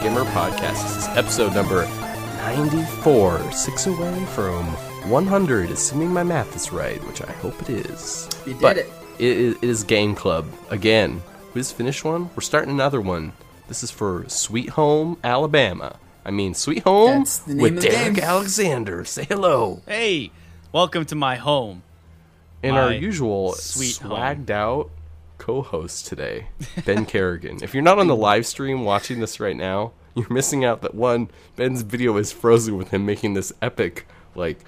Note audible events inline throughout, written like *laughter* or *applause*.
to the Podcast. This is episode number 94, six away from 100, assuming my math is right, which I hope it is. You did but it. It is, it is Game Club again. We just finished one. We're starting another one. This is for Sweet Home, Alabama. I mean, Sweet Home That's the name with of the Derek game. Alexander. Say hello. Hey, welcome to my home. And our usual sweet home. swagged out co-host today, Ben Kerrigan. If you're not on the live stream watching this right now, you're missing out that one Ben's video is frozen with him making this epic, like,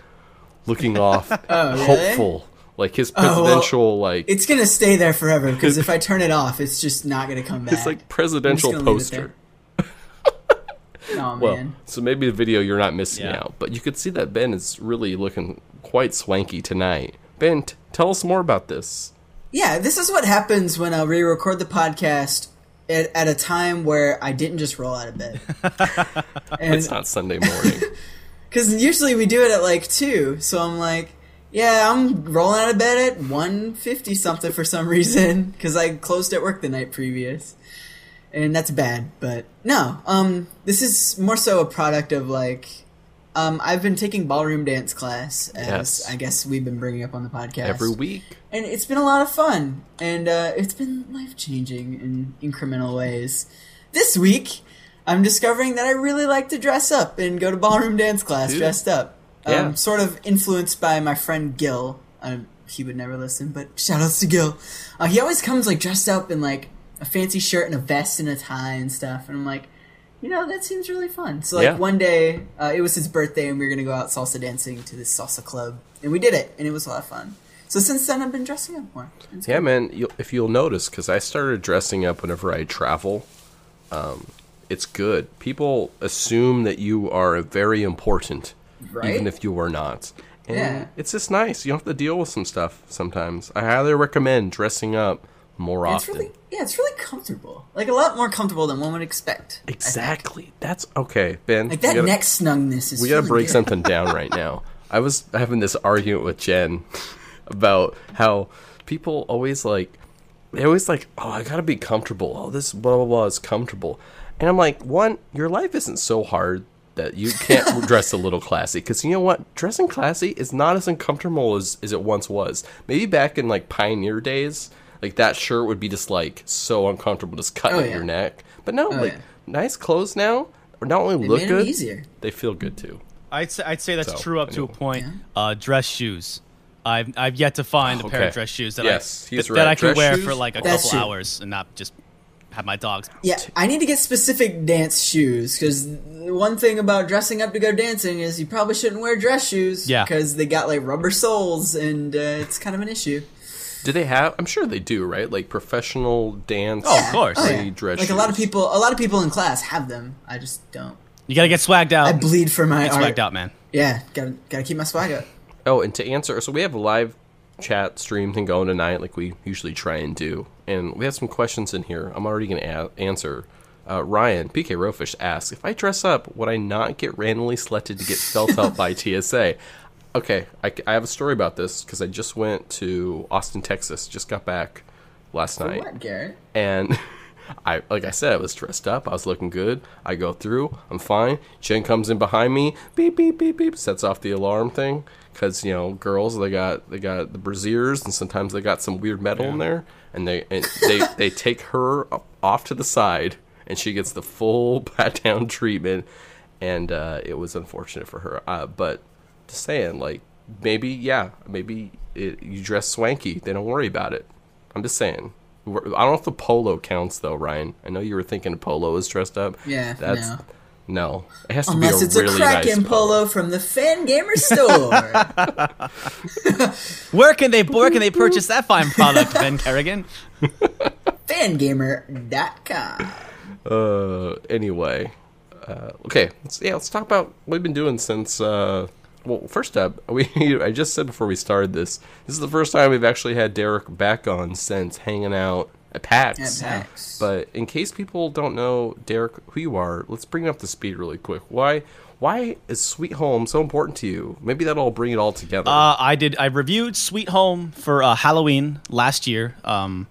looking off, *laughs* Oh, really? hopeful, like his Oh, well, presidential, like It's gonna stay there forever because if I turn it off, it's just not gonna come back. It's like presidential I'm just gonna leave poster. it there. *laughs* Oh Well, man, so maybe the video you're not missing Yeah. out, but you could see that Ben is really looking quite swanky tonight. Ben, t- tell us more about this. Yeah, this is what happens when I re-record the podcast at, at a time where I didn't just roll out of bed. *laughs* and It's not Sunday morning. *laughs* because usually we do it at like two, so I'm like, yeah, I'm rolling out of bed at one fifty something for some reason because I closed at work the night previous, and that's bad. But no, um, this is more so a product of like, um, I've been taking ballroom dance class as Yes. I guess we've been bringing up on the podcast Every week. and it's been a lot of fun and uh, it's been life changing in incremental ways this week i'm discovering that i really like to dress up and go to ballroom dance class Dude. dressed up Yeah. um, sort of influenced by my friend gil um, he would never listen but shout outs to gil uh, he always comes like dressed up in like a fancy shirt and a vest and a tie and stuff and i'm like you know that seems really fun so like Yeah. one day uh, it was his birthday and we were gonna go out salsa dancing to this salsa club and we did it and it was a lot of fun so since then, I've been dressing up more. It's Yeah, man. You, if you'll notice, because I started dressing up whenever I travel, um, it's good. People assume that you are very important, Right? even if you are not. And Yeah. it's just nice. You don't have to deal with some stuff sometimes. I highly recommend dressing up more It's often. really, yeah, it's really comfortable. Like a lot more comfortable than one would expect. Exactly. That's okay, Ben. Like that gotta- neck snugness is. We gotta break good. something down *laughs* right now. I was having this argument with Jen about how people always like they always like, oh, I gotta be comfortable. Oh, this blah blah blah is comfortable, and I'm like, one, your life isn't so hard that you can't *laughs* dress a little classy. Because you know what, dressing classy is not as uncomfortable as as it once was. Maybe back in like pioneer days, like that shirt would be just like so uncomfortable, just cutting Oh, yeah. your neck. But no, like yeah. nice clothes now. Not only look good, easier. they feel good too. I'd say, I'd say that's So, true up to a anyway. point. Uh, dress shoes. I've I've yet to find a pair Okay. of dress shoes that Yes, I he's that, that. I can Dress wear shoes? for like a That's couple true. hours and not just have my dogs. Yeah, I need to get specific dance shoes because one thing about dressing up to go dancing is you probably shouldn't wear dress shoes. Yeah. because they got like rubber soles and uh, it's kind of an issue. Do they have? I'm sure they do, right? Like professional dance. Oh, of course. Oh, yeah. dress Like a lot of people, a lot of people in class have them. I just don't. You gotta get swagged out. I bleed for my Get art. swagged out, man. Yeah, gotta gotta keep my swag up. Oh, and to answer, so we have a live chat stream thing going tonight, like we usually try and do, and we have some questions in here. I'm already going to a- answer. Uh, Ryan PK Rofish asks if I dress up, would I not get randomly selected to get felt out by TSA? *laughs* Okay, I, I have a story about this because I just went to Austin, Texas. Just got back last For night. what, Gerritt? and *laughs* I like I said, I was dressed up. I was looking good. I go through. I'm fine. Jen comes in behind me. Beep beep beep beep. Sets off the alarm thing because you know girls they got they got the braziers and sometimes they got some weird metal in there and they and they *laughs* they take her off to the side and she gets the full *laughs* pat down treatment and uh, it was unfortunate for her. Uh, but just saying like maybe yeah maybe it, you dress swanky. They don't worry about it. I'm just saying. I don't know if the polo counts though, Ryan. I know you were thinking polo is dressed up. Yeah, that's no. no. It has to Unless be a it's really a Kraken nice polo from the Fangamer store. *laughs* *laughs* Where can they where can they purchase that fine product, Ben Kerrigan? *laughs* Fangamer.com. Uh, anyway, uh, okay. Let's, yeah, let's talk about what we've been doing since. Uh, well, first up, *laughs* we I just said before we started this. This is the first time we've actually had Derek back on since hanging out at PAX. At PAX. But in case people don't know Derek who you are, let's bring up the speed really quick. Why why is Sweet Home so important to you? Maybe that'll bring it all together. Uh, I did. I reviewed Sweet Home for uh, Halloween last year. Um,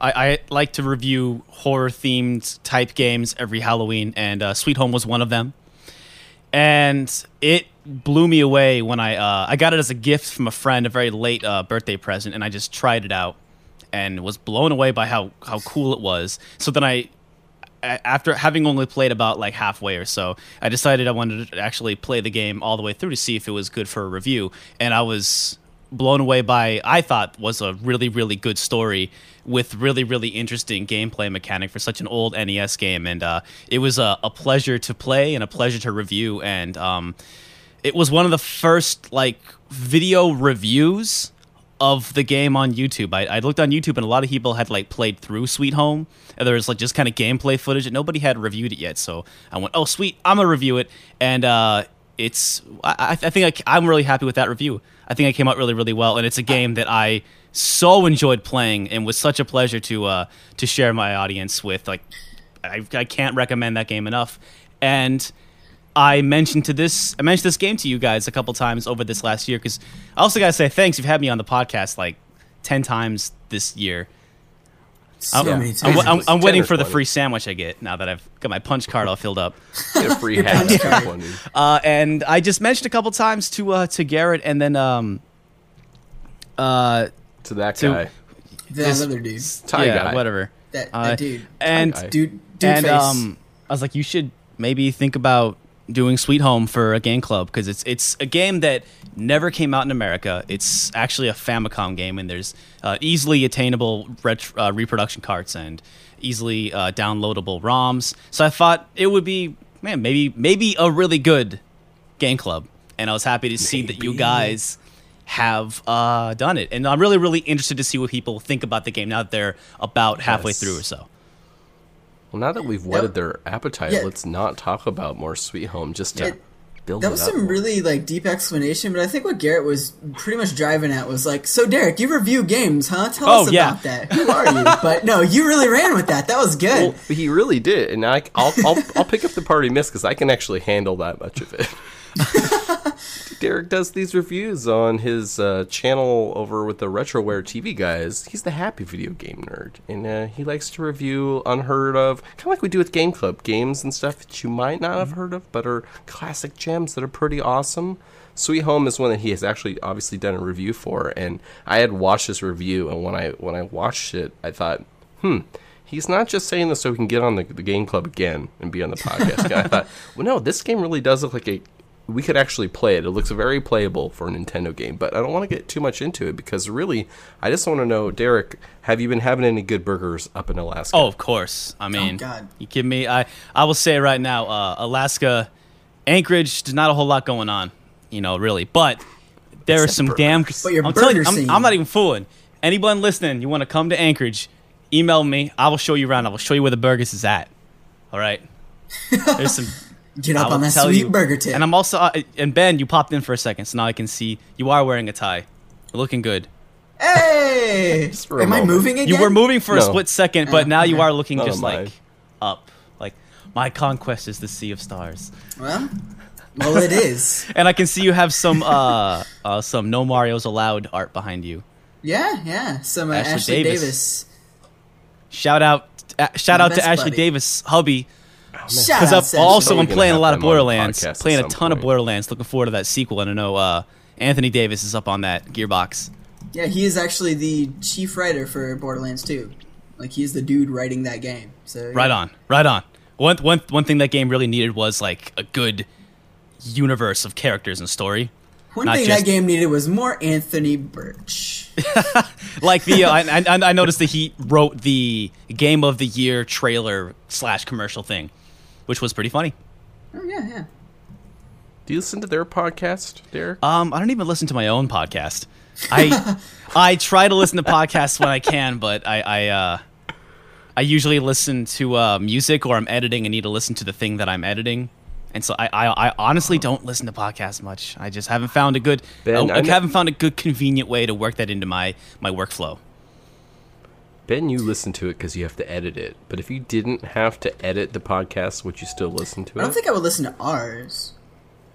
I, I like to review horror themed type games every Halloween, and uh, Sweet Home was one of them. And it blew me away when I uh, I got it as a gift from a friend, a very late uh, birthday present, and I just tried it out and was blown away by how how cool it was. So then I after having only played about like halfway or so, I decided I wanted to actually play the game all the way through to see if it was good for a review. And I was blown away by I thought was a really really good story with really really interesting gameplay mechanic for such an old NES game. And uh, it was a, a pleasure to play and a pleasure to review. And um, it was one of the first like video reviews of the game on YouTube. I, I looked on YouTube and a lot of people had like played through Sweet Home. And there was like just kind of gameplay footage and nobody had reviewed it yet. So I went, oh sweet, I'm gonna review it. And uh, it's I, I think I, I'm really happy with that review. I think it came out really really well, and it's a game that I so enjoyed playing and was such a pleasure to uh, to share my audience with. Like I, I can't recommend that game enough. And I mentioned to this I mentioned this game to you guys a couple times over this last year because I also gotta say thanks. You've had me on the podcast like ten times this year. So I'm, many I'm. I'm, I'm waiting for the free sandwich I get now that I've got my punch card all filled up. *laughs* Get a free Your hat. punch after card. 20. Uh, and I just mentioned a couple times to uh, to Gerritt and then um uh To that To- guy. that this- other dude. Tie yeah guy. whatever That, uh, that dude. and. Dude, dude and face. um I was like you should maybe think about doing Sweet Home for a game club because it's it's a game that never came out in America. It's actually a Famicom game and there's uh, easily attainable ret- uh, reproduction carts and easily uh, downloadable ROMs. So I thought it would be man maybe maybe a really good game club and I was happy to see that you guys have uh, done it and I'm really really interested to see what people think about the game now that they're about halfway Yes. through or so. Well, now that we've whetted their appetite, Yeah. let's not talk about more Sweet Home. Just to Yeah. build That it was up. some more. really like deep explanation, but I think what Gerritt was pretty much driving at was like, "So Derek, you review games, huh? Tell Oh, us yeah. about that. Who are you?" *laughs* but no, you really ran with that. That was good. Well, he really did, and I, will I'll I'll pick up the party miss because I can actually handle that much of it. *laughs* Derek does these reviews on his uh, channel over with the Retroware TV guys. He's the happy video game nerd, and uh, he likes to review unheard of, kind of like we do with Game Club games and stuff that you might not have heard of, but are classic gems that are pretty awesome. Sweet Home is one that he has actually obviously done a review for, and I had watched this review, and when I when I watched it, I thought, hmm, he's not just saying this so he can get on the, the game club again and be on the podcast. I thought, *laughs* well, no, this game really does look like a. We could actually play it. It looks very playable for a Nintendo game, but I don't want to get too much into it because really, I just want to know, Derek, have you been having any good burgers up in Alaska? Oh, of course. I mean, God. you kidding me? I I will say right now, uh, Alaska, Anchorage, there's not a whole lot going on, you know, really. But there are some burgers. damn. But your I'm telling you, burger I'm. I'm not even fooling. Anyone listening, you want to come to Anchorage? Email me. I will show you around. I will show you where the burgers is at. All right. *laughs* There's some. Get up on that sweet you. burger tip. And I'm also uh, and Ben, you popped in for a second, so now I can see you are wearing a tie. You're looking good. hey, *laughs* Just for am I moving again? You were moving for a split second, but Oh, now you are looking just like up. Like my conquest is the sea of stars. Well, well, it is. *laughs* And I can see you have some uh, *laughs* uh some no Mario's allowed art behind you. Yeah, yeah. Some uh, Ashley Ashley, Davis. Davis. Shout out uh, shout My out to Ashley buddy. Davis hubby Shout because out I'm also I'm playing a lot of have him on the Borderlands, playing a some ton of. Borderlands. Looking forward to that sequel, and I know uh, Anthony Davis is up on that Gearbox. Yeah, he is actually the chief writer for Borderlands 2. Like he's the dude writing that game. So Right on, right on. One one one thing that game really needed was like a good universe of characters and story. One not thing just- that game needed was more Anthony Burch. *laughs* like the uh, I, I, I noticed that he wrote the game of the year trailer slash commercial thing, which was pretty funny. oh yeah, yeah. Do you listen to their podcast, Derek? Um, I don't even listen to my own podcast. I *laughs* I try to listen to podcasts when I can, but I I uh, I usually listen to uh, music or I'm editing and need to listen to the thing that I'm editing. And so I, I, I honestly don't listen to podcasts much. I just haven't found a good Ben, I, I haven't found a good convenient way to work that into my my workflow. Ben, you listen to it because you have to edit it. But if you didn't have to edit the podcast, would you still listen to it? I don't think I would listen to ours.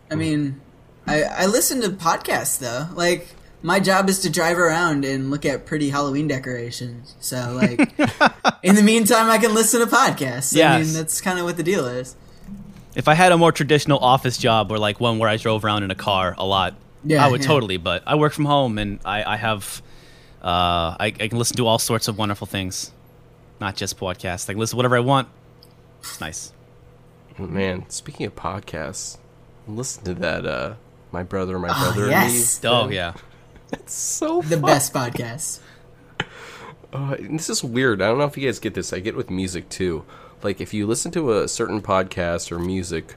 I hmm. mean, I I listen to podcasts though. Like my job is to drive around and look at pretty Halloween decorations. So, like, *laughs* in the meantime, I can listen to podcasts. I mean, that's kind of what the deal is. If I had a more traditional office job or like one where I drove around in a car a lot, Yeah, I would yeah. totally. But I work from home and I, I have, uh, I, I can listen to all sorts of wonderful things, not just podcasts. I can listen to whatever I want. It's nice. Man, speaking of podcasts, listen to that. uh My brother, my Oh, brother, yes. and me. Oh yeah. It's so The fun. best podcast. *laughs* Uh, this is weird. I don't know if you guys get this. I get with music too. Like if you listen to a certain podcast or music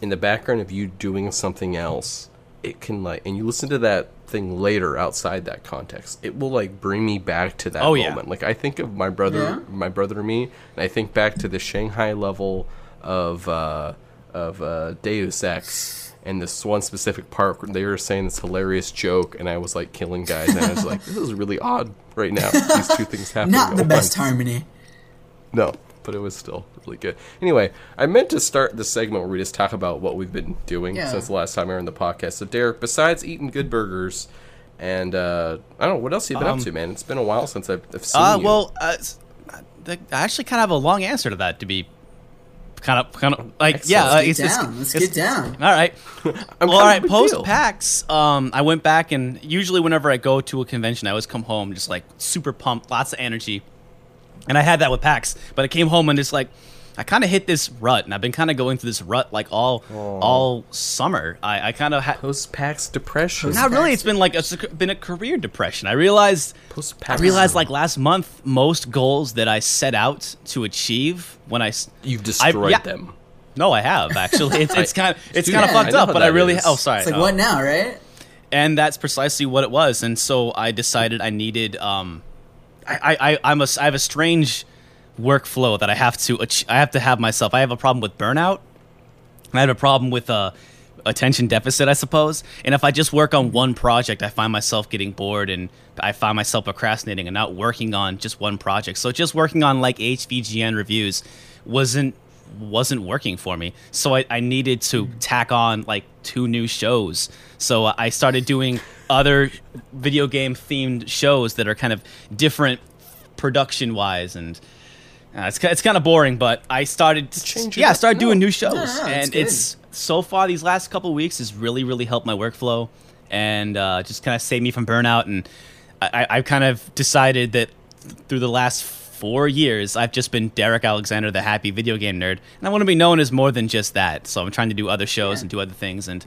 in the background of you doing something else, it can like, and you listen to that thing later outside that context, it will like bring me back to that Oh, yeah. moment. Like I think of my brother, Yeah. my brother and me, and I think back to the Shanghai level of uh, of uh, Deus Ex. And this one specific part, where they were saying this hilarious joke, and I was like killing guys, and I was like, "This is really odd right now. These two things *laughs* happening." Not the best once. harmony. No, but it was still really good. Anyway, I meant to start the segment where we just talk about what we've been doing Yeah. since the last time we were in the podcast. So, Derek, besides eating good burgers, and uh, I don't know what else you've been Um, up to, man. It's been a while since I've, I've seen Uh, you. well, uh, s- I I actually kind of have a long answer to that. To be kind of, kind of like, Excellent. yeah, uh, Let's it's, get it's, down. Let's it's- get down. *laughs* All right. *laughs* I'm well, kind all of a right. big Post deal. PAX, um, I went back and usually whenever I go to a convention, I always come home just like super pumped, lots of energy, and I had that with PAX. But I came home and it's like I kind of hit this rut, and I've been kind of going through this rut like all all summer. I, I kind of had. Post PAX depression. Not really. It's been like it's been a career depression. I realized Post Pax I PAX. realized like last month, most goals that I set out to achieve when I you've destroyed yeah. them. no, I have actually. It's it's *laughs* kind of it's kind of I fucked up, but I really is. oh sorry. It's like, Oh. what now, right? and that's precisely what it was. And so I decided I needed. Um, I, I, I'm a I have a strange workflow that I have to I have to have myself. I have a problem with burnout. I have a problem with uh, attention deficit, I suppose. And if I just work on one project, I find myself getting bored and I find myself procrastinating and not working on just one project. So just working on like HVGN reviews wasn't wasn't working for me. So I, I needed to tack on like two new shows. So I started doing other video game themed shows that are kind of different production wise and uh, it's, it's kind of boring, but I started yeah, I up. started doing No. new shows, no, no, it's and it's so far these last couple weeks has really really helped my workflow and uh, just kind of saved me from burnout. And I, I I've kind of decided that through the last four years, I've just been Derek Alexander, the happy video game nerd, and I want to be known as more than just that. So I'm trying to do other shows and do other things, and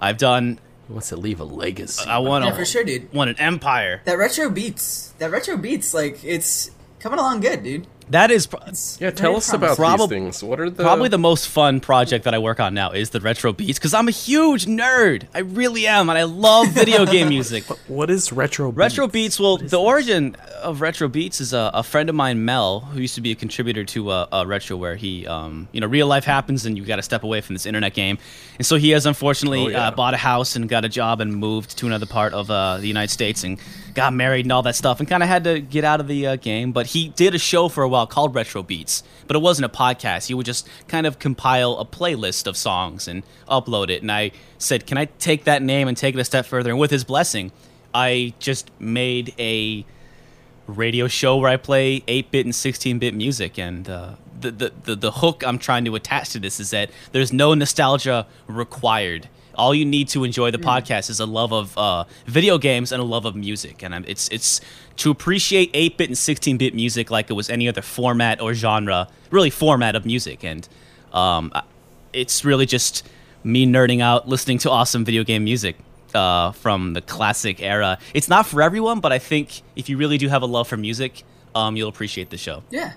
I've done. He wants to leave a legacy. I want Yeah, to for sure, dude. want an empire. That retro beats. That retro beats. Like it's coming along good, dude. That is. Pro- It's yeah, tell us about promising. Probab- these things. What are the Probably the most fun project that I work on now is the retro beats because I'm a huge nerd. I really am, and I love video *laughs* game music. What is retro? Retro beats? Beats, well, the origin of Retro Beats is a, a friend of mine, Mel, who used to be a contributor to uh, uh, Retroware he, um, you know, real life happens and you got to step away from this internet game. And so he has unfortunately Oh, yeah. uh, bought a house and got a job and moved to another part of uh, the United States and got married and all that stuff and kind of had to get out of the uh, game. But he did a show for a while called Retro Beats, but it wasn't a podcast. He would just kind of compile a playlist of songs and upload it. And I said, Can I take that name and take it a step further? And with his blessing, I just made a radio show where I play 8-bit and 16-bit music, and uh, the, the the the hook I'm trying to attach to this is that there's no nostalgia required. All you need to enjoy the podcast is a love of uh, video games and a love of music, and I'm, it's it's to appreciate 8-bit and 16-bit music like it was any other format or genre, really format of music, and um, it's really just me nerding out, listening to awesome video game music uh, from the classic era. It's not for everyone, but I think if you really do have a love for music, um, you'll appreciate the show. Yeah.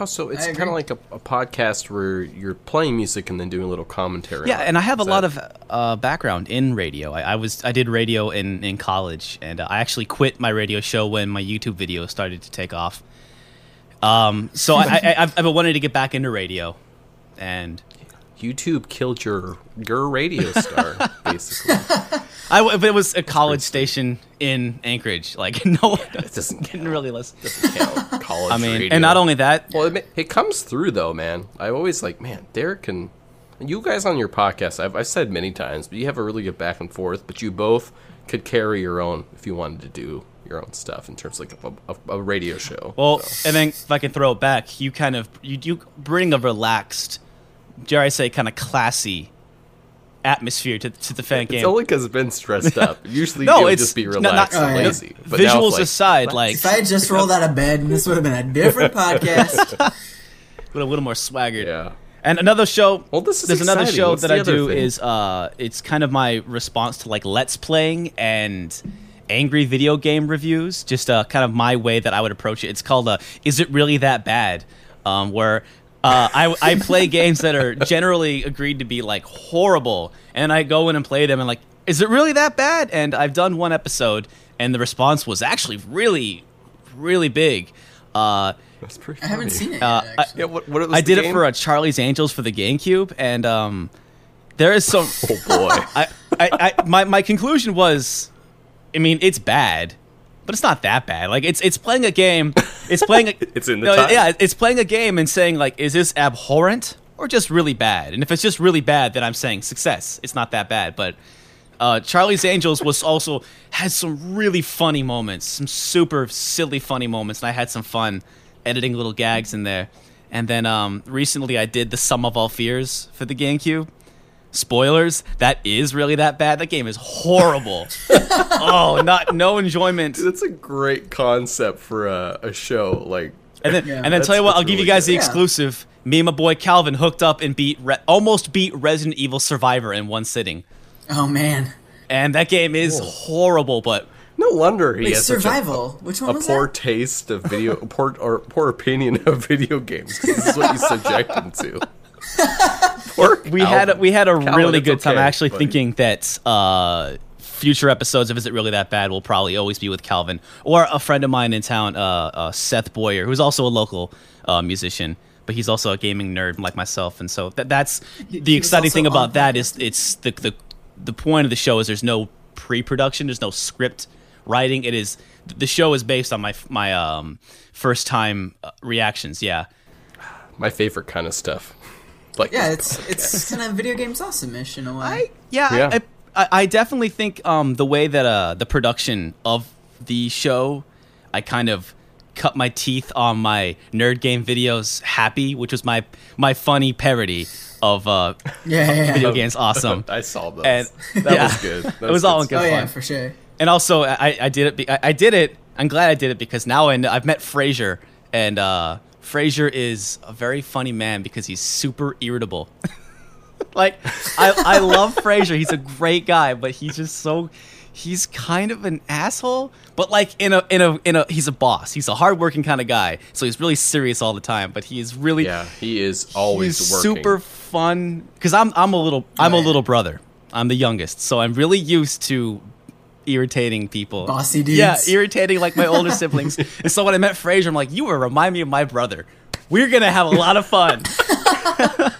Oh, so it's kind of like a, a podcast where you're playing music and then doing a little commentary. Yeah, and I have a Is lot of uh, background in radio. I, I was I did radio in, in college, and uh, I actually quit my radio show when my YouTube video started to take off. Um, so I, I, I've, I've wanting to get back into radio, and YouTube killed your your radio star, *laughs* basically. *laughs* I but it was a college station in Anchorage. Like *laughs* no one It doesn't didn't really listen. doesn't count. College I mean, radio. and not only that, Well, it, it comes through though, man. I always like, man, Derek can You guys on your podcast, I've, I've said many times, but you have a really good back and forth. But you both could carry your own if you wanted to do your own stuff in terms of like a, a, a radio show. Well, So, and then if I can throw it back, you kind of you you bring a relaxed, dare I say, kind of classy atmosphere to to the fan it's game. It's only because it's been stressed up. Usually, No, no, would it's just be not- relaxed not- and yeah. lazy. But now Visuals it's like, aside, like If I had just rolled out of bed, this would have been a different *laughs* podcast. *laughs* with a little more swagger. yeah, And another show. Well, this is there's another show What's that I do thing? is uh, it's kind of my response to like let's playing and angry video game reviews. Just uh, kind of my way that I would approach it. It's called uh, "Is it really that bad?" Um, where uh, I I play games that are generally agreed to be like horrible, and I go in and play them and like, is it really that bad? And I've done one episode, and the response was actually really, really big. Uh, that's pretty. I haven't seen it Uh, yet, I- Yeah, what, what was I the did it for a Charlie's Angels for the GameCube, and um, there is some. *laughs* Oh boy. I, I, I, my, my conclusion was, I mean, it's bad, but it's not that bad. Like it's it's playing a game. It's playing. A, *laughs* It's in the no, time. Yeah, it's playing a game and saying like, is this abhorrent or just really bad? And if it's just really bad, then I'm saying success. It's not that bad, but. Uh, Charlie's Angels was also has some really funny moments, some super silly funny moments, and I had some fun editing little gags in there. And then um, recently, I did the Sum of All Fears for the GameCube. Spoilers, that is really that bad. That game is horrible. *laughs* oh, not no enjoyment. That's a great concept for a, a show. Like, And then, Yeah. and then tell you what, I'll give you really guys the good. Yeah. exclusive. Me and my boy Calvin hooked up and beat Re- almost beat Resident Evil Survivor in one sitting. Oh man, And that game is Whoa. horrible, but no wonder he Wait, has such a- survival. Which one a was poor that? taste of video, poor or poor opinion of video games. This is what you *laughs* subject him to. Poor *laughs* we had a, we had a Calvin, really it's good time. okay, actually buddy. thinking that uh, future episodes of Is It Really That Bad will probably always be with Calvin or a friend of mine in town, uh, uh, Seth Boyer, who's also a local uh, musician, but he's also a gaming nerd like myself, and so that, that's the he exciting thing about that is it's the the the point of the show is there's no pre-production, there's no script writing. It is the show is based on my my um, first time uh, reactions. Yeah. my favorite kind of stuff. Like Yeah, it's it's kind of video games awesome-ish in a way. I yeah, Yeah. I, I I definitely think um the way that uh the production of the show, I kind of cut my teeth on my nerd game videos happy, which was my my funny parody of uh *laughs* yeah, yeah, yeah. video games awesome. *laughs* I saw those. And- that yeah. *laughs* was good. That It was all good good Oh stuff. yeah, for sure. And also I I did it be, I, I did it. I'm glad I did it because now I know, I've met Fraser and uh Fraser is a very funny man because he's super irritable. *laughs* like I I love Fraser. He's a great guy, but he's just so he's kind of an asshole, but like in a in a in a he's a boss. He's a hardworking kind of guy. So he's really serious all the time, but he is really Yeah, he is always super fun cuz I'm I'm a little I'm a little brother. I'm the youngest, so I'm really used to irritating people. Bossy dudes. Yeah, irritating like my older siblings. *laughs* And so when I met Fraser, I'm like, you were remind me of my brother. We're gonna have a lot of fun. *laughs*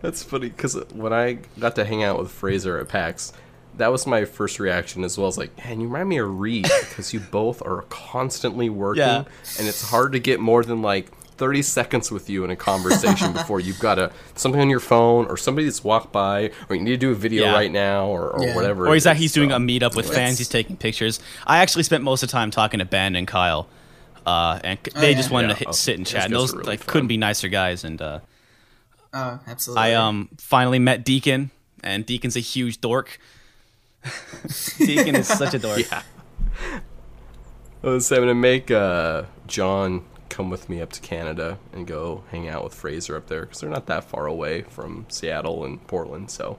That's funny because when I got to hang out with Fraser at PAX, that was my first reaction as well. As like, man, you remind me of Reed because you both are constantly working, Yeah. and it's hard to get more than like thirty seconds with you in a conversation *laughs* before you've got a something on your phone or somebody that's walked by, or you need to do a video Yeah. right now or, or Yeah. whatever. or it he's that is. he's doing So, a meetup with fans. He's taking pictures. I actually spent most of the time talking to Ben and Kyle, uh, and c- Oh, they yeah. just wanted Yeah, to hit, oh, sit and chat. And those really like fun. couldn't be nicer guys. And uh, Oh, absolutely. I um finally met Deacon, and Deacon's a huge dork. *laughs* Deacon is such a dork. *laughs* Yeah. I was having to make uh, John come with me up to Canada and go hang out with Fraser up there because they're not that far away from Seattle and Portland. So,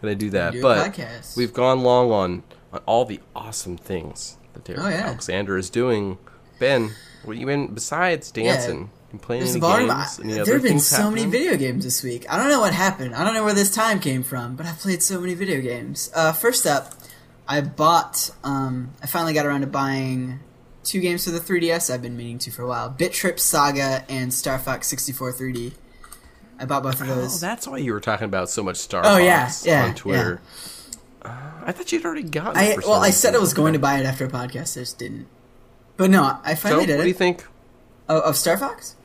gonna do that. A but podcast. we've gone long on, on all the awesome things that Derek Oh, yeah. Alexander is doing. Ben, what you in besides dancing? and playing There's any games? Any There have been so many video games this week. I don't know what happened. I don't know where this time came from, but I've played so many video games. Uh, first up, I bought. Um, I finally got around to buying two games for the 3DS. I've been meaning to for a while: Bit Trip Saga and Star Fox 64 3D. I bought both of Oh, those. that's why you were talking about so much Star Oh, Fox yeah, yeah, on Twitter. Uh, I thought you'd already gotten. I well, I said I was going to buy it after a podcast. I just didn't. But no, I finally So, finally what did do you think? Oh, of Star Fox?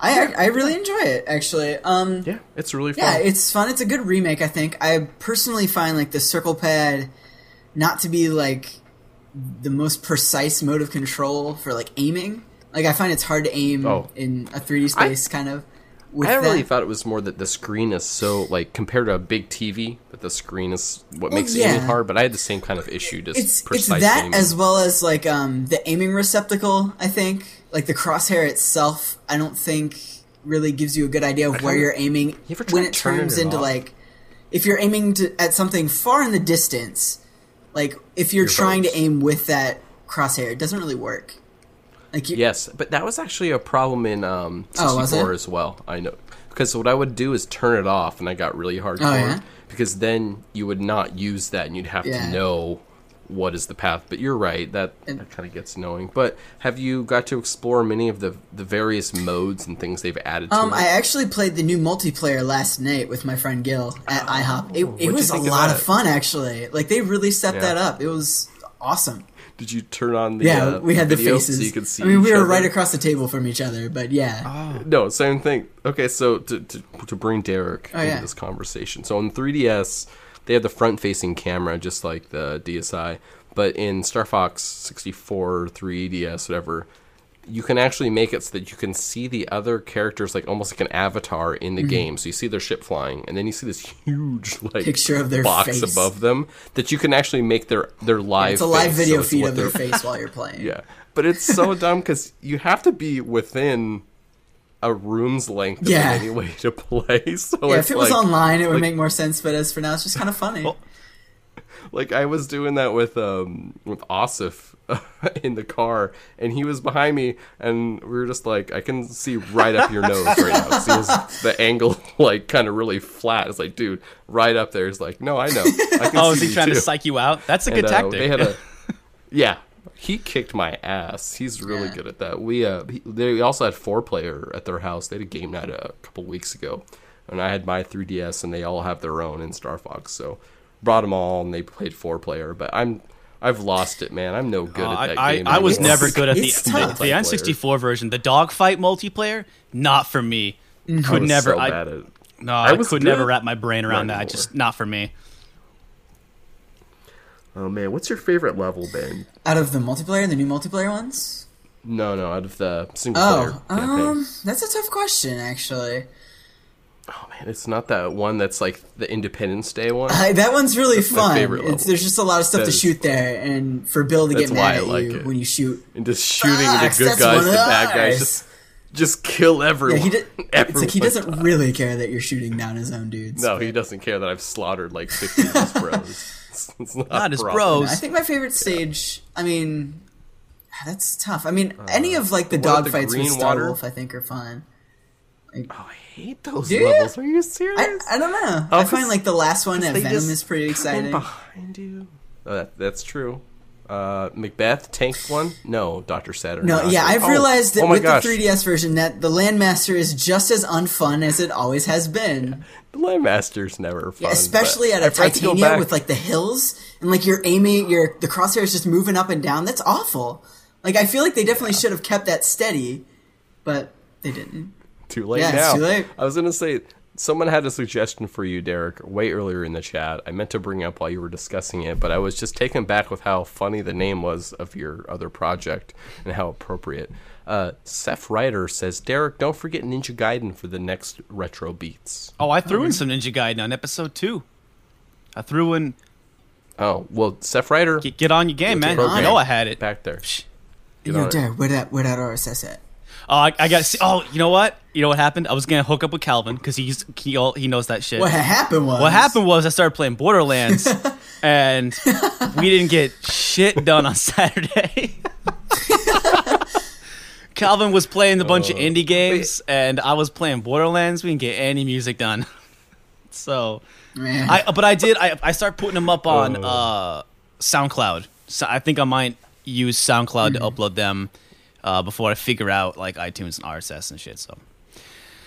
I I really enjoy it actually. Um, Yeah, it's really fun. yeah, it's fun. It's a good remake. I think. I personally find like the circle pad not to be like the most precise mode of control for like aiming. Like I find it's hard to aim Oh. in a 3D space, kind of. With I that. really thought it was more that the screen is so like compared to a big TV that the screen is what Well, makes yeah. aiming hard. But I had the same kind of issue, just it's it's that aiming. as well as like um the aiming receptacle i think like the crosshair itself i don't think really gives you a good idea of where you're aiming You when it turns it into off? like if you're aiming to, at something far in the distance like if you're Your trying bows. to aim with that crosshair it doesn't really work like you, Yes, but that was actually a problem in um, Oh, 64 it? as well. I know because what I would do is turn it off, and I got really hardcore Oh, yeah? because then you would not use that, and you'd have Yeah. to know what is the path. But you're right that that kind of gets annoying. But have you got to explore many of the the various modes and things they've added to um, it? I actually played the new multiplayer last night with my friend Gil at IHOP. It, it was a think of lot of fun, actually. Like they really stepped Yeah. that up. It was awesome. Did you turn on the Yeah, uh, we had the faces. so you could see? I mean, we were other? right across the table from each other, but yeah. No, same thing. Okay, so to to, to bring Derek Oh, into yeah. this conversation. So on 3DS, they have the front-facing camera just like the DSi, but in Star Fox 64, 3DS, whatever, you can actually make it so that you can see the other characters like almost like an avatar in the Mm-hmm. game. So you see their ship flying, and then you see this huge like Picture of their box face. above them that you can actually make their their live. It's a live face, video so feed of their face *laughs* while you're playing. yeah, but it's so dumb because you have to be within a room's length of Yeah. it anyway to play. *laughs* So Yeah, it's if it was like, online, it would like- make more sense. But as for now, it's just kind of funny. *laughs* like I was doing that with um with Asif *laughs* in the car, and he was behind me, and we were just like, I can see right up your nose right now. See his, the angle like kind of really flat. It's like, dude, right up there. He's like, no, I know. I can Oh, see is he you trying to too." psych you out? That's a good And, uh, tactic. They had a, yeah, he kicked my ass. He's really Yeah. good at that. We uh, he, they also had four player at their house. They had a game night a couple weeks ago, and I had my 3ds, and they all have their own in Star Fox. So brought them all, and they played four player. But I'm I've lost it, man. I'm no good Uh, at that I, game. I, I was never good at the the, the N64 version. The dogfight multiplayer, not for me. I Could was never. so I, bad at it. no, I, was could good. never wrap my brain around Not that. anymore. Just not for me. Oh man, what's your favorite level, Ben? Out of the multiplayer, the new multiplayer ones. No, no, out of the single player Oh, um, that's a tough question, actually. oh man, it's not that one that's like the Independence Day one. I, that one's really my fun. favorite It's, there's just a lot of stuff That to is- shoot there, and for Bill to That's get why mad at like you it. when you shoot. and just shooting Fox, the good guys, the of bad guys, just just kill everyone. Yeah, he did, *laughs* it's like he doesn't dies. really care that you're shooting down his own dudes. No, but- he doesn't care that I've slaughtered like fifty of his *laughs* bros. It's, it's not, Not a his bros. I think my favorite stage. I mean, ah, that's tough. I mean, uh, any of like the the one with the dogfights with Star water? Wolf, I think, are fun. Oh, I hate those Do you? levels. Are you serious? I, I don't know. Oh, I find like the last one at They Venom is pretty come exciting. behind you. Oh, that, that's true. Uh, Macbeth tank one? No, Doctor Saturn. No, yeah, I've Oh, realized that oh with gosh. the 3DS version that the Landmaster is just as unfun as it always has been. the Landmaster's never fun. Yeah, especially at a I tried to Titania with like the hills and like you're aiming, your the crosshair is just moving up and down. That's awful. Like I feel like they definitely should have kept that steady, but they didn't. Too late Yeah, it's now. too late. I was gonna say someone had a suggestion for you, Derek, way earlier in the chat. I meant to bring up while you were discussing it, but I was just taken back with how funny the name was of your other project and how appropriate. Uh, Seth Ryder says, Derek, don't forget Ninja Gaiden for the next retro beats. Oh, I threw in some Ninja Gaiden on episode two. I threw in Oh well, Seth Ryder get, get on your game, man. I know I had it. back there. Get Yo, on it. Dad, where that where that RSS at? Oh, I, I got see. Oh, you know what? You know what happened? I was gonna hook up with Calvin because he's he, all, he knows that shit. What happened was What happened was I started playing Borderlands, *laughs* and we didn't get shit done on Saturday. *laughs* Calvin was playing a bunch of indie games, and I was playing Borderlands. We didn't get any music done. *laughs* So, Man. I but I did. I I start putting them up on uh, SoundCloud. So I think I might use SoundCloud to upload them uh, before I figure out like iTunes and RSS and shit. So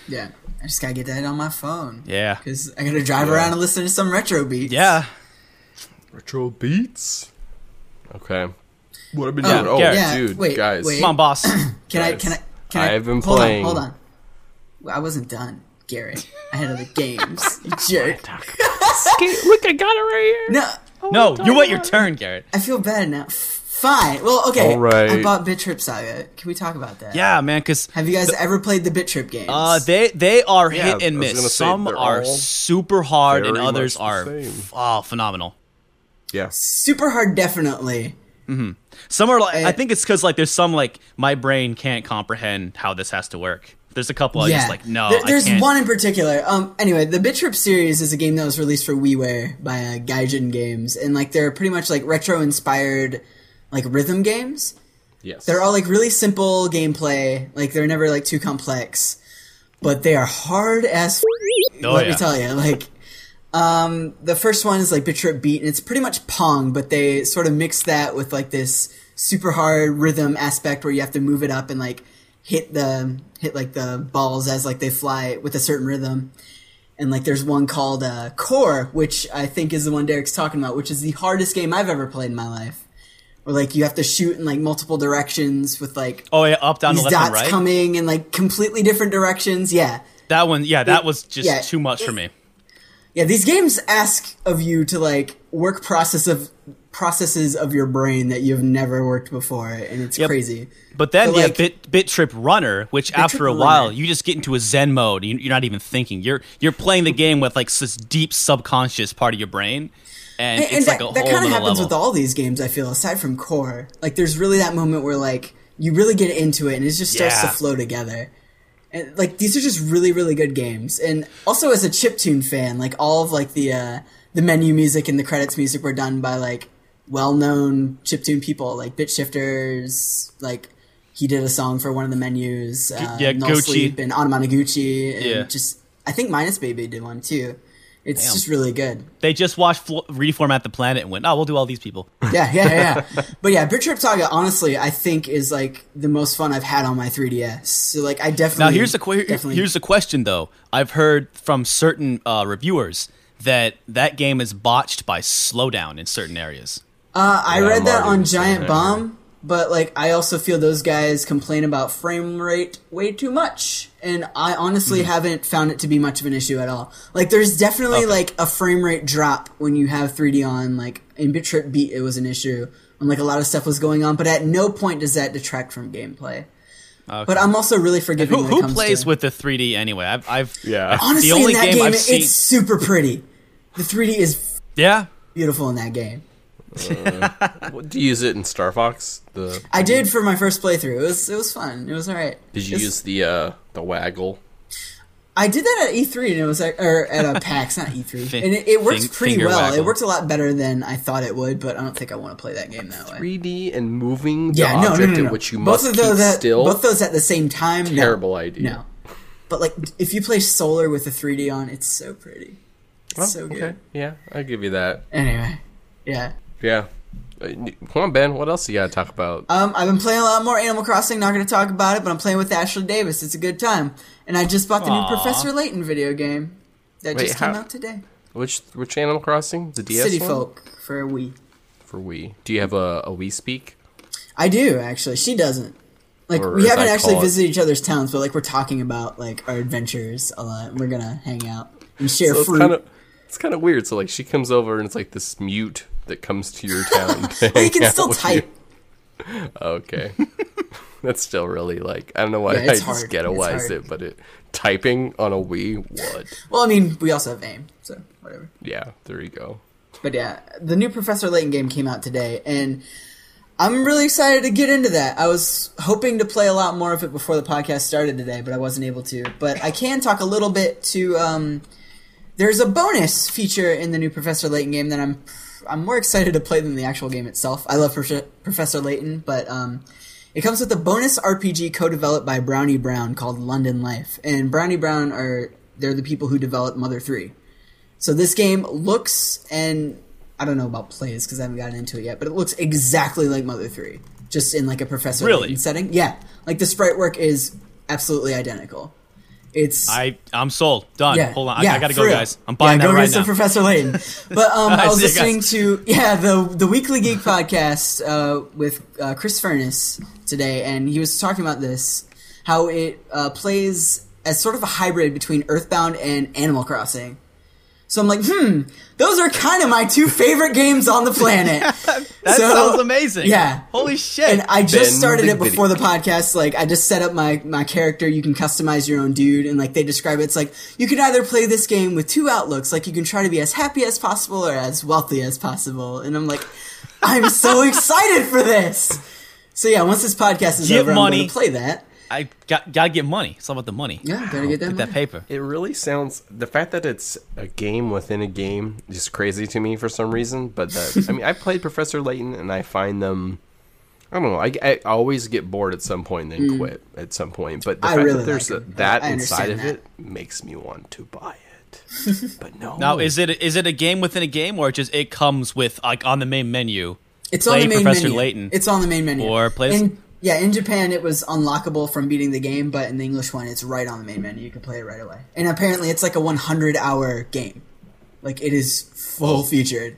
yeah, I just gotta get that on my phone. yeah, Because I gotta drive around and listen to some retro beats. yeah. Retro beats. Okay. What have I been Oh, doing? Oh, Gerritt. yeah, dude, wait, guys. wait. Come on, boss. *clears throat* Can I? Can I? Can I? I've been hold playing- On, hold on. I wasn't done, Gerritt. I had other games. *laughs* You jerk. Look, I got it right here. No, No, you wait your turn, Gerritt. I feel bad now. F- Fine. Well, okay. All right. I bought Bit Trip Saga. Can we talk about that? Yeah, man, because Have you guys ever played the Bit Trip games? uh, they they are Yeah, hit and miss. say, Some they're super hard, and others are same. f- oh phenomenal. Yeah. Super hard, definitely. Hmm. Some are like I Uh, think it's because like there's some like my brain can't comprehend how this has to work. There's a couple I just like no. There- I there's can't. one in particular. Um. Anyway, the Bit Trip series is a game that was released for WiiWare by uh, Gaijin Games, and like they're pretty much like retro inspired, like rhythm games. Yes. They're all like really simple gameplay. Like they're never like too complex, but they are hard as. F- Oh, let yeah. me tell you, like. Um, the first one is like Bit Trip Beat, and it's pretty much Pong, but they sort of mix that with like this super hard rhythm aspect where you have to move it up and like hit the hit like the balls as like they fly with a certain rhythm. And like there's one called uh, Core, which I think is the one Derek's talking about, which is the hardest game I've ever played in my life. Where like you have to shoot in like multiple directions with like Oh yeah, up down these the left and dots right. coming in like completely different directions. Yeah. That one, yeah, that was just yeah, too much for me. Yeah, these games ask of you to like work process of processes of your brain that you've never worked before, and it's Yep. crazy. But then But, you like- Bit Bit Trip Runner, which after Trip a while Runner. you just get into a Zen mode. You, you're not even thinking. You're you're playing the game with like this deep subconscious part of your brain, and, And, and that, that kind of happens level. with all these games. I feel aside from core, like there's really that moment where like you really get into it, and it just starts to flow together. And like these are just really really good games. And also as a chiptune fan, like all of like the uh, the menu music and the credits music were done by like well known chiptune people, like Bit Shifters, like. He did a song for one of the menus. Uh, yeah, no Gucci. Sleep and Anamanaguchi. And Yeah. just I think Minus Baby did one too. It's Damn. just really good. They just watched Flo- Reformat the Planet and went, oh, we'll do all these people. Yeah, yeah, yeah. yeah. *laughs* but yeah, Bit Trip Saga, honestly, I think is like the most fun I've had on my 3DS. So like, I definitely Now here's the que- definitely- here's the question though. I've heard from certain uh, reviewers that that game is botched by slowdown in certain areas. Uh, I Yeah, read I'm that on Giant way. Bomb, but like, I also feel those guys complain about frame rate way too much, and I honestly Hmm. haven't found it to be much of an issue at all. Like, there's definitely Okay. like a frame rate drop when you have 3D on. Like in Bit Trip Beat, it was an issue when like a lot of stuff was going on, but at no point does that detract from gameplay. But I'm also really forgiving. Who, when it who comes plays to, with the 3D anyway? I've, I've Yeah. Honestly, the only in that game, game, I've it- seen. it's super pretty. The 3D is yeah, beautiful in that game. What, do you use it in Star Fox? The I did for my first playthrough. It was it was fun. It was all right. did you It's- use the uh the waggle? I did that at E3 and it was like, or at a PAX, not E3, *laughs* Fin- and it, it worked fin- pretty well. waggle. It worked a lot better than I thought it would, but I don't think I want to play that game that way. 3D and moving the Yeah, no, no, object no, no. at which you both must of keep those at, still. both those at the same time. no. Terrible idea. No, but like if you play Solar with the 3D on, it's so pretty. It's Oh, so good. Okay, yeah, I'll give you that. Anyway, yeah. Yeah. Uh, Come on, Ben. What else you gotta talk about? Um, I've been playing a lot more Animal Crossing. Not going to talk about it, but I'm playing with Ashley Davis. It's a good time, and I just bought the Aw. new Professor Layton video game that Wait, just came how- out today. which which Animal Crossing? The DS City one? Folk for Wii. for Wii. Do you have a, a Wii Speak? I do actually. She doesn't. Like Or we haven't I actually call it- visited each other's towns, but like we're talking about like our adventures a lot. and We're gonna hang out and share So it's fruit. Kind of it's kind of weird. So like she comes over and it's like this mute that comes to your town. *laughs* to Well, you can still type. you. Okay. *laughs* That's still really like I don't know why Yeah, I just hard. ghettoized it, but it typing on a Wii, what? Well, I mean, we also have AIM, so whatever. Yeah, there you go. But yeah, the new Professor Layton game came out today, and I'm really excited to get into that. I was hoping to play a lot more of it before the podcast started today, but I wasn't able to. But I can talk a little bit to. Um, there's a bonus feature in the new Professor Layton game that I'm I'm more excited to play than the actual game itself. I love Prof- Professor Layton, but um, it comes with a bonus RPG co-developed by Brownie Brown called London Life, and Brownie Brown are they're the people who developed Mother Three. So this game looks and I don't know about plays because I haven't gotten into it yet, but it looks exactly like Mother Three, just in like a Professor Really? Layton setting. Yeah, like the sprite work is absolutely identical. It's I I'm sold. Done. yeah, Hold on, yeah, I, I gotta go, real. guys. I'm buying yeah, that go right now. Professor Layton. *laughs* But um, I I was listening to yeah the the Weekly Geek podcast uh, with uh, Chris Furness today, and he was talking about this how it uh, plays as sort of a hybrid between Earthbound and Animal Crossing. So I'm like, hmm, those are kind of my two favorite games on the planet. *laughs* That So, sounds amazing. yeah. Holy shit. And I just Ben started it Big before the podcast. Like, I just set up my, my character. You can customize your own dude. And, like, they describe it. It's like, you can either play this game with two outlooks. Like, you can try to be as happy as possible or as wealthy as possible. And I'm like, I'm so *laughs* excited for this. So, yeah, once this podcast is Get over, I'm going to play that. I got gotta get money. It's all about the money. Yeah, gotta get that, Get that paper. It really sounds the fact that it's a game within a game is crazy to me for some reason. But that, I mean, I played Professor Layton and I find them. I don't know. I, I always get bored at some point and then quit at some point. But the Mm. I fact really that there's like a, 'em. that I inside of understand it makes me want to buy it. *laughs* but no. Now, is it is it a game within a game, or just it comes with like on the main menu? It's Play on the main Professor menu. Layton. It's on the main menu. Or play- In, yeah, in Japan it was unlockable from beating the game, but in the English one it's right on the main menu. You can play it right away. And apparently it's like a 100 hour game. Like it is full featured.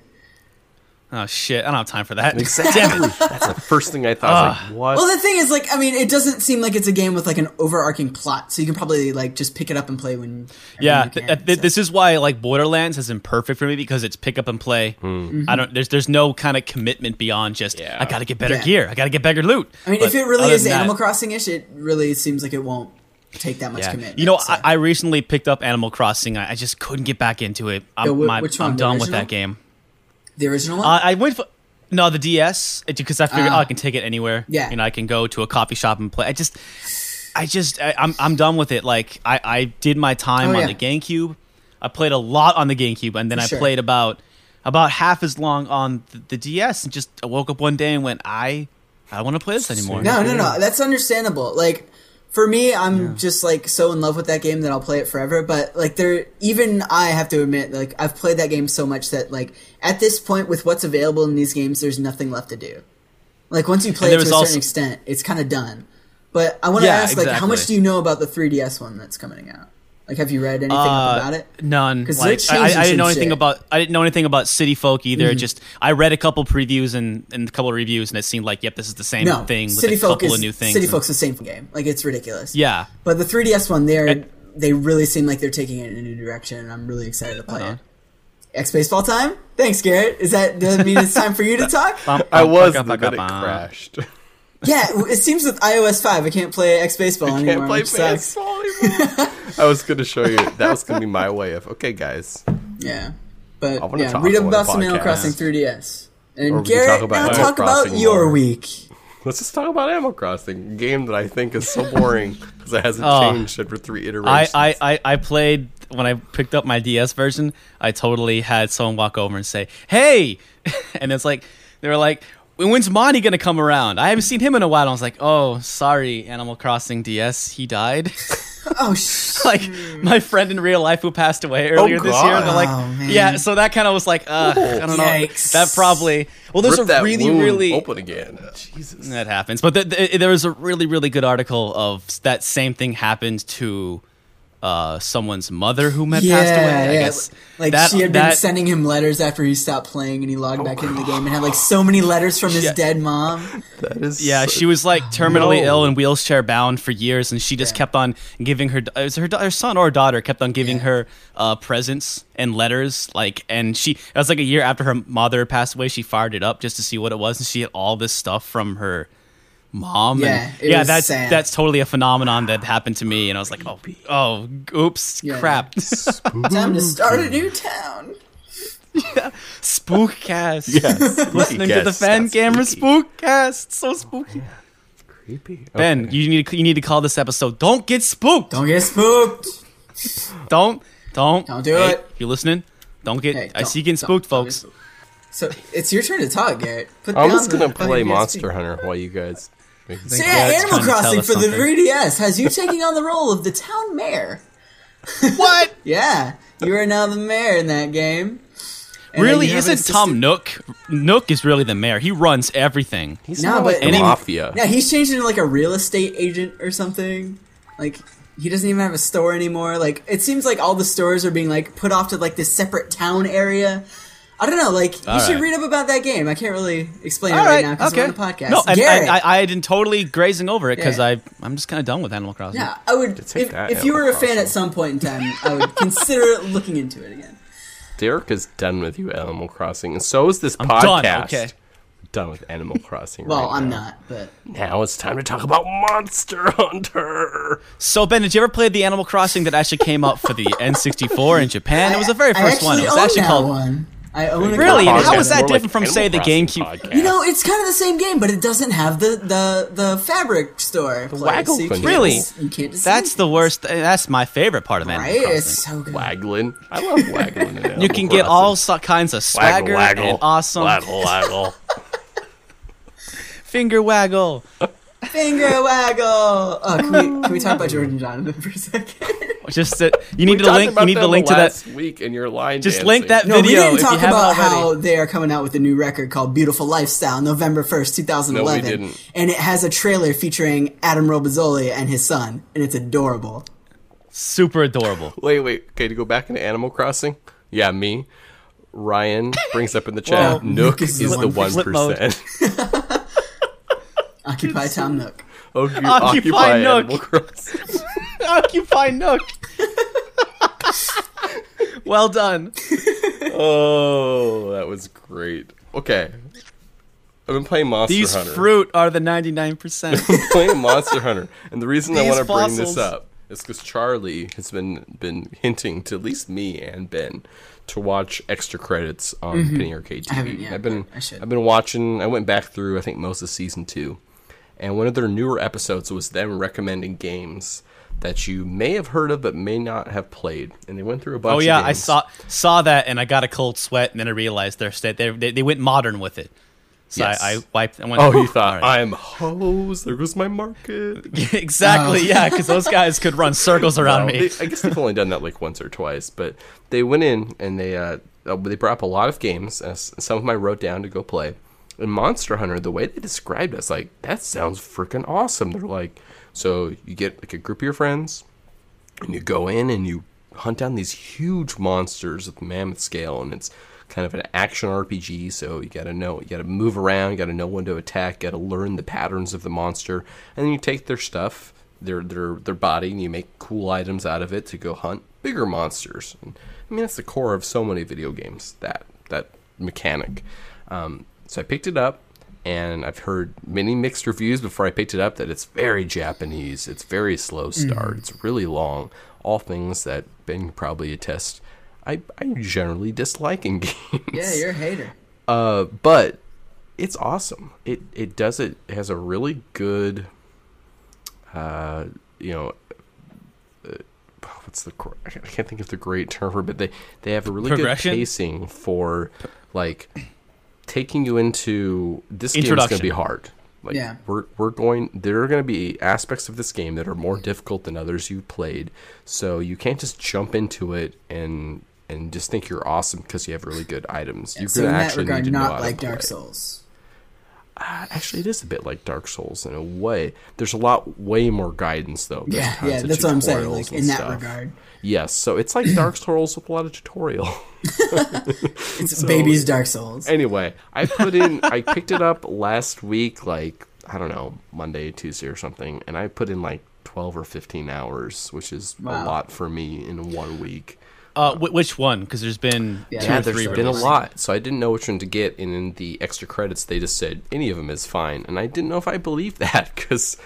Oh shit! I don't have time for that. Exactly. That's the first thing I thought. I was like, ah. what? Well, the thing is, like, I mean, it doesn't seem like it's a game with like an overarching plot, so you can probably like just pick it up and play when. Yeah, you th- can, th- so. this is why like Borderlands has been perfect for me because it's pick up and play. Hmm. Mm-hmm. I don't. There's there's no kind of commitment beyond just Yeah. I got to get better Yeah. gear. I got to get better loot. I mean, But if it really is Animal Crossing ish, it really seems like it won't take that much Yeah. commitment. You know, so. I, I recently picked up Animal Crossing. I, I just couldn't get back into it. I'm, Yeah, wh- my- which one, I'm the done with that game. The original one. Uh, I went for no the DS because I figured Ah. oh I can take it anywhere. Yeah. you know I can go to a coffee shop and play. I just, I just I, I'm I'm done with it. Like I I did my time Oh, on yeah. the GameCube. I played a lot on the GameCube, and then For I sure. played about about half as long on the, the DS. And just I woke up one day and went I I don't want to play this anymore. No, no, no. That's understandable. Like for me, I'm just like so in love with that game that I'll play it forever. But like there, even I have to admit, like I've played that game so much that like at this point, with what's available in these games, there's nothing left to do. Like once you play it to a certain also- extent, it's kind of done. But I want to Yeah, ask, like, how much do you know about the 3DS one that's coming out? Like, have you read anything Uh, about it? None. 'Cause they're Like I, I, I didn't know anything shit. about. I didn't know anything about City Folk either. Just I read a couple previews and, and a couple of reviews, and it seemed like, yep, this is the same No, thing with City a Folk couple is of new things. City and- Folk's the same game. Like it's ridiculous. yeah, But the 3DS one, they're they really seem like they're taking it in a new direction, and I'm really excited to play Uh-huh. it. X baseball time. Thanks, Gerritt. Is that does that mean it's time for you to *laughs* talk? I was, bum, but bum, then it crashed. *laughs* Yeah, it seems with iOS five, I can't play X baseball anymore. Can't play baseball *laughs* anymore. I was going to show you. That was going to be my way of, okay, guys. Yeah, but I yeah, talk read on about the some Animal. Crossing 3DS. And Or we can Gerritt, talk about now talk about Crossing your more. week. *laughs* Let's just talk about Animal Crossing, a game that I think is so boring because it hasn't *laughs* Oh. changed after three I, iterations. I, I, I played when I picked up my DS version. I totally had someone walk over and say, "Hey," and it's like they were like, "When's Monty gonna come around? I haven't seen him in a while." And I was like, "Oh, sorry, Animal Crossing DS, he died." *laughs* Oh, sh- *laughs* like my friend in real life who passed away earlier this year. God. They're like, Oh, man. yeah. So that kind of was like, uh, I don't know. That probably. Well, there's Rip a that really, wound really open again. Jesus. that happens. But th th there was a really, really good article of that same thing happened to uh, someone's mother who had passed away. I yeah. guess Like that, she had been that- sending him letters after he stopped playing, and he logged back into the game and had like so many letters from his Yeah. dead mom. That is Yeah, so- she was like terminally No. ill and wheelchair bound for years, and she just Yeah. kept on giving her it was her, her son or daughter kept on giving Yeah. her uh, presents and letters. Like, and she it was like a year after her mother passed away, she fired it up just to see what it was, and she had all this stuff from her mom. Yeah, and, it yeah, was that's sad. that's totally a phenomenon that happened to me, and I was like, oh, oh, oops, Yeah. crap, *laughs* Time to start a new town. Yeah, *laughs* spookcast. Yes. *laughs* Listening to the Fangamer spookcast, so spooky. Oh, creepy. Ben, Okay. you need to, you need to call this episode. Don't get spooked. Don't get spooked. Don't, don't, Don't do Hey, it. You listening? Don't get. Hey, I don't- see you getting spooked, don't get folks. spooked. So it's your turn to talk, Gerritt. Put I'm just going to play Monster Hunter while you guys. Make So this- yeah, Animal trying to tell Crossing us for the something. 3DS has you taking on the role of the town mayor. *laughs* What? Yeah, you are now the mayor in that game. And really? you have an Isn't Tom Nook? Nook is really the mayor. He runs everything. He's No, not but- like the mafia. Yeah, he's changed into like a real estate agent or something. Like he doesn't even have a store anymore. Like it seems like all the stores are being like put off to like this separate town area. I don't know. Like you All should right. read up about that game. I can't really explain it All right, right, now because okay. we're on the podcast. No, and Gerritt, I, I, I had been totally grazing over it because Yeah. I I'm just kind of done with Animal Crossing. yeah, I would. take If, that, if you were a Animal fan at some point in time, I would consider *laughs* looking into it again. Derek is done with you, Animal Crossing, and so is this I'm podcast. done, okay. Done with Animal *laughs* Crossing. Well, right I'm now. not, but Now it's time to talk about Monster Hunter. So Ben, did you ever play the Animal Crossing that actually came out for the *laughs* N64 in Japan? It was the very I first one. It was actually called one. I own a Really? copy And of how it. is that More like different from, say, the GameCube? podcast. You know, it's kind of the same game, but it doesn't have the the the fabric store. place, waggle so you can't Really? just- you can't just That's the worst. Eh, that's my favorite part of Animal Right? Crossing. It's so good. Waggling. I love *laughs* waggling. You can get all so- kinds of swagger waggle, waggle, and awesome Waggle, *laughs* waggle. finger waggle. Finger waggle. Oh, can we can we talk about Jordan Jonathan *laughs* for a second? Just that you *laughs* need We to link. You need to link to that. week in your line. Just dancing. link that No, we video didn't talk about how they are coming out with a new record called "Beautiful Lifestyle" November first, two thousand eleven, didn't. and it has a trailer featuring Adam Robizzoli and his son, and it's adorable. Super adorable. *laughs* Wait, wait. Okay, to go back into Animal Crossing. Yeah, me. Ryan brings up in the chat. Nook Nook is is the the one one flip mode. *laughs* Occupy Tom Nook. Oh, occupy, Occupy occupy Nook. Animal Crossing. Occupy Nook. *laughs* well done. Oh, that was great. Okay, I've been playing Monster These Hunter. These fruit are the ninety nine percent. I'm playing Monster Hunter, and the reason I want to bring this up is because Charlie has been been hinting to at least me and Ben to watch extra credits on Penny Arcade TV. Mm-hmm. yet, I've been I should. I've been watching. I went back through I think most of season two, and one of their newer episodes was them recommending games that you may have heard of but may not have played, and they went through a bunch. Oh yeah, I saw saw that and I got a cold sweat and then I realized their state they, they they went modern with it. So Yes. I, I wiped. I went, Oh, you thought right. I'm hose? There goes my market. *laughs* exactly? Yeah, *laughs* because those guys could run circles around me. they- I guess they've only done that like once or twice, but they went in and they uh, uh, they brought up a lot of games. Some of them I wrote down to go play. And Monster Hunter, the way they described us, like that sounds freaking awesome. They're like, so you get like a group of your friends, and you go in and you hunt down these huge monsters of mammoth scale, and it's kind of an action RPG. So you got to know, you got to move around, you got to know when to attack, got to learn the patterns of the monster, and then you take their stuff, their their their body, and you make cool items out of it to go hunt bigger monsters. And, I mean, that's the core of so many video games. That that mechanic. Um, so I picked it up, and I've heard many mixed reviews before I picked it up that it's very Japanese. It's very slow start. It's really long. All things that Ben can probably attest. I, I generally dislike in *laughs* games. Yeah, you're a hater. Uh, but it's awesome. It it does it, it has a really good, uh, you know, uh, what's the I can't think of the great term for, but they they have a really good pacing for like taking you into this game is going to be hard. Like Yeah. we're we're going there are going to be aspects of this game that are more difficult than others you've played. So you can't just jump into it and and just think you're awesome because you have really good items. You're so going in to that actually regard, need to know not how to like Dark play. Souls. Uh, actually, it is a bit like Dark Souls in a way. There's a lot way more guidance though. There's Yeah, yeah, that's what I'm saying. Like in that regard, Yes, so it's like Dark Souls with a lot of tutorial. *laughs* it's *laughs* baby's Dark Souls. anyway, I put in *laughs* I picked it up last week like I don't know, Monday, Tuesday or something, and I put in like 12 or 15 hours, which is a lot for me in one week. Uh, wh- which one? Because there's been Yeah, two Yeah, or there's three been a lot, so I didn't know which one to get. And in the extra credits, they just said any of them is fine, and I didn't know if I believed *laughs* that because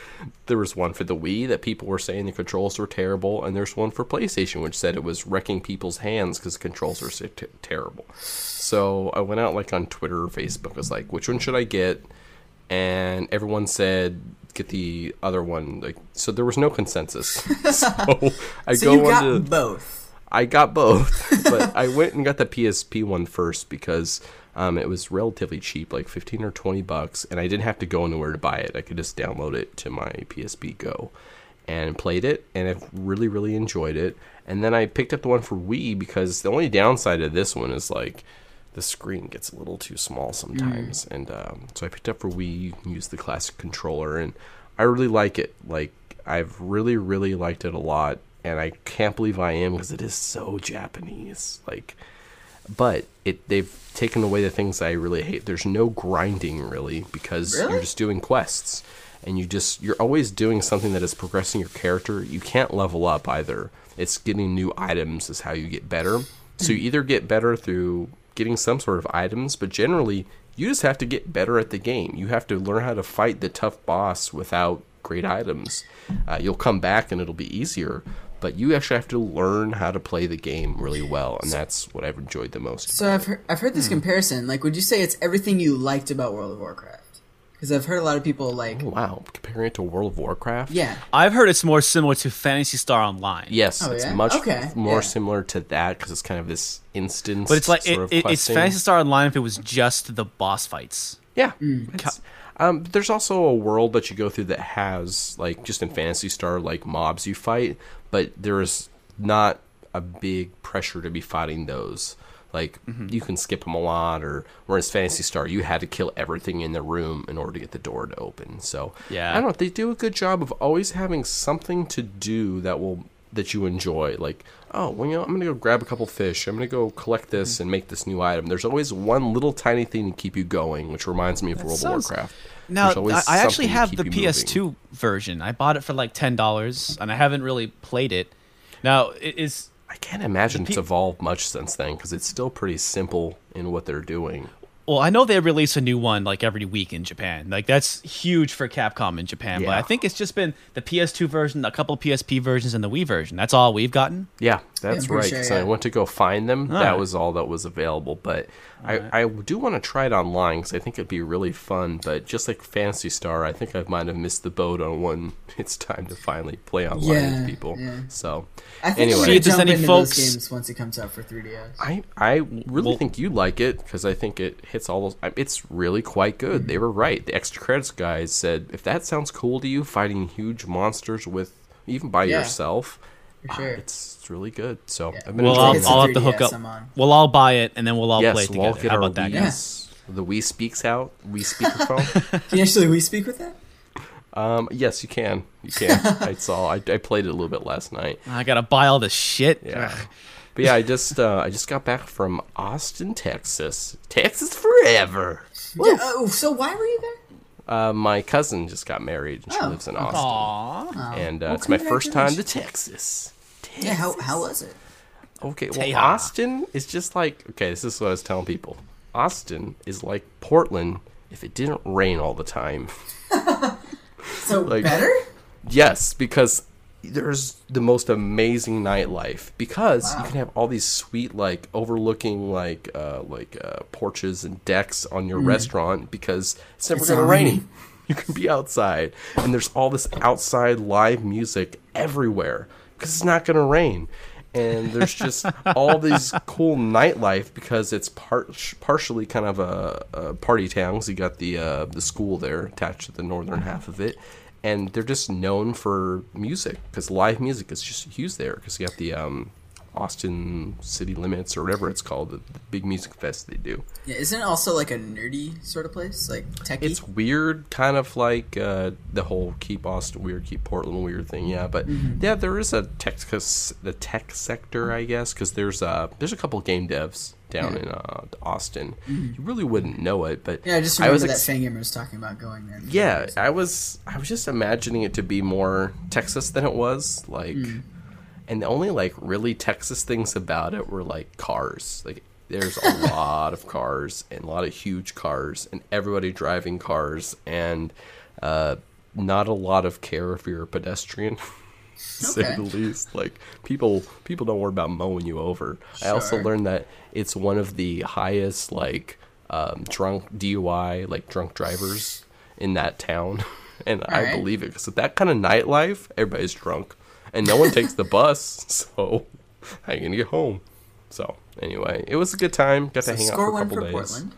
there was one for the Wii that people were saying the controls were terrible, and there's one for PlayStation which said it was wrecking people's hands because the controls were so t- terrible. So I went out like on Twitter or Facebook, was like, which one should I get? And everyone said get the other one. Like, so there was no consensus. *laughs* so I So go you got on to both. I got both, *laughs* but I went and got the PSP one first because um, it was relatively cheap, like fifteen or twenty bucks, and I didn't have to go anywhere to buy it. I could just download it to my PSP Go and played it, and I really, really enjoyed it. And then I picked up the one for Wii because the only downside of this one is like the screen gets a little too small sometimes, and um, so I picked up for Wii. You can use the classic controller, and I really like it. Like I've really, really liked it a lot, and I can't believe I am because it is so Japanese. Like but it they've taken away the things I really hate. There's no grinding really because Really? you're just doing quests and you just you're always doing something that is progressing your character. You can't level up either. It's getting new items is how you get better. So you either get better through getting some sort of items, but generally you just have to get better at the game. You have to learn how to fight the tough boss without great items. Uh, you'll come back and it'll be easier, but you actually have to learn how to play the game really well, and that's what I've enjoyed the most. So I've heard, I've heard this Hmm. comparison. Like, would you say it's everything you liked about World of Warcraft? Because I've heard a lot of people like, Oh, wow, comparing it to World of Warcraft? yeah, I've heard it's more similar to Phantasy Star Online. Yes, Oh, it's yeah? much Okay, more yeah. similar to that because it's kind of this instance. But it's like sort it, of it, it's. Phantasy Star Online if it was just the boss fights. Yeah. Mm. Um, there's also a world that you go through that has like just in Phantasy Star like mobs you fight, but there is not a big pressure to be fighting those. Like Mm-hmm. you can skip them a lot, or whereas Phantasy Star you had to kill everything in the room in order to get the door to open. So Yeah. I don't know. They do a good job of always having something to do that will that you enjoy. Like oh, well, you know, I'm gonna go grab a couple fish. I'm gonna go collect this Mm-hmm. and make this new item. There's always one little tiny thing to keep you going, which reminds me of World sounds- of Warcraft. Now I, I actually have the. PS2 version. I bought it for like ten dollars, and I haven't really played it. Now it is I can't imagine The it's evolved much since then because it's still pretty simple in what they're doing. Well, I know they release a new one like every week in Japan. Like that's huge for Capcom in Japan. But I think it's just been the PS2 version, a couple PSP versions, and the Wii version. That's all we've gotten. Yeah, that's pretty right. sure, 'cause yeah. I went to go find them. that Alright. was all that was available. But I, I do want to try it online because I think it'd be really fun. But just like Phantasy Star, I think I might have missed the boat on when *laughs* it's time to finally play online Yeah, with people. yeah. So I think Anyway. I'm See if there's any into folks- those games once it comes out for 3DS. I I really Well- think you'd like it because I think it hits all those. It's really quite good. Mm. They were right. The extra credits guys said if that sounds cool to you, fighting huge monsters with even by Yeah. yourself, For ah, sure. it's it's really good. So Yeah. I've been Well, I'll, It's it. a I'll have to hook 3DS up. I'm on. We'll all buy it, and then we'll all play yes, it we'll together. get How about that, guys? Yes, the Wii speaks out. Wii speakerphone. *laughs* Can you actually we speak with that? um, yes, you can. You can. *laughs* I saw. I, I played it a little bit last night. I gotta buy all this shit. Yeah. But yeah, I just uh, I just got back from Austin, Texas. Texas forever. Yeah, oh, so why were you there? Uh, my cousin just got married, and she Oh, lives in. Austin. Aw. and uh, Well, it's my first time to. Texas. Yeah, how, how was it? Okay, well, Teja. Austin is just like okay. This is what I was telling people. Austin is like Portland if it didn't rain all the time. *laughs* So Like- better? Yes, because there's the most amazing nightlife because you can have all these sweet like overlooking like uh like uh porches and decks on your restaurant because it's never going to rain. raining. *laughs* You can be outside and there's all this outside live music everywhere because it's not going to rain. And there's just all these *laughs* cool nightlife because it's part partially kind of a, a party So you got the uh, the school there attached to the northern half of it, and they're just known for music because live music is just huge there because you got the um, Austin City Limits or whatever it's called, the, the big music fest they do. Yeah, isn't it also like a nerdy sort of place? Like techie? It's weird, kind of like uh, the whole keep Austin weird, keep Portland weird thing. Yeah, but yeah, there is a tech the tech sector, I guess, because there's a there's a couple game devs down in uh, Austin. You really wouldn't know it, but yeah, I just I remember was that ex- Fangamer was talking about going there. yeah, I was I was just imagining it to be more Texas than it was, like and the only like really Texas things about it were like cars. Like there's a *laughs* lot of cars and a lot of huge cars and everybody driving cars and uh not a lot of care if you're a pedestrian. *laughs* say Okay. the least. Like people people don't worry about mowing you over. I also learned that it's one of the highest like um, drunk DUI like drunk drivers in that town, *laughs* and I Alright. believe it because with that kind of nightlife, everybody's drunk, and no one takes the bus, *laughs* so how are you gonna get home? So anyway, it was a good time. Got So to hang out for a couple for days. Portland.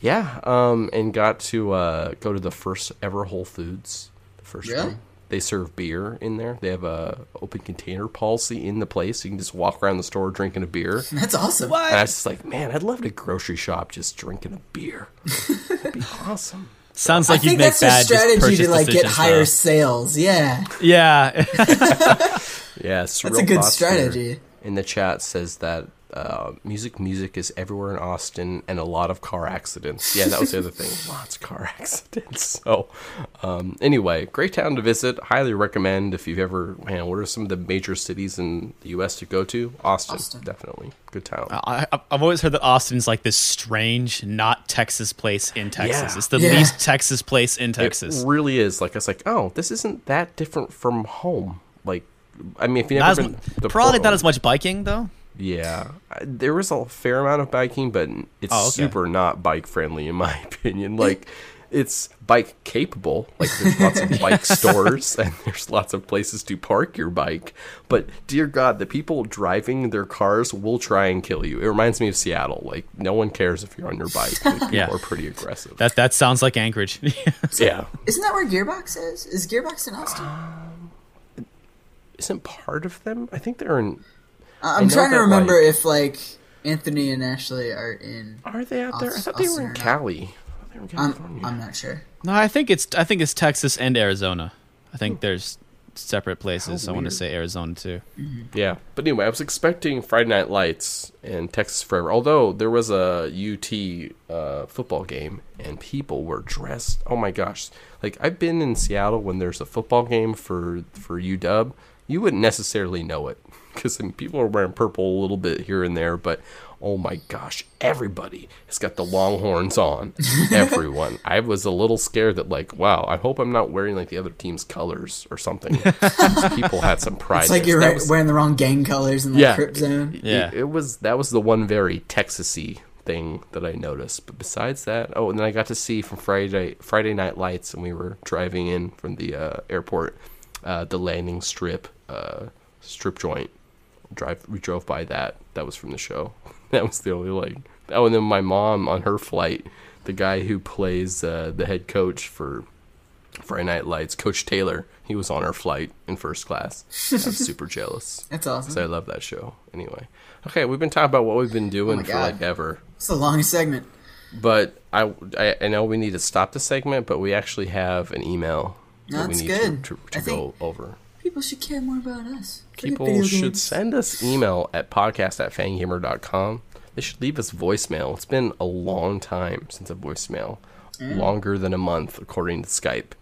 Yeah, um, and got to uh, go to the first ever Whole Foods. The first Really? one. They serve beer in there. They have a open container policy in the place. You can just walk around the store drinking a beer. *laughs* That's awesome. What? And I was just like, man, I'd love to grocery shop just drinking a beer. *laughs* That'd be awesome. Sounds like you'd think make that's your bad just strategy to like get higher though. sales. Yeah, Yeah. *laughs* *laughs* Yes, that's a good strategy. in the chat says that uh, music, music is everywhere in Austin, and a lot of car accidents. Yeah, that was the other thing. *laughs* Lots of car accidents. *laughs* So, um, anyway, great town to visit. Highly recommend if you've ever. Man, what are some of the major cities in the U.S. to go to? Austin, Austin. definitely good town. I, I- I've always heard that Austin's like this strange, not Texas place in Texas. Yeah. It's the Yeah. least Texas place in Texas. It really is. Like I was like, oh, this isn't that different from home. Like, I mean, if you Not never as, been mu- to probably not Portland- as much biking though. Yeah, I- there was a fair amount of biking, but it's Oh, okay. super not bike friendly in my *laughs* opinion. Like, it's bike capable. Like, there's lots of bike *laughs* stores and there's lots of places to park your bike. But dear God, the people driving their cars will try and kill you. It reminds me of Seattle. Like, no one cares if you're on your bike. Like, *laughs* people Yeah. are pretty aggressive. That that sounds like Anchorage. yeah, Isn't that where Gearbox is? Is Gearbox in Austin? Um, isn't part of them. I think they're in. I'm know trying to remember like- if like Anthony and Ashley are in. Are they out there? I thought they were in. Cali. They were in I'm, I'm not sure. no, I think it's I think it's Texas and Arizona. I think there's separate places. How I want to say Arizona too. Yeah, but anyway, I was expecting Friday Night Lights and Texas Forever. Although there was a UT uh, football game and people were dressed. Oh my gosh! Like I've been in Seattle when there's a football game for for UW. You wouldn't necessarily know it because I mean, people are wearing purple a little bit here and there, but oh my gosh, everybody has got the Longhorns on. *laughs* Everyone. I was a little scared that like, wow, I hope I'm not wearing like the other team's colors or something. *laughs* people had some pride. It's like you're right, was- wearing the wrong gang colors in the Yeah. Crip Zone. Yeah. it, it was that was the one very Texasy thing that I noticed. But besides that, oh, and then I got to see from Friday Friday Night Lights, and we were driving in from the uh, airport, uh, the landing strip, uh, strip joint. Drive we drove by that. That was from the show. *laughs* That was the only like. Oh, and then my mom on her flight, the guy who plays uh, the head coach for Friday Night Lights, Coach Taylor, he was on our flight in first class. I was super *laughs* jealous. That's awesome. So I love that show. Anyway, okay, we've been talking about what we've been doing Oh for God. like ever, It's the longest segment. but I, I I know we need to stop the segment, but we actually have an email that we need good. to, to, to go over. People should care more about us. Forget People should games. send us email at podcast at fangamer.com. They should leave us voicemail. It's been a long time since a voicemail, mm. longer than a month according to Skype.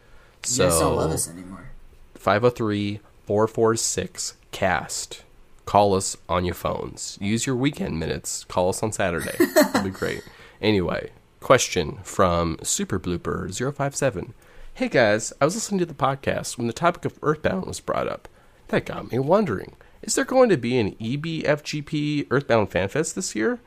So You guys don't love us anymore. 503 446 CAST. Call us on your phones. Use your weekend minutes. Call us on Saturday. That'd be great. *laughs* Anyway, question from Super Blooper 057. Hey guys, I was listening to the podcast when the topic of Earthbound was brought up. That got me wondering is there going to be an EBFGP Earthbound FanFest this year?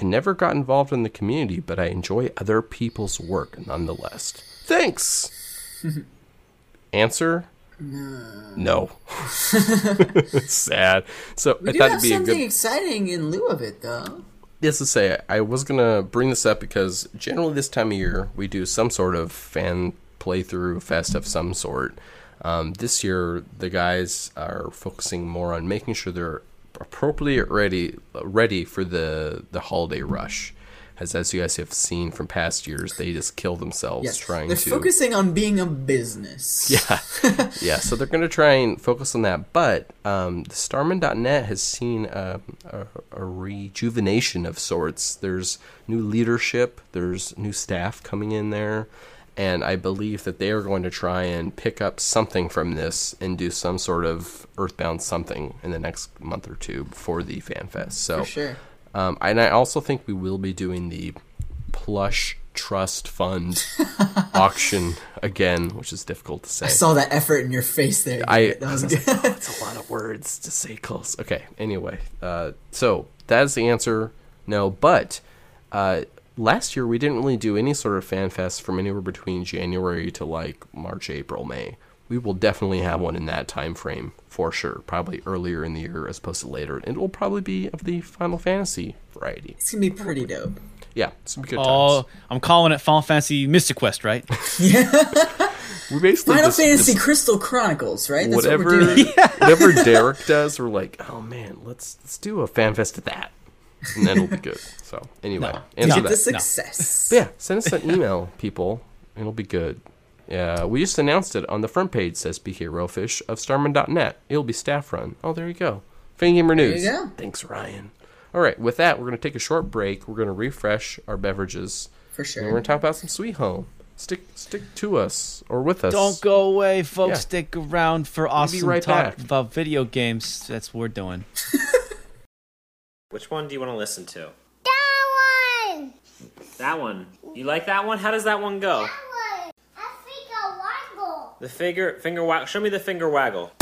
I never got involved in the community, but I enjoy other people's work nonetheless. Thanks! *laughs* Answer no. *laughs* Sad. So We I do thought have it'd be a something good. exciting in lieu of it, though. Yes, to say I was gonna bring this up because generally this time of year we do some sort of fan playthrough fest of some sort. Um, this year the guys are focusing more on making sure they're appropriately ready ready for the the holiday rush. As as you guys have seen from past years, they just kill themselves Yes, trying they're to focusing on being a business. *laughs* yeah, yeah. So they're going to try and focus on that. But um, the Starman.net has seen um a, a rejuvenation of sorts. There's new leadership. There's new staff coming in there, and I believe that they are going to try and pick up something from this and do some sort of Earthbound something in the next month or two before the FanFest. So for sure. um, and I also think we will be doing the plush trust fund *laughs* auction again, which is difficult to say. I saw that effort in your face there. I- that was *laughs* good. It's a lot of words to say close. Okay. Anyway, uh, so that is the answer. No, but uh, last year we didn't really do any sort of fan fest from anywhere between January to like March, April, May. We will definitely have one in that time frame for sure. Probably earlier in the year as opposed to later. And it will probably be of the Final Fantasy variety. it's gonna be pretty dope. Yeah, some good Oh, times. I'm calling it Final Fantasy Mystic Quest, right? *laughs* *laughs* We basically Final just- Fantasy just- Crystal Chronicles, right? That's whatever what we're doing. *laughs* whatever Derek does, we're like, oh man, let's let's do a fan fest of that, and then it'll be good. So anyway, No. answer Get that. success. But yeah, send us an email, people. It'll be good. Yeah, we just announced it on the front page. Says BK Rowfish of Starman.net. It'll be staff run. Oh, there you go. Fangamer News. you go. Thanks, Ryan. All All right, with that, we're going to take a short break. We're going to refresh our beverages. For sure. And we're going to talk about some Sweet Home. Stick stick to us or with us. Don't go away, folks. Yeah. Stick around for awesome right talk back. about video games. That's what we're doing. *laughs* Which one do you want to listen to? That one! You like that one? How does that one go? That one! Think I waggle. The finger finger waggle. Show me the finger waggle.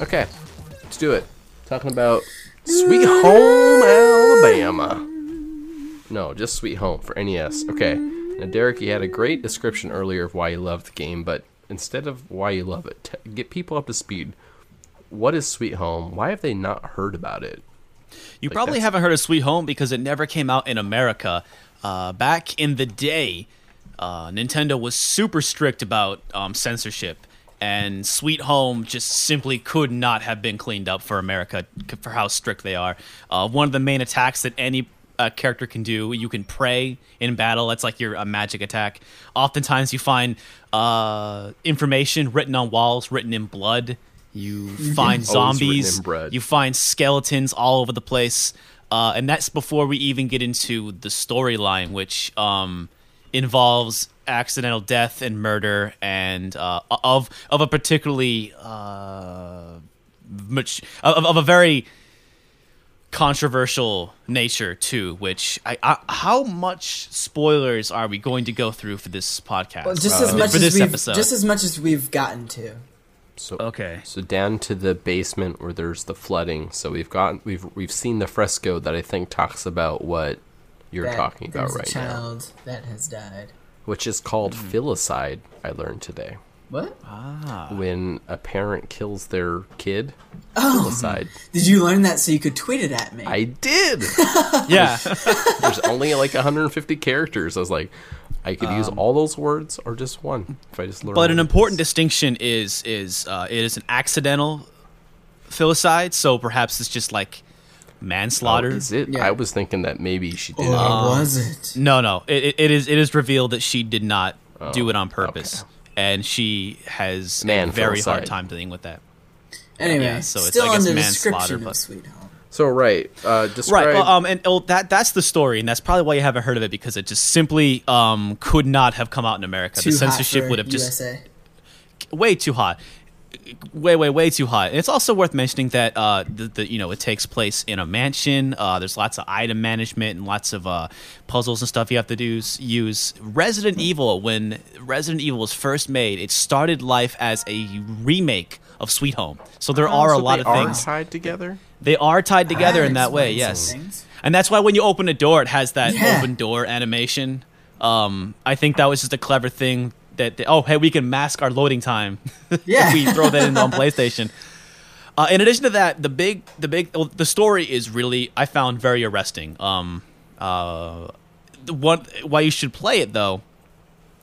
Okay, let's do it. Talking about Sweet Home Alabama. No, just Sweet Home for NES. Okay. Now, Derek, you had a great description earlier of why you love the game, but instead of why you love it, t- get people up to speed. What is Sweet Home? Why have they not heard about it? You Like, probably that's- haven't heard of Sweet Home because it never came out in America. Uh, back in the day, uh, Nintendo was super strict about um, censorship, and Sweet Home just simply could not have been cleaned up for America for how strict they are. Uh, one of the main attacks that any uh, character can do, you can pray in battle. That's like your a magic attack. Oftentimes, you find uh, information written on walls, written in blood. You find Always written in zombies. You find skeletons all over the place. Uh, and that's before we even get into the storyline, which um, involves accidental death and murder, and uh, of of a particularly uh, much of, of a very controversial nature too. Which I, I how much spoilers are we going to go through for this podcast? Well, just as Uh, much for as this we've episode. just as much as we've gotten to. So okay. So down to the basement where there's the flooding. So we've got we've we've seen the fresco that I think talks about what you're that talking about right a now, that has died. Which is called Mm-hmm. filicide. I learned today. What? Ah. When a parent kills their kid, Oh, filicide. did you learn that so you could tweet it at me? I did. *laughs* Yeah. There's only like 150 characters. I was like, I could Um, use all those words or just one if I just learn. But an one. important distinction is is uh, it is an accidental filicide, so perhaps it's just like Oh, manslaughter. is it? Yeah. I was thinking that maybe she did. or it. was it? no, no, it, it- it is it is revealed that she did not do it on okay. purpose, and she has Man a very hard filicide. time dealing with that. Anyway, Yeah, so it's, still I guess, on the manslaughter, description but- of Sweet Home. So right, uh, describe. Right. Well, um, and oh, that that's the story, and that's probably why you haven't heard of it because it just simply um could not have come out in America. Too the hot censorship for would have just USA. way too hot way way way too hot and it's also worth mentioning that uh the, the you know it takes place in a mansion. Uh there's lots of item management and lots of uh puzzles and stuff you have to do use. Resident evil when resident evil was first made it started life as a remake of sweet home. So there are Oh, a so lot they of are things tied together. they are tied together That in that way yes. Things. and that's why when you open a door it has that Yeah. open door animation. Um i think that was just a clever thing that that- oh hey we can mask our loading time *laughs* Yeah. we throw that in on *laughs* PlayStation. Uh, in addition to that, the big, the big, well, the story is really I found very arresting. Um, uh, the one why you should play it though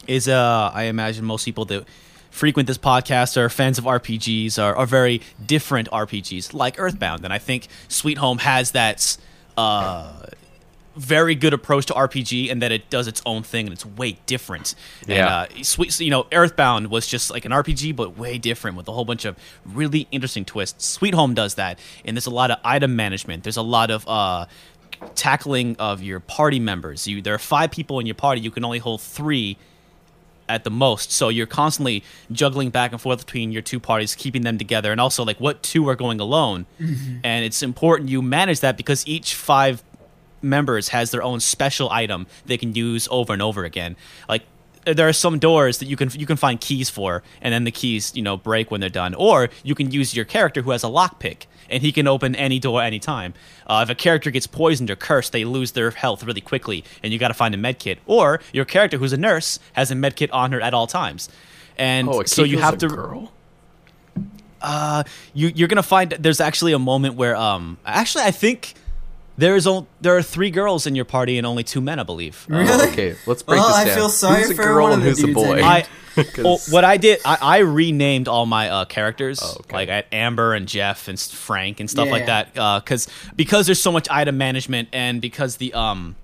is uh, I imagine most people that frequent this podcast are fans of RPGs are, are very different RPGs like Earthbound, and I think Sweet Home has that uh, very good approach to RPG and that it does its own thing and it's way different. Yeah. And, uh, sweet, you know, Earthbound was just like an RPG but way different with a whole bunch of really interesting twists. Sweet Home does that, and there's a lot of item management. There's a lot of uh, tackling of your party members. You there are five people in your party. You can only hold three at the most. So you're constantly juggling back and forth between your two parties, keeping them together, and also like what two are going alone. And it's important you manage that because each five members has their own special item they can use over and over again. Like there are some doors that you can you can find keys for, and then the keys you know break when they're done. Or you can use your character who has a lockpick, and he can open any door anytime. Uh, if a character gets poisoned or cursed, they lose their health really quickly, and you got to find a med kit. Or your character who's a nurse has a med kit on her at all times, and Oh, so you have a to girl. Uh, you you're gonna find there's actually a moment where um actually I think There's o- there are three girls in your party and only two men, I believe. Uh, Really? Okay, let's break Well, this down. I feel sorry who's a for girl one and of the who's a dudes I boy? named. I 'Cause- well, what I did, I, I renamed all my uh, characters, Oh, okay. like at Amber and Jeff and Frank and stuff like Yeah. that, because because there's so much item management and because the um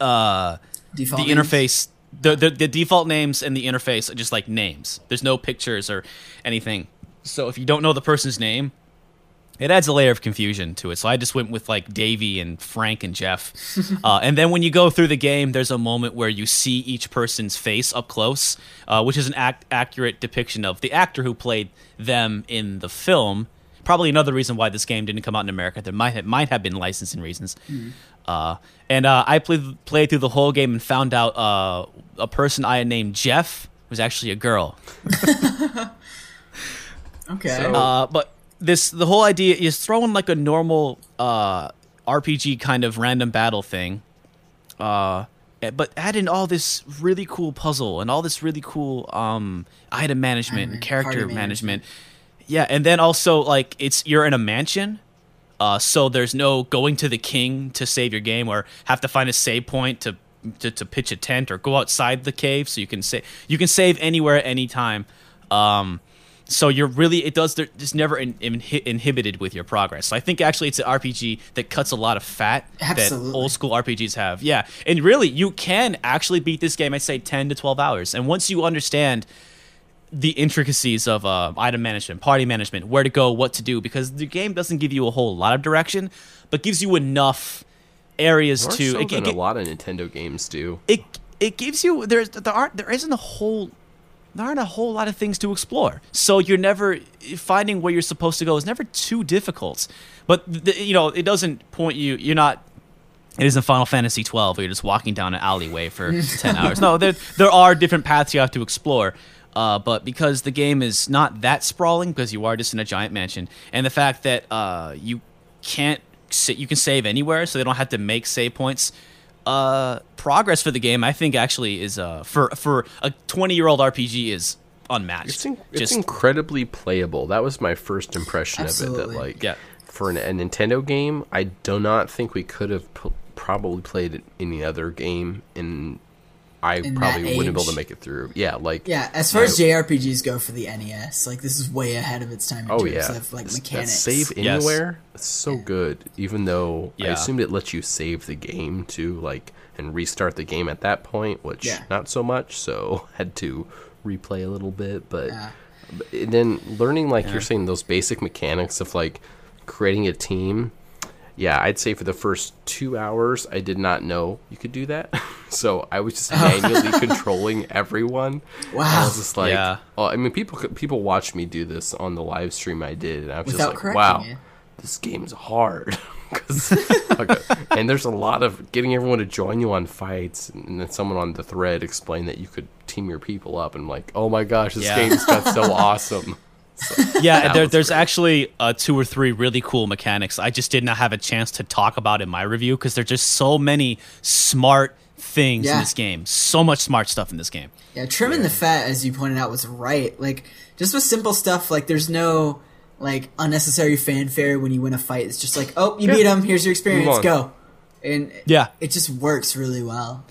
uh Default the names? interface the, the the default names and the interface are just like names. There's no pictures or anything. So if you don't know the person's name, it adds a layer of confusion to it. So I just went with like Davey and Frank and Jeff. *laughs* uh, and then when you go through the game, there's a moment where you see each person's face up close, uh, which is an ac- accurate depiction of the actor who played them in the film. Probably another reason why this game didn't come out in America. There might have, might have been licensing reasons. Uh, and uh, I played played through the whole game and found out uh, a person I had named Jeff was actually a girl. *laughs* *laughs* Okay. So- Uh, but this the whole idea is throwing like a normal uh, RPG kind of random battle thing, uh, but add in all this really cool puzzle and all this really cool um, item management and character party management. Yeah, and then also like it's you're in a mansion. Uh, so there's no going to the king to save your game or have to find a save point to, to, to pitch a tent or go outside the cave so you can say you can save anywhere at any time. Um, so you're really it does there- it's never in, inhi- inhibited with your progress. So I think actually it's an RPG that cuts a lot of fat Absolutely. that old school RPGs have. Yeah, and really you can actually beat this game. I say ten to twelve hours, and once you understand the intricacies of uh, item management, party management, where to go, what to do, because the game doesn't give you a whole lot of direction, but gives you enough areas More to so it, than it, a lot of Nintendo games do. it it gives you there's there aren't there isn't a whole there aren't a whole lot of things to explore. So you're never finding where you're supposed to go is never too difficult. But the, you know, it doesn't point you. You're not. It isn't Final Fantasy 12 where you're just walking down an alleyway for *laughs* 10 hours. No, there there are different paths you have to explore. Uh, but because the game is not that sprawling, because you are just in a giant mansion, and the fact that uh, you can't sa- you can save anywhere, so they don't have to make save points. Uh, progress for the game, I think, actually is uh for for a 20 year old RPG is unmatched. It's, in, it's Just- incredibly playable. That was my first impression of it. That like, Yeah. for an, a Nintendo game, I do not think we could have p- probably played any other game, and I In probably wouldn't be able to make it through. Yeah, like yeah, as far as JRPGs go for the NES, like this is way ahead of its time in Oh terms yeah, of like This- that mechanics. save Yes. anywhere. It's so good. Even though I assumed it lets you save the game too, like and restart the game at that point, which Yeah. not so much. So *laughs* had to replay a little bit, but Yeah. but then learning like you're saying those basic mechanics of like creating a team. Yeah, I'd say for the first two hours, I did not know you could do that. *laughs* so I was just oh. manually controlling everyone. Wow. I was just like, Yeah. oh, I mean, people could- people watched me do this on the live stream I did, and I was Without just like, wow, you. this game's hard. *laughs* *laughs* okay. And there's a lot of getting everyone to join you on fights, and then someone on the thread explained that you could team your people up, and I'm like, oh my gosh, this Yeah. game's got so awesome. Yeah, there, there's great. actually uh, two or three really cool mechanics. I just did not have a chance to talk about in my review because there's just so many smart things in this game. So much smart stuff in this game. Yeah, trimming the fat, as you pointed out, was right. Like, just with simple stuff, like, there's no, like, unnecessary fanfare when you win a fight. It's just like, oh, you Yeah. beat him, here's your experience, go. And Yeah. it just works really well.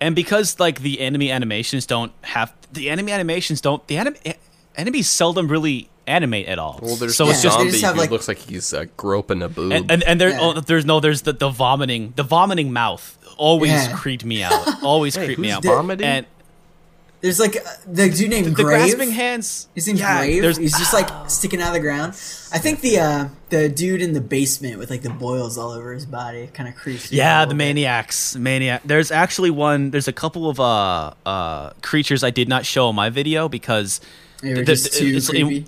And because like the enemy animations don't have the enemy animations don't the anim, e- enemies seldom really animate at all. Well, there's so the it's just they zombie just have, who like- looks like he's uh, groping a boob. and and, and there Yeah. oh, there's no there's the, the vomiting the vomiting mouth always Yeah. creeped me out. Always *laughs* Wait, creeped me out. vomiting? And There's, like, uh, the dude named the Grave. grasping hands. His name's yeah, Grave. He's just, like, sticking out of the ground. I think the, uh, the dude in the basement with, like, the boils all over his body kind of creeps Yeah, the bit. maniacs, maniac. There's actually one. There's a couple of uh uh creatures I did not show in my video because They were just the- too it's- it- creepy.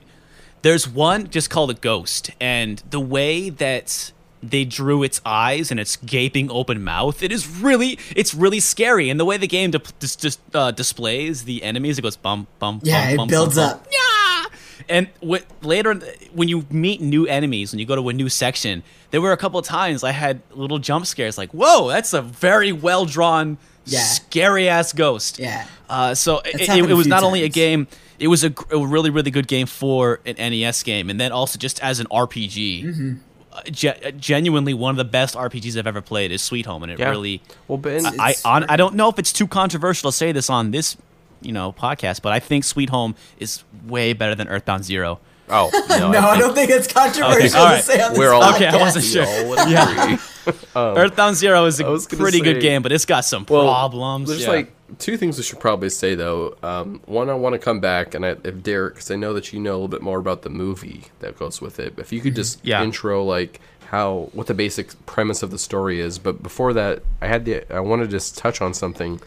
there's one just called a ghost, and the way that they drew its eyes and its gaping open mouth, it is really it's really scary. And the way the game di- dis- dis- uh, displays the enemies, it goes bump, bump, Yeah, bum, it bum, builds up. Yeah. And wh- later, when you meet new enemies, when you go to a new section, there were a couple of times I had little jump scares, like, "Whoa, that's a very well drawn, Yeah. scary ass ghost." Yeah. Uh, so it, it, it was few not only a game; it was a, a really, really good game for an NES game, and then also just as an RPG. Mm-hmm. ge- genuinely one of the best RPGs I've ever played is Sweet Home, and it Yeah. really. Well, Ben, I It's on, I don't know if it's too controversial to say this on this, you know, podcast, but I think Sweet Home is way better than Earthbound Zero. oh no, No, I, think don't think it's controversial Okay, all to right. say on this We're all- podcast. Okay, I wasn't sure. all would agree. *laughs* Earthbound Zero is a was gonna pretty good game, but it's got some Well, problems. There's Yeah. like two things we should probably say though. Um, one, I want to come back and I, if Derek, because I know that you know a little bit more about the movie that goes with it. If you could just Yeah. intro like how what the basic premise of the story is. But before that, I had the I wanted to just touch on something.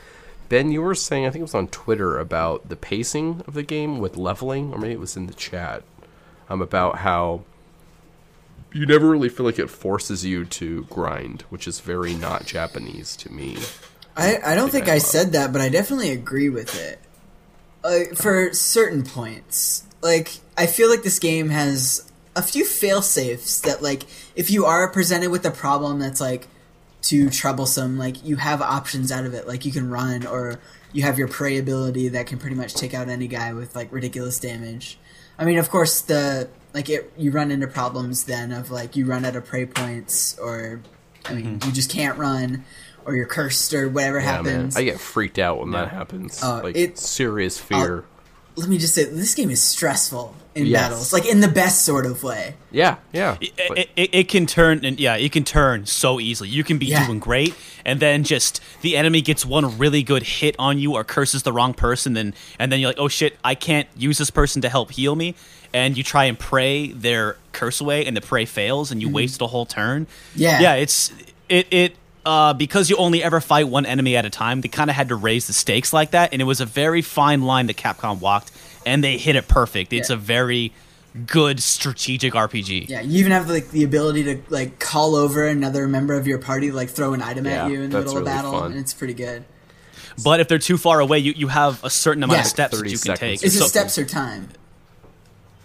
Ben, you were saying I think it was on Twitter about the pacing of the game with leveling, or maybe it was in the chat. Um, about how you never really feel like it forces you to grind, which is very not Japanese to me. I, I don't think I I said that, but I definitely agree with it. Uh, for certain points, like I feel like this game has a few fail safes that, like, if you are presented with a problem that's like too troublesome, like you have options out of it. Like you can run, or you have your pray ability that can pretty much take out any guy with like ridiculous damage. I mean, of course, the like it you run into problems then of like you run out of pray points, or I mean, you just can't run, or you're cursed, or whatever Yeah, man. happens. I get freaked out when that happens. Uh, like it- serious fear. Let me just say, this game is stressful in Yes. battles, like in the best sort of way. yeah, yeah. it, it, it, it can turn and yeah it can turn so easily you can be Yeah. doing great and then just the enemy gets one really good hit on you or curses the wrong person then and then you're like oh shit i can't use this person to help heal me and you try and pray their curse away and the pray fails and you waste a whole turn Mm-hmm. Yeah. yeah it's it it uh, because you only ever fight one enemy at a time, they kind of had to raise the stakes like that, and it was a very fine line that Capcom walked, and they hit it perfect. It's Yeah. a very good strategic RPG. Yeah, you even have like the ability to like call over another member of your party, like throw an item Yeah, at you in the that's middle of really battle, fun. and it's pretty good. But if they're too far away, you, you have a certain amount Yeah. of steps that 30 you can take. Is it So- steps or time?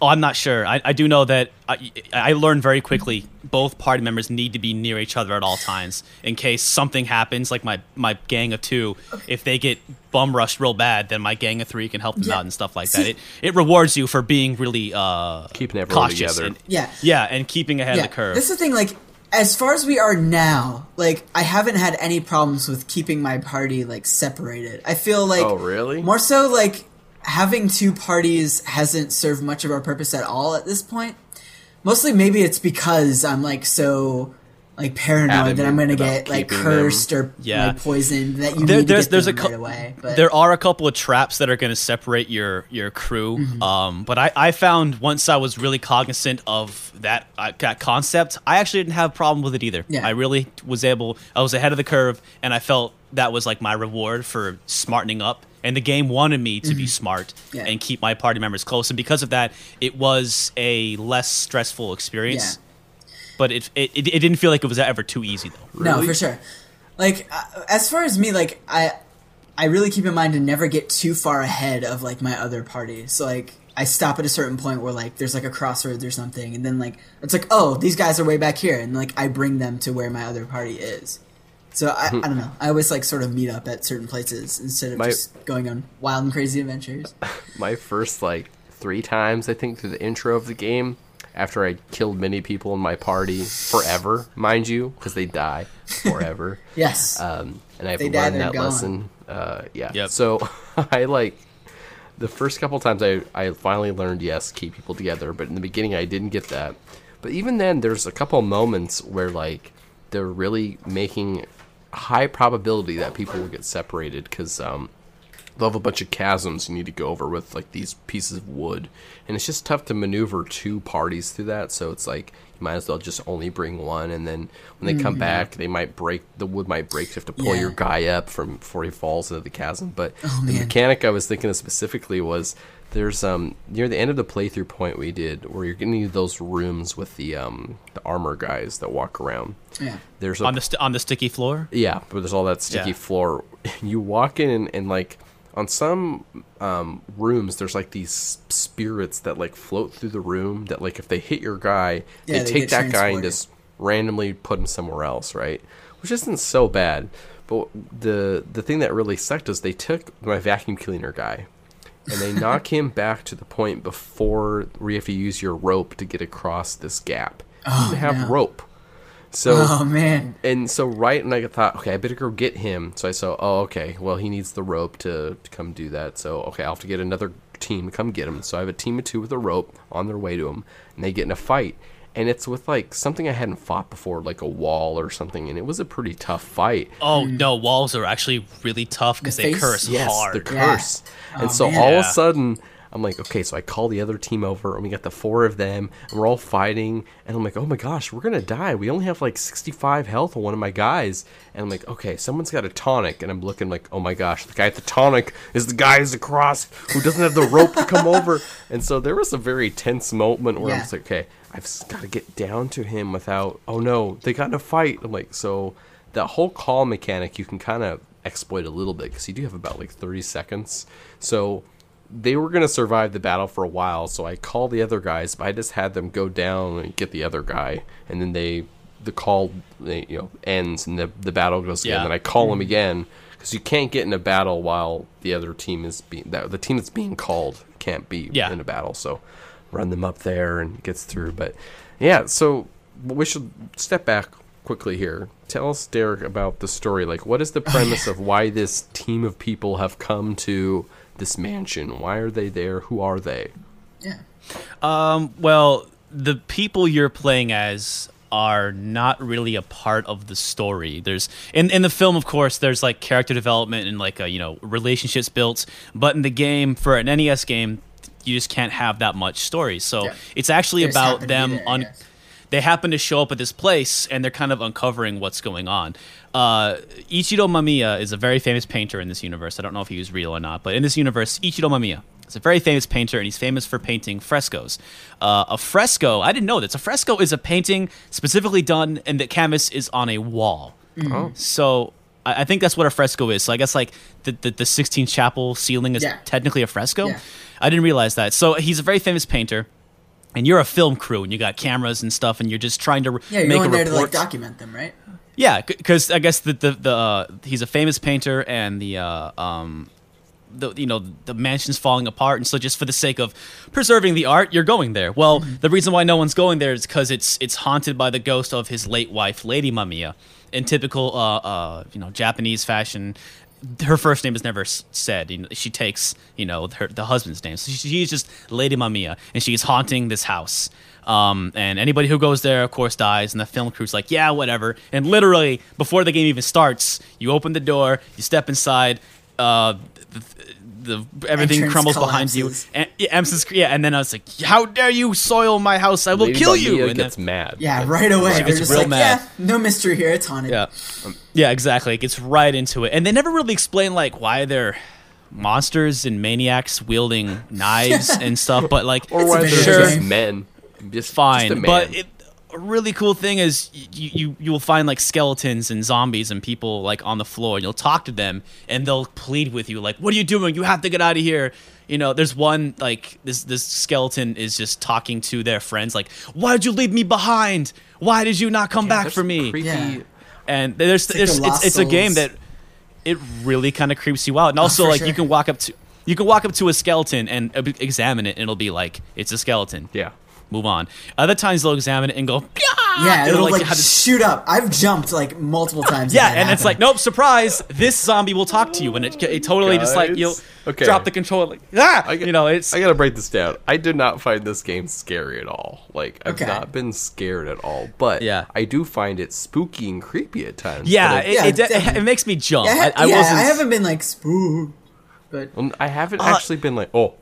Oh, I'm not sure. I, I do know that I, I learned very quickly both party members need to be near each other at all times in case something happens. Like my, my gang of two, if they get bum rushed real bad, then my gang of three can help them Yeah. out and stuff like See- that. It it rewards you for being really uh, Keeping everyone cautious together. and- Yeah. yeah, and keeping ahead yeah, of the curve. that's the thing. Like, as far as we are now, like I haven't had any problems with keeping my party like separated. I feel like Oh, really? more so like having two parties hasn't served much of our purpose at all at this point. Mostly, maybe it's because I'm like so like paranoid that I'm gonna get like cursed or Yeah. like poisoned. That you There- need to get there's a them right away. But there are a couple of traps that are going to separate your your crew. Mm-hmm. Um, but I, I found once I was really cognizant of that uh, that concept, I actually didn't have a problem with it either. Yeah. I really was able. I was ahead of the curve, and I felt that was like my reward for smartening up. And the game wanted me to be smart Mm-hmm. Yeah. and keep my party members close, and because of that, it was a less stressful experience. But it, it it it didn't feel like it was ever too easy though. No, for sure. Like uh, as far as me, like I, I really keep in mind to never get too far ahead of like my other party. So like I stop at a certain point where like there's like a crossroads or something, and then like it's like oh these guys are way back here, and like I bring them to where my other party is. So I, I don't know. I always like sort of meet up at certain places instead of My- just going on wild and crazy adventures. *laughs* my first like three times I think through the intro of the game after I killed many people in my party forever, mind you, because they die forever. *laughs* Yes. um, and I've They die, learned that gone. lesson. Uh, yeah. Yep. So *laughs* I like the first couple times I I finally learned yes keep people together, but in the beginning I didn't get that. But even then, there's a couple moments where like they're really making high probability that people will get separated because um, they'll have a bunch of chasms you need to go over with like these pieces of wood, and it's just tough to maneuver two parties through that. So it's like you might as well just only bring one, and then when they come back, they might break the wood might break. You have to pull Mm-hmm. Yeah. your guy up from before he falls into the chasm. But Oh, the man. mechanic I was thinking of specifically was there's um near the end of the playthrough point we did where you're getting those rooms with the um the armor guys that walk around. yeah. There's a On the st- on the sticky floor. yeah, but there's all that sticky Yeah. floor. *laughs* You walk in and, and like on some um, rooms, there's like these spirits that like float through the room. That like if they hit your guy, Yeah, they they take that guy and just randomly put him somewhere else, right? Which isn't so bad. But the the thing that really sucked is they took my vacuum cleaner guy and they *laughs* knock him back to the point before where you have to use your rope to get across this gap. didn't have no. rope. So Oh man. and so right and I thought, okay, I better go get him. So I saw, oh, okay, well he needs the rope to, to come do that. So okay, I'll have to get another team to come get him. So I have a team of two with a rope on their way to him, and they get in a fight. And it's with like something I hadn't fought before, like a wall or something, and it was a pretty tough fight. Oh mm. no, walls are actually really tough because The they face? curse Yes, hard. the Yeah. curse. Oh, and so man. all of a sudden, I'm like, okay, so I call the other team over, and we got the four of them, and we're all fighting, and I'm like, oh my gosh, we're gonna die. We only have like 65 health on one of my guys, and I'm like, okay, someone's got a tonic, and I'm looking like, oh my gosh, the guy at the tonic is the guy who's across who doesn't have the rope to come over, *laughs* and so there was a very tense moment where I'm just like, okay, I've got to get down to him without, oh no, they got in a fight. I'm like, so that whole call mechanic you can kind of exploit a little bit because you do have about like 30 seconds. So they were going to survive the battle for a while. So I called the other guys, but I just had them go down and get the other guy. And then they, the call, they, you know, ends and the, the battle goes again. Yeah. And I call them mm. again because you can't get in a battle while the other team is being, that, the team that's being called can't be Yeah. in a battle. So run them up there and gets through. But yeah, so we should step back quickly here. Tell us, Derek, about the story. Like, what is the premise *laughs* of why this team of people have come to this mansion? Why are they there? Who are they? Yeah. Um, well, the people you're playing as are not really a part of the story. There's in in the film, of course, there's like character development and like a, you know relationships built, but in the game for an NES game, you just can't have that much story. So Yeah. it's actually They about happen to be them there, on. yes. They happen to show up at this place and they're kind of uncovering what's going on. Uh, Ichiro Mamiya is a very famous painter in this universe. I don't know if he was real or not, but in this universe, Ichiro Mamiya is a very famous painter and he's famous for painting frescoes. Uh, a fresco, I didn't know this. A fresco is a painting specifically done and the canvas is on a wall. Oh, So I, I think that's what a fresco is. So I guess like the the, the Sistine Chapel ceiling is Yeah. technically a fresco. Yeah. I didn't realize that. So he's a very famous painter. And you're a film crew, and you got cameras and stuff, and you're just trying to Yeah, you're make going a there to like report. document them, right? yeah, because I guess the the, the uh, he's a famous painter, and the uh, um, the you know the mansion's falling apart, and so just for the sake of preserving the art, you're going there. Well, the reason why no one's going there is because it's it's haunted by the ghost of his late wife, Lady Mamiya. In typical uh, uh, you know Japanese fashion, her first name is never said. You know, she takes you know her the husband's name, so she, she's just Lady Mamiya, and she's haunting this house. Um, and anybody who goes there, of course, dies. And the film crew's like, yeah, whatever. And literally, before the game even starts, you open the door, you step inside, uh, the everything Entrance crumbles behind you. collapses. And, yeah, Emerson- yeah, and then I was like, how dare you soil my house? I will Lady kill Mamiya you. And then- gets mad. Yeah, right away. She They're gets real like, mad. yeah, no mystery here. It's haunted. Yeah. yeah, exactly. It gets right into it. And they never really explain like why they're monsters and maniacs wielding knives *laughs* and stuff, but like Or It's why they're game. just men. Just fine. just a man. but it, a really cool thing is you, you you will find like skeletons and zombies and people like on the floor and you'll talk to them and they'll plead with you like what are you doing you have to get out of here you know there's one like this this skeleton is just talking to their friends like why did you leave me behind why did you not come Yeah, back for me Creepy. Yeah. and there's like there's the it's, it's a game that it really kind of creeps you out and also for like sure. you can walk up to you can walk up to a skeleton and uh, examine it and it'll be like it's a skeleton Yeah. Move on. Other times they'll examine it and go, "Gah!" Yeah, it'll like, have this- shoot up. I've jumped like multiple times. yeah, that and it's like, nope, surprise! This zombie will talk to you, and it, it totally just like you'll Okay. drop the controller, like ah, I you know, it's I gotta break this down. I did not find this game scary at all. Like I've Okay. not been scared at all. But Yeah. I do find it spooky and creepy at times. yeah, I, it, Yeah, it, it, definitely. makes me jump. yeah, I, I, I yeah, wasn't. I haven't been like spooked, but I haven't Uh, actually been like, oh,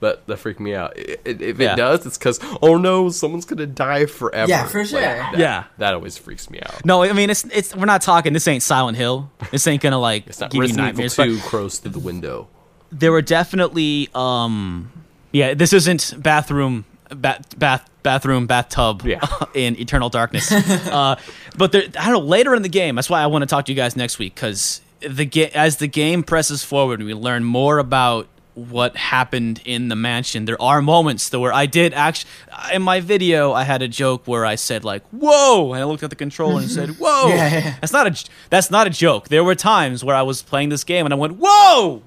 that that freaked me out. I- I- if Yeah. it does, it's because oh no, someone's gonna die forever. Yeah, for Like, sure. that- Yeah. that always freaks me out. No, I mean it's it's we're not talking. This ain't Silent Hill. This ain't gonna like It's not give you Resident Evil nightmares. but- Two crows through the window. there were definitely um yeah this isn't bathroom bath bath bathroom bathtub Yeah. *laughs* in eternal darkness uh but there i don't know later in the game that's why i want to talk to you guys next week because the ga- as the game presses forward we learn more about what happened in the mansion there are moments though where i did actually in my video i had a joke where i said like whoa and i looked at the controller and said *laughs* whoa Yeah, yeah. that's not a that's not a joke there were times where i was playing this game and i went whoa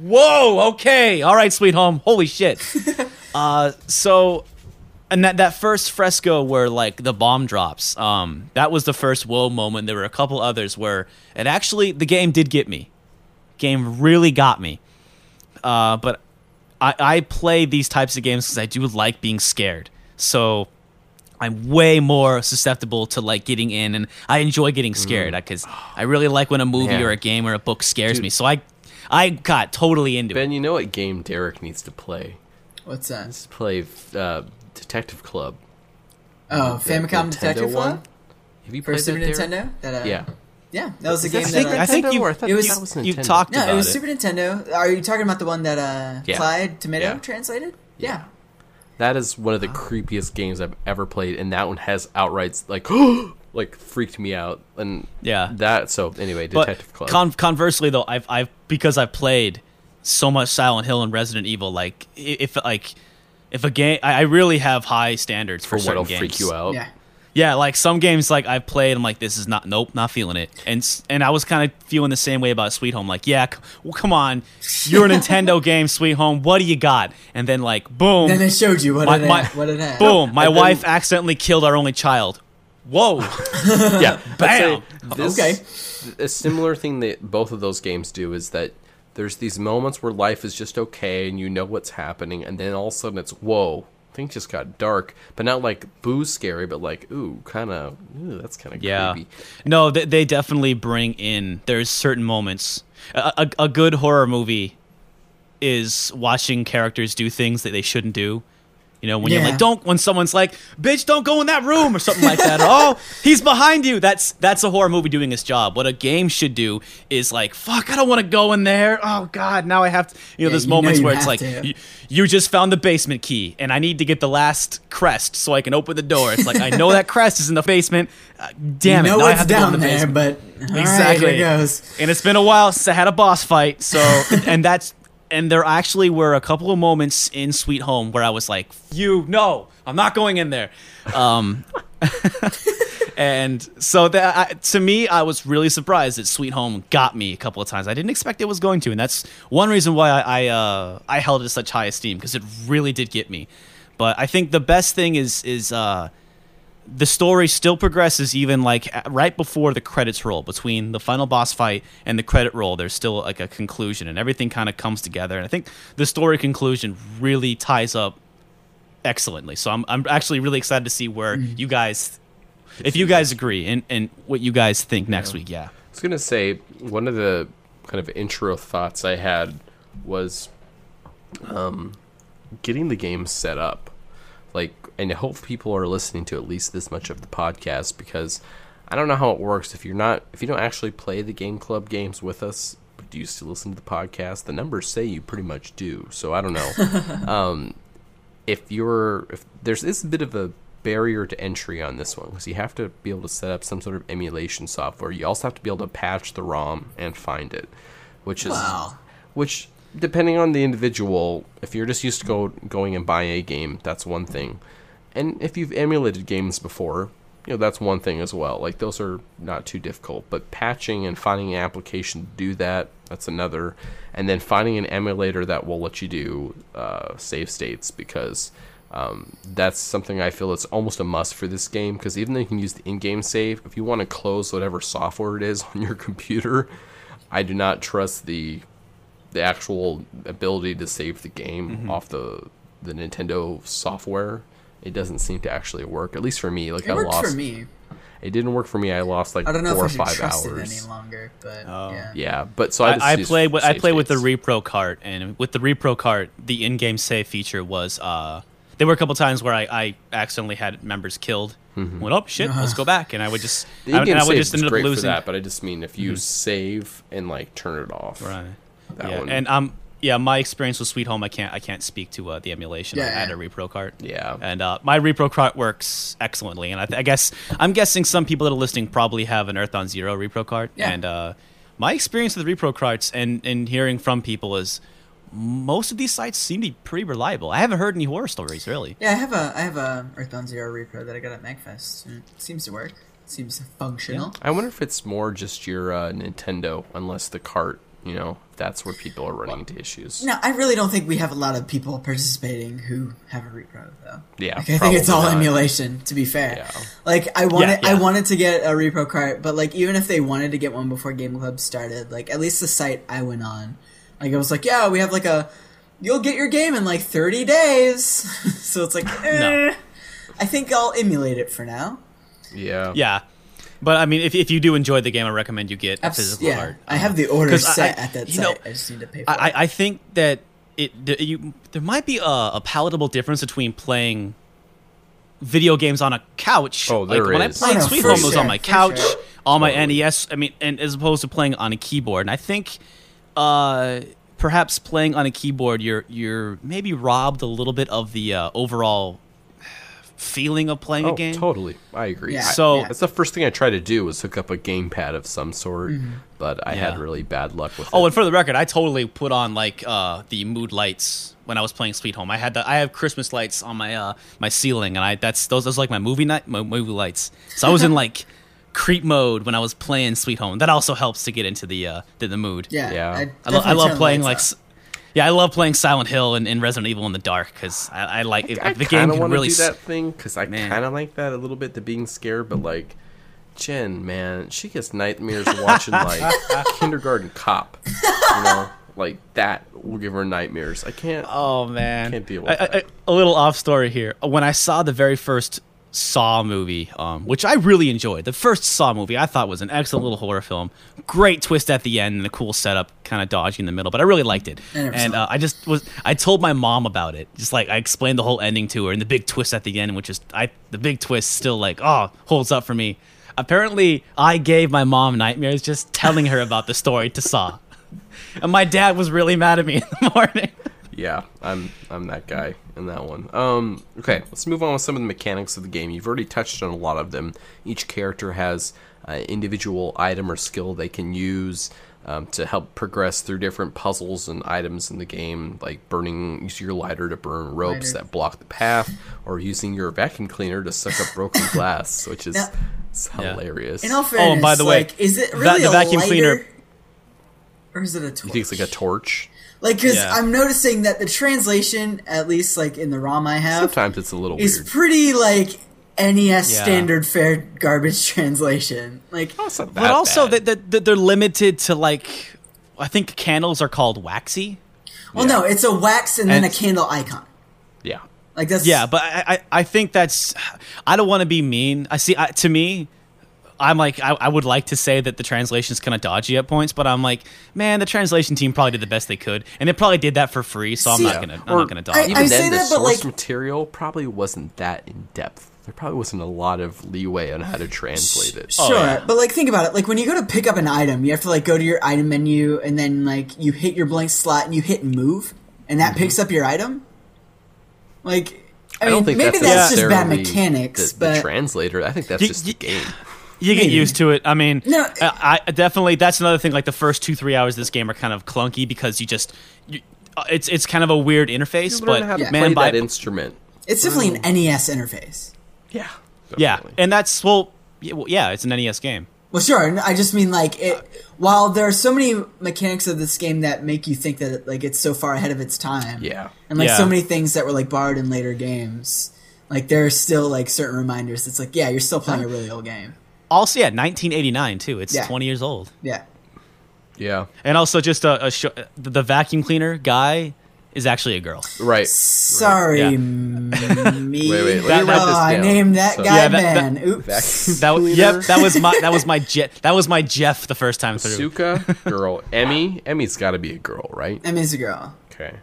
Whoa, okay. All right, sweet home. Holy shit. *laughs* uh, so and that that first fresco where like the bomb drops, um, that was the first whoa moment. There were a couple others where it actually the game did get me. Game really got me. Uh, but I, I play these types of games because I do like being scared. So I'm way more susceptible to like getting in, and I enjoy getting scared because I really like when a movie Man. or a game or a book scares Dude. me. So I, I got totally into it. Ben, you know what game Derek needs to play? What's that? Let's play uh, Detective Club. Oh, The Famicom Nintendo Detective one? Club Have you played Super that, Nintendo. That uh, Yeah. Yeah, that was a game I that. think, uh, I think you, or I it was- that was you talked no, about it was it. Super Nintendo. Are you talking about the one that uh, Yeah. Clyde Tomato Yeah. translated? Yeah. That is one of the creepiest games I've ever played, and that one has outright like *gasps* like freaked me out. And Yeah. that so anyway, But Detective Club. con- conversely, though, I've I've because I've played so much Silent Hill and Resident Evil, like if like if a game, I I really have high standards for, for what'll games. freak you out. Yeah. Yeah, like some games, like I've played, I'm like, this is not, nope, not feeling it, and s- and I was kind of feeling the same way about Sweet Home, like, yeah, c- well, come on, you're a *laughs* Nintendo game, Sweet Home, what do you got? And then like, boom, Then they showed you what My- it my- had. What it had. boom, my then- wife accidentally killed our only child. Whoa, *laughs* yeah. Bam! I'd say This, Okay. A similar thing that both of those games do is that there's these moments where life is just okay and you know what's happening, and then all of a sudden it's whoa, things just got dark, but not like boo scary, but like ooh, kind of ooh, that's kind of yeah, creepy. no, they, they definitely bring in. There's certain moments. A, a, a good horror movie is watching characters do things that they shouldn't do. You know, when you're like, don't when someone's like, bitch, don't go in that room or something like that. Oh, *laughs* he's behind you. That's that's a horror movie doing its job. What a game should do is like, fuck, I don't want to go in there. Oh god, now I have to you know, Yeah, there's you moments you where it's like you, you just found the basement key and I need to get the last crest so I can open the door. It's like I know that crest is in the basement. Uh, damn you it. know now I have to go in down the there, basement. but right, Exactly. here it goes. And it's been a while since I had a boss fight. So, *laughs* and that's, and there actually were a couple of moments in Sweet Home where I was like, "You no, I'm not going in there." Um, *laughs* and so that I, to me, I was really surprised that Sweet Home got me a couple of times. I didn't expect it was going to, and that's one reason why I I, uh, I held it such high esteem because it really did get me. But I think the best thing is is uh, the story still progresses even like right before the credits roll between the final boss fight and the credit roll there's still like a conclusion and everything kind of comes together and i think the story conclusion really ties up excellently so i'm, I'm actually really excited to see where you guys if you guys agree and, and what you guys think next week yeah I was gonna say one of the kind of intro thoughts I had was um, getting the game set up. And I hope people are listening to at least this much of the podcast because I don't know how it works. If you're not, if you don't actually play the game club games with us, but do you still listen to the podcast? The numbers say you pretty much do. So I don't know. *laughs* um, if you're, if there's this a bit of a barrier to entry on this one because you have to be able to set up some sort of emulation software. You also have to be able to patch the ROM and find it, which is Wow. which depending on the individual if you're just used to go going and buying a game that's one thing and if you've emulated games before you know that's one thing as well like those are not too difficult but patching and finding an application to do that that's another and then finding an emulator that will let you do uh, save states because um, that's something I feel is almost a must for this game because even though you can use the in-game save, if you want to close whatever software it is *laughs* on your computer, I do not trust the the actual ability to save the game Mm-hmm. off the the Nintendo software. It doesn't seem to actually work, at least for me. Like It I worked lost. for me. It didn't work for me. I lost like I don't know four or if I should five trust it hours. any longer, but Oh. yeah. Yeah, but so I, just I, I use played with I save played with the repro cart, and with the repro cart, the in-game save feature was uh, there were a couple times where I, I accidentally had members killed. Went oh shit, let's go *laughs* back, and I would just The I, in-game and I would just end up great for losing. that, but I just mean if you save and like turn it off. Right. That yeah, one. and um, yeah, my experience with Sweet Home, I can't I can't speak to uh, the emulation. I had yeah. a repro cart. Yeah. and uh, my repro cart works excellently, and I, th- I guess I'm guessing some people that are listening probably have an Earthbound Zero repro cart, Yeah. and uh, my experience with repro carts and and hearing from people is most of these sites seem to be pretty reliable. I haven't heard any horror stories really. Yeah, I have a I have a Earthbound Zero repro that I got at Magfest. and It seems to work. It seems functional. I wonder if it's more just your uh, Nintendo, unless the cart you know, that's where people are running into issues. No, I really don't think we have a lot of people participating who have a repro though. Yeah, Like, I think it's all not. emulation. To be fair, Yeah. like I wanted, yeah. I wanted to get a repro cart, but like even if they wanted to get one before Game Club started, like at least the site I went on, like it was like, yeah, we have like a, you'll get your game in like thirty days. *laughs* so it's like, eh. I think I'll emulate it for now. Yeah. Yeah. But I mean, if, if you do enjoy the game, I recommend you get a physical yeah, card. I have the order 'Cause I- set I- at that you site. know, I just need to pay for I, it. I think that it th- you there might be a, a palatable difference between playing video games on a couch. Oh, there like when I is. played Oh, no, Sweet Home, it was on my couch, sure. on my Totally. NES. I mean, and as opposed to playing on a keyboard. And I think, uh, perhaps playing on a keyboard, you're you're maybe robbed a little bit of the uh, overall feeling of playing Oh, a game. totally. I agree. Yeah. I- So- that's the first thing I tried to do was hook up a gamepad of some sort, but I had really bad luck with Oh, it. and for the record, I totally put on like uh, the mood lights when I was playing Sweet Home. I had the I have Christmas lights on my uh, my ceiling, and I that's those those are like my movie night my movie lights. So I was in *laughs* like creep mode when I was playing Sweet Home. That also helps to get into the uh, the, the mood. yeah, Yeah. I, I, lo- I love playing like. s- Yeah, I love playing Silent Hill and, and Resident Evil in the dark because I, I like it, I the game can really. do that thing because I kind of like that a little bit, the being scared, but like. Jen, man, she gets nightmares watching like *laughs* Kindergarten Cop. You know, like that will give her nightmares. I can't. Oh man, Can't deal with I- I- that. I- a little off story here. When I saw the very first Saw movie, um, which I really enjoyed, the first Saw movie I thought was an excellent little horror film. Great twist at the end and a cool setup, kind of dodgy in the middle, but I really liked it. I And uh, I just was I told my mom about it. Just like I explained the whole ending to her and the big twist at the end, which is I the big twist still like oh holds up for me. Apparently, I gave my mom nightmares just telling her about the story to Saw. *laughs* And my dad was really mad at me in the *laughs* morning. Yeah, I'm I'm that guy in that one. Um, okay, let's move on with some of the mechanics of the game. You've already touched on a lot of them. Each character has an individual item or skill they can use um, to help progress through different puzzles and items in the game, like burning using your lighter to burn ropes Lighter. that block the path, or using your vacuum cleaner to suck up broken *laughs* glass, which is Now- it's Yeah. hilarious. In all fairness, and by the way, like, is it va- really the a vacuum lighter, cleaner- or is it a torch? you think it's like a torch? Like, because Yeah. I'm noticing that the translation, at least like in the ROM I have, Sometimes it's a little is weird. pretty like NES Yeah. standard fare garbage *laughs* translation. Like, Oh, it's But also bad. that that they're limited to like I think candles are called waxy. well, no, it's a wax and then a candle icon. yeah. Like that's Yeah, but I I, I think that's I don't want to be mean. I see I, to me I'm like I, I would like to say that the translation's kind of dodgy at points, but I'm like, man, the translation team probably did the best they could, and they probably did that for free. So I'm See- not gonna I'm not gonna dog. I- even I then, say the that, but, source like- material probably wasn't that in depth. There probably wasn't a lot of leeway on how to translate it. Oh, sure, yeah. but like think about it. Like when you go to pick up an item, you have to like go to your item menu and then like you hit your blank slot and you hit move, and that mm-hmm. picks up your item. Like, I, I mean, don't think maybe that's, that's, just bad mechanics, the, but the translator. I think that's You- just you- the game. You get maybe. used to it. I mean, No, I, I definitely that's another thing. Like the first two three hours of this game are kind of clunky because you just you, uh, it's it's kind of a weird interface. You but learn how to Yeah. play man, by that instrument. it's definitely an NES interface. Yeah, yeah, and that's well, yeah, well, yeah, it's an NES game. Well, sure. I just mean like it. While there are so many mechanics of this game that make you think that it, like it's so far ahead of its time, Yeah. and like Yeah. so many things that were like borrowed in later games, like there are still like certain reminders. It's like yeah, you're still playing a really old game. Also, yeah, 1989 too. It's Yeah. 20 years old. Yeah. yeah, And also, just a, a sh- the the vacuum cleaner guy is actually a girl. right. Sorry, Yeah. *laughs* me. Wait, wait, let me oh, this I named that So- guy Yeah, that- Ben. Oops. Vacuum That was cleaner, yep. That was my that was my *laughs* Jeff. That was my Jeff the first time through. Suka, girl. Emmy, Emmy's got to be a girl, right? Emmy's a girl. Okay.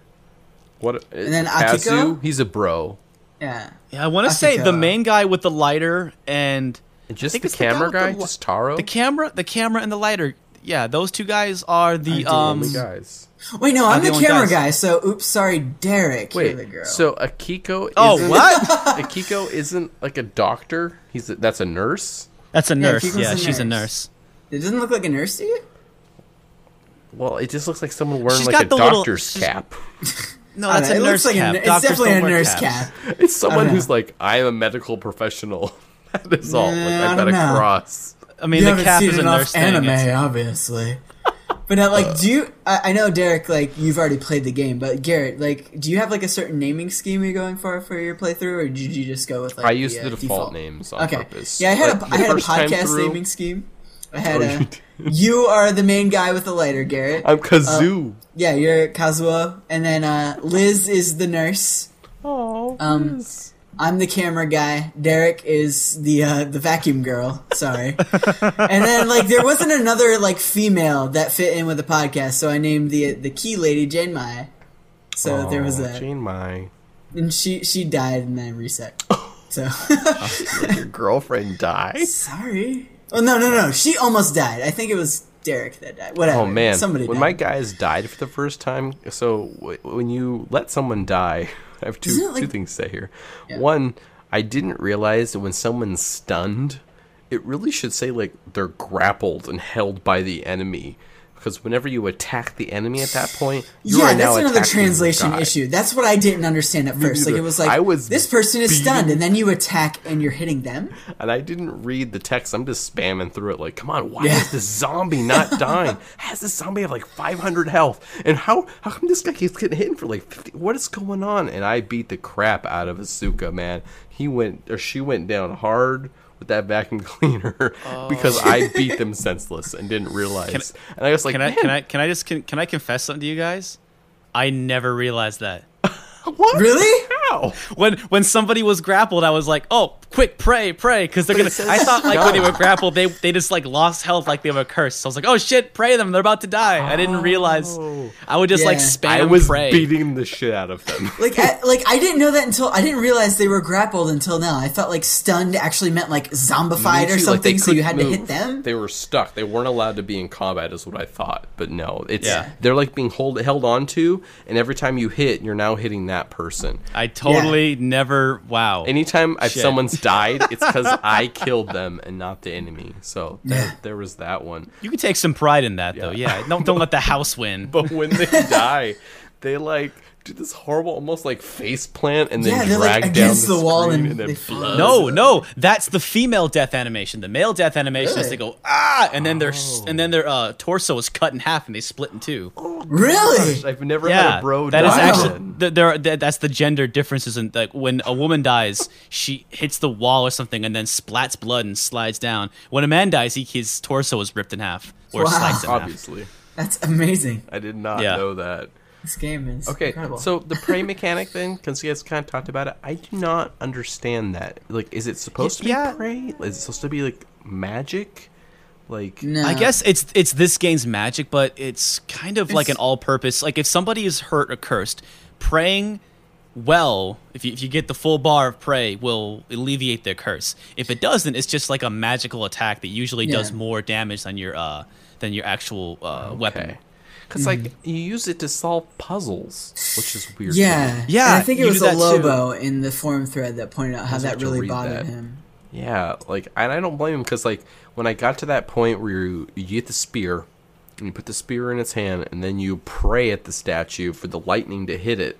What? Uh, and then Kazu, Akiko? he's a bro. Yeah. Yeah, I want to say the main guy with the lighter and And just the it's the guy camera the guy, li- just Taro. the camera, the camera and the lighter. Yeah, those two guys are the do. um. only guys. Wait, no, I'm the the, camera guys. guy. So, oops, sorry, Derek. You're the Wait, girl. so Akiko? Oh, isn't- what? *laughs* Akiko isn't like a doctor. He's a, that's a nurse. That's a nurse. Kiko's Yeah, a she's a nurse. nurse. it doesn't look like a nurse to you? Well, it just looks like someone wearing She's like a got the little- doctor's she's- cap. *laughs* No, that's don't a it nurse looks like cap. A, it's Doctors definitely a nurse caps. cap. It's someone who's like, I am a medical professional. *laughs* that is all. Like I I've got don't a know. cross. I mean, you the haven't cap seen is a enough nurse thing. anime, It's- obviously. But uh, like, do you? I, I know Derek, like you've already played the game, but Gerritt, like, do you have like a certain naming scheme you're going for for your playthrough, or did you just go with like I used uh, the default, names on Okay, purpose. yeah, I had Like, a I had a podcast naming scheme. I had Oh, a. you. *laughs* You are the main guy with the lighter, Gerritt. I'm Kazoo. yeah, you're Kazuo, and then uh, Liz is the nurse. Oh, Um, I'm the camera guy. Derek is the uh, the vacuum girl. Sorry. *laughs* and then like there wasn't another like female that fit in with the podcast, so I named the the key lady Jane Mai. So there was Oh, that, Jane Mai. and she she died and then reset. *laughs* So your *laughs* girlfriend died. sorry. Oh no no no! She almost died. I think it was Derek that died. Whatever. Oh man, somebody. when died. my guys died for the first time, so w- when you let someone die, I have two like- two things to say here. Yeah. One, I didn't realize that when someone's stunned, it really should say like they're grappled and held by the enemy. Because whenever you attack the enemy at that point, you yeah, are now that's another translation issue. That's what I didn't understand at first. Like it was like I was this person is beating- stunned, and then you attack and you're hitting them. *laughs* And I didn't read the text. I'm just spamming through it. Like, come on, why Yeah. is this zombie not *laughs* dying? Has this zombie have like 500 health? And how how come this guy keeps getting hit for like 50? What is going on? And I beat the crap out of Asuka, man. He went or she went down hard with that vacuum *laughs* cleaner because I oh. beat them senseless and didn't realize. and I was like, Can I can I can I just can, can I confess something to you guys? I never realized that. *laughs* what? Really? How? When when somebody was grappled, I was like, "Oh, quick, pray, pray," because they're gonna. I thought like when they were grappled, they they just like lost health, like they were cursed. So I was like, "Oh shit, pray them! They're about to die." I didn't realize. Oh. I would just like Yeah. spam I was pray. beating the shit out of them. Like, I, like I didn't know that until I didn't realize they were grappled until now. I thought like stunned actually meant like zombified Me or too, like, they something, so you couldn't had to hit move. them. They were stuck. They weren't allowed to be in combat, is what I thought. But no, it's Yeah. they're like being hold, held on to, and every time you hit, you're now hitting that person. I totally never. Wow. Anytime if Shit. someone's died, it's because I killed them and not the enemy. So there, there was that one. you can take some pride in that, though. Yeah. Yeah. Don't don't let the house win. *laughs* But when they die, they like do this horrible, almost like face plant, and then Yeah, drag like, down the, the wall and and, then blood. No, no, that's the female death animation. The male death animation is they go ah, and then their Oh. and then their uh, torso is cut in half and they split in two. Really? I've never had Yeah, a bro that is die. actually th- there. th- That's the gender differences and like when a woman dies, she hits the wall or something and then splats blood and slides down. When a man dies, he, his torso is ripped in half or Wow. sliced in half. Obviously, That's amazing. I did not Yeah. know that. This game is Okay, incredible. so the pray *laughs* mechanic then, because you guys kind of talked about it, I do not understand that. Like, is it supposed to be Yeah. pray? Is it supposed to be like magic? Like, no. I guess it's it's this game's magic, but it's kind of like an all-purpose. Like if somebody is hurt or cursed, praying well, if you, if you get the full bar of pray, will alleviate their curse. If it doesn't, it's just like a magical attack that usually does more damage than your uh than your actual uh, weapon. Okay. Because, like, you use it to solve puzzles, which is weird. Yeah. Yeah, And I think it was a that too. Lobo in the forum thread that pointed out how that really bothered that. him. Yeah, like, and I don't blame him because, like, when I got to that point where you, you get the spear, and you put the spear in its hand, and then you pray at the statue for the lightning to hit it,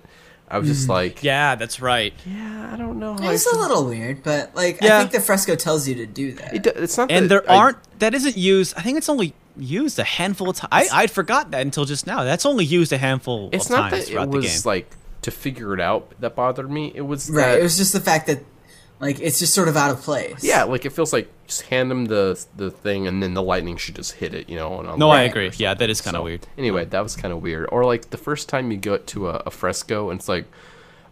I was Mm. just like, Yeah, that's right. yeah, I don't know. how It's a feel- little weird, but like Yeah. I think the fresco tells you to do that. It, it's not And that there I- aren't that isn't used. I think it's only used a handful of times. I I'd forgot that until just now. That's only used a handful It's of not times that throughout it the game. was like to figure it out that bothered me. It was right. that- It was just the fact that like it's just sort of out of place. yeah, like it feels like just hand them the the thing and then the lightning should just hit it, you know. And no, I agree. Yeah, that is kind of So, weird. Anyway, that was kind of weird. Or like the first time you go to a, a fresco and it's like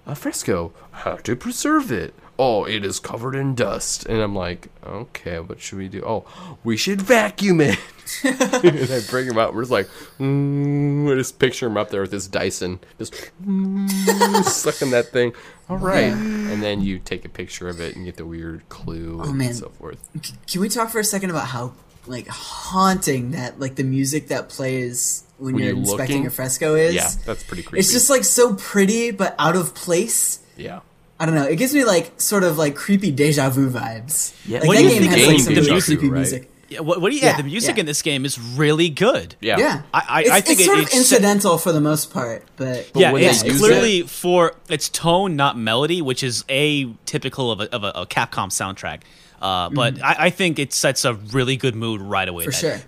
a fresco, how to preserve it? Oh, it is covered in dust, and I'm like, okay, what should we do? Oh, we should vacuum it. *laughs* and I bring him out. We're just like, mm, I just picture him up there with his Dyson, just mm, *laughs* sucking that thing. All right, and then you take a picture of it and get the weird clue and Oh, man. so forth. Can we talk for a second about how like haunting that like the music that plays when, When you're, you're inspecting looking? a fresco is? Yeah, that's pretty creepy. It's just like so pretty but out of place. yeah. I don't know. It gives me like sort of like creepy deja vu vibes. Yeah, like What that do you game think has of like the some music, really creepy right? music. Yeah, what, what do you? Yeah, Yeah, the music yeah. in this game is really good. Yeah. Yeah, I- I- it's, I think it's sort it's of set- incidental for the most part, but yeah, it's they use clearly for its tone, not melody, which is a typical of a, of a, a Capcom soundtrack. Uh, but I, I think it sets a really good mood right away. For That sure.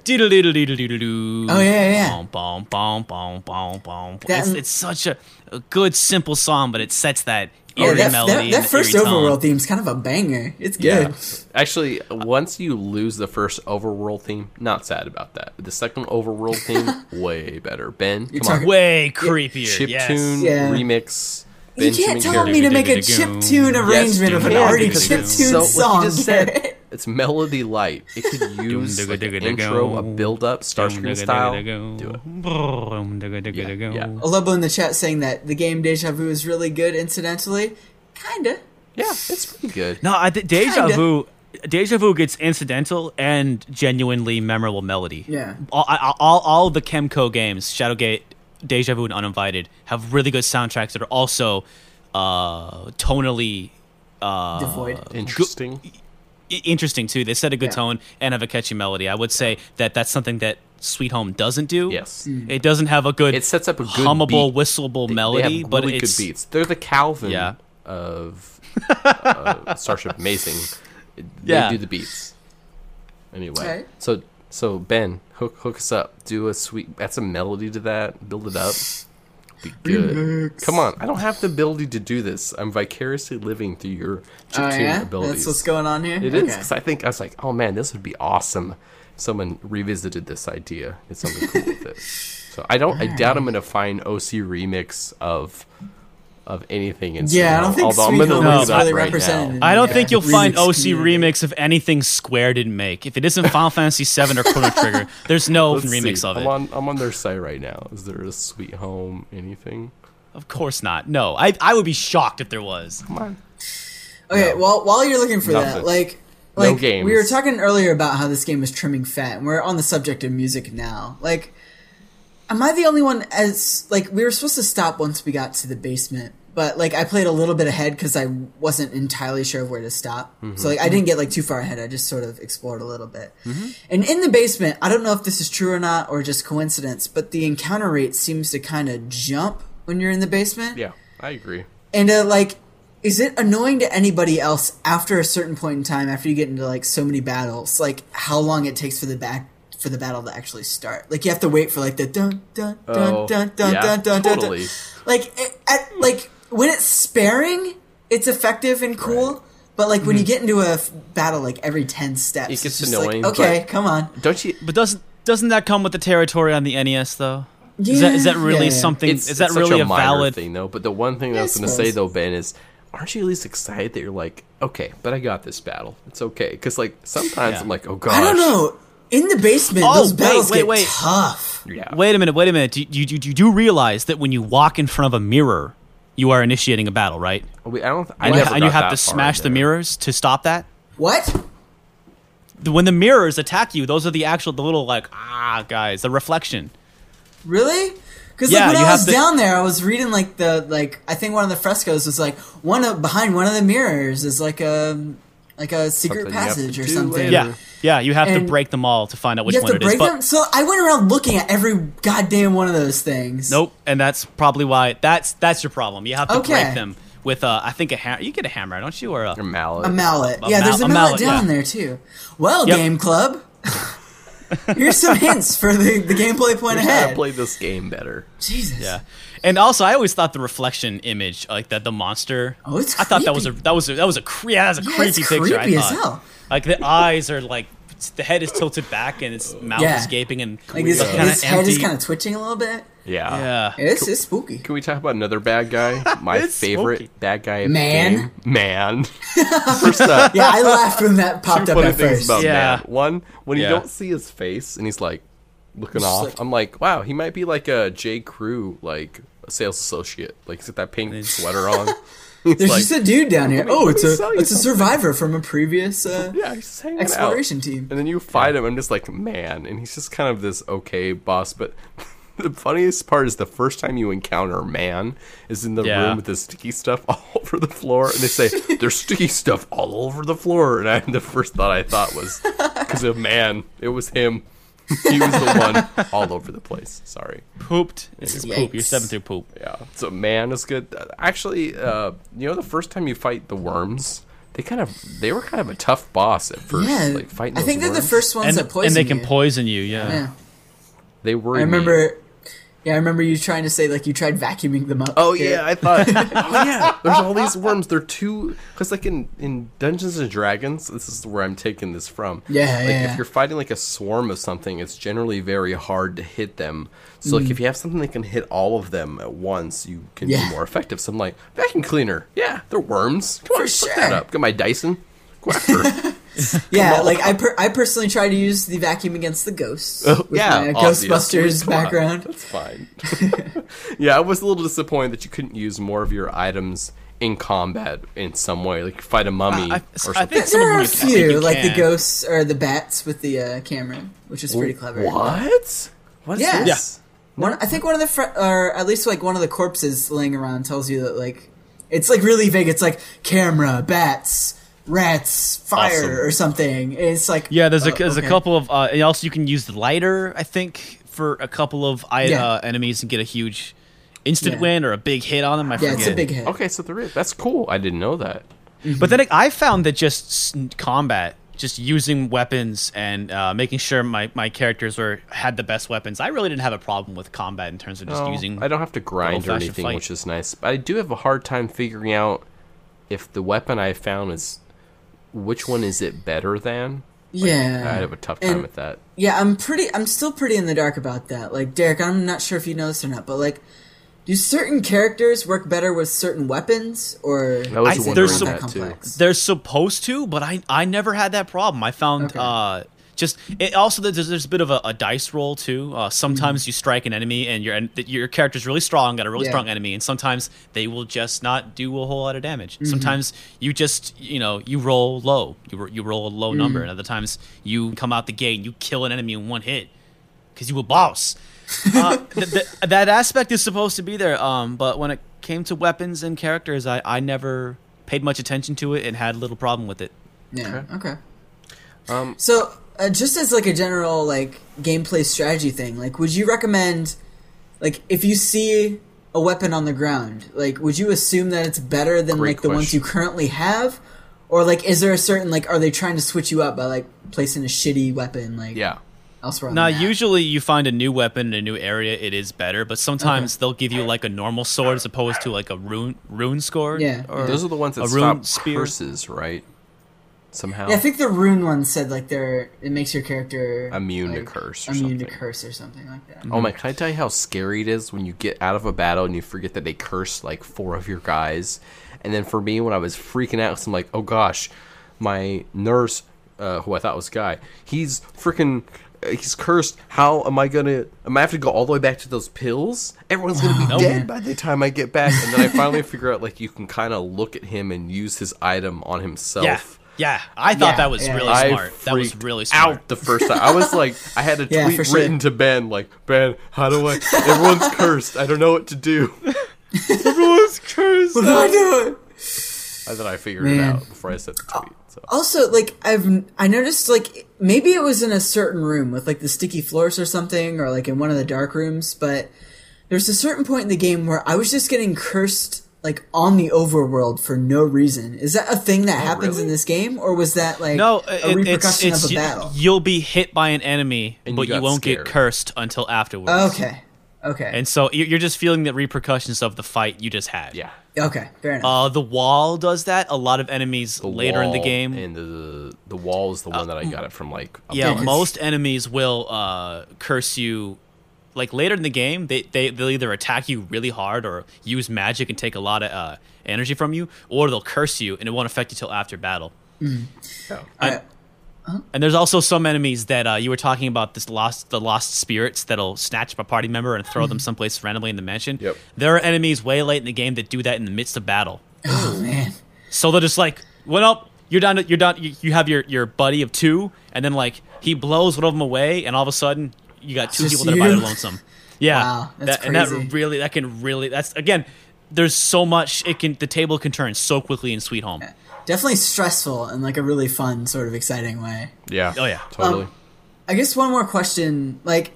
Oh, yeah, yeah, yeah. Bom, bom, bom, bom, bom, bom. That- It's, it's such a, a good, simple song, but it sets that oh, eerie that, melody. that, that the first eerie tone. overworld theme's kind of a banger. It's Yeah. good. Actually, once you lose the first overworld theme, not sad about that. The second overworld theme, *laughs* way better. Ben, You're come on. talking- Way creepier. Chip yes. tune Yeah. remix. You can't tell me to make a chip tune arrangement of an Yeah, already chip it's tune so song. what you just said, *laughs* it's melody light. It could *laughs* use like an intro, a build up, Starscream style. Do it. Yeah, yeah. Alobo in the chat saying that the game Deja Vu is really good. Incidentally, kinda. Yeah, it's pretty good. No, I think Deja Kinda. Vu. Deja Vu gets incidental and genuinely memorable melody. Yeah. All, I- all, all the Kemco games, Shadowgate, Deja Vu, and Uninvited, have really good soundtracks that are also uh, tonally uh, Devoid. Interesting. i- interesting too. They set a good Yeah. tone and have a catchy melody. I would say that that's something that Sweet Home doesn't do. Yes. Mm. It doesn't have a good, It sets up a good hummable, beat. whistleable They- melody, they have but really it's good beats. They're the Calvin Yeah. of *laughs* uh, Starship Amazing. They Yeah. do the beats. Anyway, Okay. so so Ben, hook hook us up. Do a sweet. That's a melody to that. Build it up. Be good. Come on, I don't have the ability to do this. I'm vicariously living through your Oh chiptune yeah, abilities. that's what's going on here. It is Okay. because I think I was like, oh man, this would be awesome. if Someone revisited this idea. It's something cool with it. *laughs* So I don't. I doubt I'm gonna find OC remix of of anything in Sweet Yeah, I don't think although Sweet Home is really right represented I don't Yeah. think you'll find OC community. remix of anything Square didn't make. If it isn't Final Fantasy VII or Chrono Trigger, there's no *laughs* Let's remix see. of I'm it. on I'm on their site right now. Is there a Sweet Home anything? Of course not. No, I I would be shocked if there was. Come on. Okay, No. well, while you're looking for that, Nothing. like, No like games. we were talking earlier about how this game was trimming fat, and we're on the subject of music now. Like, am I the only one as like we were supposed to stop once we got to the basement, but like I played a little bit ahead because I wasn't entirely sure of where to stop. Mm-hmm. So like I didn't get like too far ahead. I just sort of explored a little bit. Mm-hmm. And in the basement, I don't know if this is true or not, or just coincidence, but the encounter rate seems to kind of jump when you're in the basement. Yeah, I agree. And uh, like, is it annoying to anybody else after a certain point in time, after you get into like so many battles, like how long it takes for the back for the battle to actually start? Like you have to wait for like the dun dun dun Oh, dun dun yeah, dun dun dun. totally. dun. Like it, at, like when it's sparing, it's effective and cool. Right. But like when you mm-hmm. get into a f- battle, like every ten steps, It it's gets just annoying, Like, okay, come on. Don't you? But doesn't doesn't that come with the territory on the NES though? is Yeah, that is that really yeah, yeah. something? It's, is that it's really such a, a minor valid thing though? But the one thing Yeah, I I was gonna say though, Ben, is aren't you at least excited that you're like, okay, but I got this battle. It's okay. Because like sometimes Yeah. I'm like, oh gosh, I don't know. In the basement, Oh, those wait, battles wait, get wait. tough. Yeah. Wait a minute, wait a minute. Do you, you, you do realize that when you walk in front of a mirror, you are initiating a battle, right? We- I don't. I And, never and you have to smash the mirrors to stop that. What? The- When the mirrors attack you, those are the actual, the little like ah guys, the reflection. Really? Because Yeah, like when I was to- down there, I was reading like the like I think one of the frescoes was like one of behind one of the mirrors is like a like a secret Something you have to passage or something. later. Yeah, yeah. You have to break them all to find out which you have one to it is. break But them. So I went around looking at every goddamn one of those things. nope, and that's probably why that's that's your problem. You have to Okay. break them with uh, I think a hammer. You get a hammer, don't you? Or a Or mallet. A mallet. A yeah, mal- there's a, a mallet, mallet, down yeah. there too. Well, Yep. game club. *laughs* *laughs* Here's some hints for the, the gameplay point Here's how ahead. play this game better. Jesus. Yeah, and also I always thought the reflection image, like that, the monster. Oh, it's I thought that was a that was a, that was a cre- yeah, that was a Yeah, creepy picture. creepy I as thought. hell. Like the eyes are like the head is tilted back and its mouth Yeah. is gaping and Like his, his head is kind of twitching a little bit. Yeah. yeah. It's, it's spooky. Can we talk about another bad guy? *laughs* My It's favorite smoky. bad guy. of the Man. game. Man. *laughs* First up. Yeah, I laughed when that two popped up funny at things first. about Yeah. man. One, when you Yeah. don't see his face and he's like looking Just off, like- I'm like, wow, he might be like a J. Crew, like a sales associate. Like, he's got that pink sweater on. *laughs* He's There's like, just a dude down here. me- Oh, let it's me a sell you it's a something. survivor from a previous uh, yeah, he's just hanging exploration out. team. And then you fight him, and just like, man, and he's just kind of this okay boss. But *laughs* the funniest part is the first time you encounter man is in the Yeah. room with the sticky stuff *laughs* all over the floor, and they say *laughs* there's sticky stuff all over the floor. And I, the first thought I thought was, because of man. It was him. He was the one all over the place. Sorry. Pooped. This is poop. You're Yikes. stepping through poop. Yeah. So man is good. Actually, uh, you know, the first time you fight the worms, they kind of they were kind of a tough boss at first. Yeah, like fighting. I think those they're the first ones And, that poison and they can you. poison you. Yeah. Yeah. They were. I remember. Yeah, I remember you trying to say like you tried vacuuming them up. Oh yeah, I thought. *laughs* oh yeah, there's all these worms. They're too because like in in Dungeons and Dragons, this is where I'm taking this from. Yeah, like yeah. if you're fighting like a swarm of something, it's generally very hard to hit them. So like if you have something that can hit all of them at once, you can Mm. Yeah. be more effective. So I'm like vacuum cleaner. Yeah, they're worms. Come on, For fuck that sure. up. Got my Dyson. Go after. *laughs* *laughs* Yeah, on. like I per- I personally try to use the vacuum against the ghosts Oh, with yeah, my obviously. Ghostbusters Come on, background. That's fine. *laughs* yeah, I was a little disappointed that you couldn't use more of your items in combat in some way, like fight a mummy I- or I something. think There of are a them you can- few, like the ghosts or the bats with the uh, camera, which is pretty clever. What? What is Yeah. this? One, I think one of the fr- or at least like one of the corpses laying around tells you that like it's like really vague. It's like camera, bats, rats, fire, Awesome. or something. It's like Yeah, there's a uh, there's okay. a couple of uh, and also you can use the lighter. I think for a couple of I, Yeah. uh, enemies and get a huge instant Yeah. win or a big hit on them. I Yeah, forget. it's a big hit. Okay, so there is. That's cool. I didn't know that. But then I found that just combat, just using weapons and uh, making sure my, my characters were had the best weapons. I really didn't have a problem with combat in terms of just No, using. I don't have to grind or anything, fight. which is nice. But I do have a hard time figuring out if the weapon I found is which one is it better than. Yeah, I have a tough time And- with that. Yeah, I'm pretty. I'm still pretty in the dark about that. Like Derek, I'm not sure if you know this or not, but like, do certain characters work better with certain weapons, or I was I- wondering there's some- too. complex? They're supposed to, but I I never had that problem. I found Okay. uh just it also there's, there's a bit of a, a dice roll too. Uh, sometimes you strike an enemy and your and th- your character's really strong, got a really Yeah. strong enemy, and sometimes they will just not do a whole lot of damage. Mm-hmm. Sometimes you just you know you roll low, you you roll a low Mm-hmm. number, and other times you come out the gate and you kill an enemy in one hit because you a boss. uh, *laughs* th- th- that aspect is supposed to be there, um, but when it came to weapons and characters, I, I never paid much attention to it and had a little problem with it. Yeah. Okay. Um, So, uh, just as like a general like gameplay strategy thing, like, would you recommend, like, if you see a weapon on the ground, like, would you assume that it's better than Great like the ones you currently have, or like, is there a certain like, are they trying to switch you up by like placing a shitty weapon like yeah. elsewhere? Now, usually you find a new weapon in a new area, it is better, but sometimes they'll give you like a normal sword as opposed to like a rune rune sword. Yeah, or Those are the ones that a stop spear. curses, right? Somehow. Yeah, I think the rune one said like they're it makes your character Immune to curse or immune to something. curse or something like that. Oh my! Can I tell you how scary it is when you get out of a battle and you forget that they cursed like four of your guys, and then for me when I was freaking out, 'cause I'm like, oh gosh, my nurse, uh, who I thought was Guy, he's freaking. uh, He's cursed. How am I gonna? Am I have to go all the way back to those pills? Everyone's gonna be Nope. *sighs* dead by the time I get back. And then I finally figure out like you can kind of look at him and use his item on himself. Yeah, yeah. I thought Yeah, that was yeah. really I smart. That was really smart. out the first time. I was like, I had a *laughs* Yeah, tweet for sure. written to Ben, like, Ben, how do I? Everyone's *laughs* cursed. I don't know what to do. *laughs* Everyone's cursed. What do I do? And then I figured it out before I sent the tweet. So Also, like I've I noticed like maybe it was in a certain room with like the sticky floors or something, or like in one of the dark rooms. But there's a certain point in the game where I was just getting cursed like on the overworld for no reason. Is that a thing that happens really? in this game, or was that like no, a it- it's, repercussion it's of a you- battle? you'll be hit by an enemy, And but you, got won't scared. get cursed until afterwards. okay, okay, And so you're you're just feeling the repercussions of the fight you just had. yeah, okay, fair enough. Uh, the wall does that. A lot of enemies the later in the game. and the the wall is the one that I got it from. Like, yeah, Yeah, most enemies will uh, curse you. Like later in the game, they, they they'll either attack you really hard or use magic and take a lot of uh, energy from you, or they'll curse you and it won't affect you till after battle. yeah. I- And there's also some enemies that uh, you were talking about this lost the lost spirits that'll snatch up a party member and throw them someplace randomly in the mansion. Yep. There are enemies way late in the game that do that in the midst of battle. oh man, So they're just like, well, up, you're down. To, you're down. You, you have your your buddy of two, and then like he blows one of them away, and all of a sudden you got two Just people that are by you? their lonesome. *laughs* Yeah, Wow, that's that, and that really that can really that's again. there's so much it can the table can turn so quickly in Sweet Home. Definitely stressful in like a really fun, sort of exciting way. Yeah. Oh, yeah. Totally. Um, I guess one more question. Like,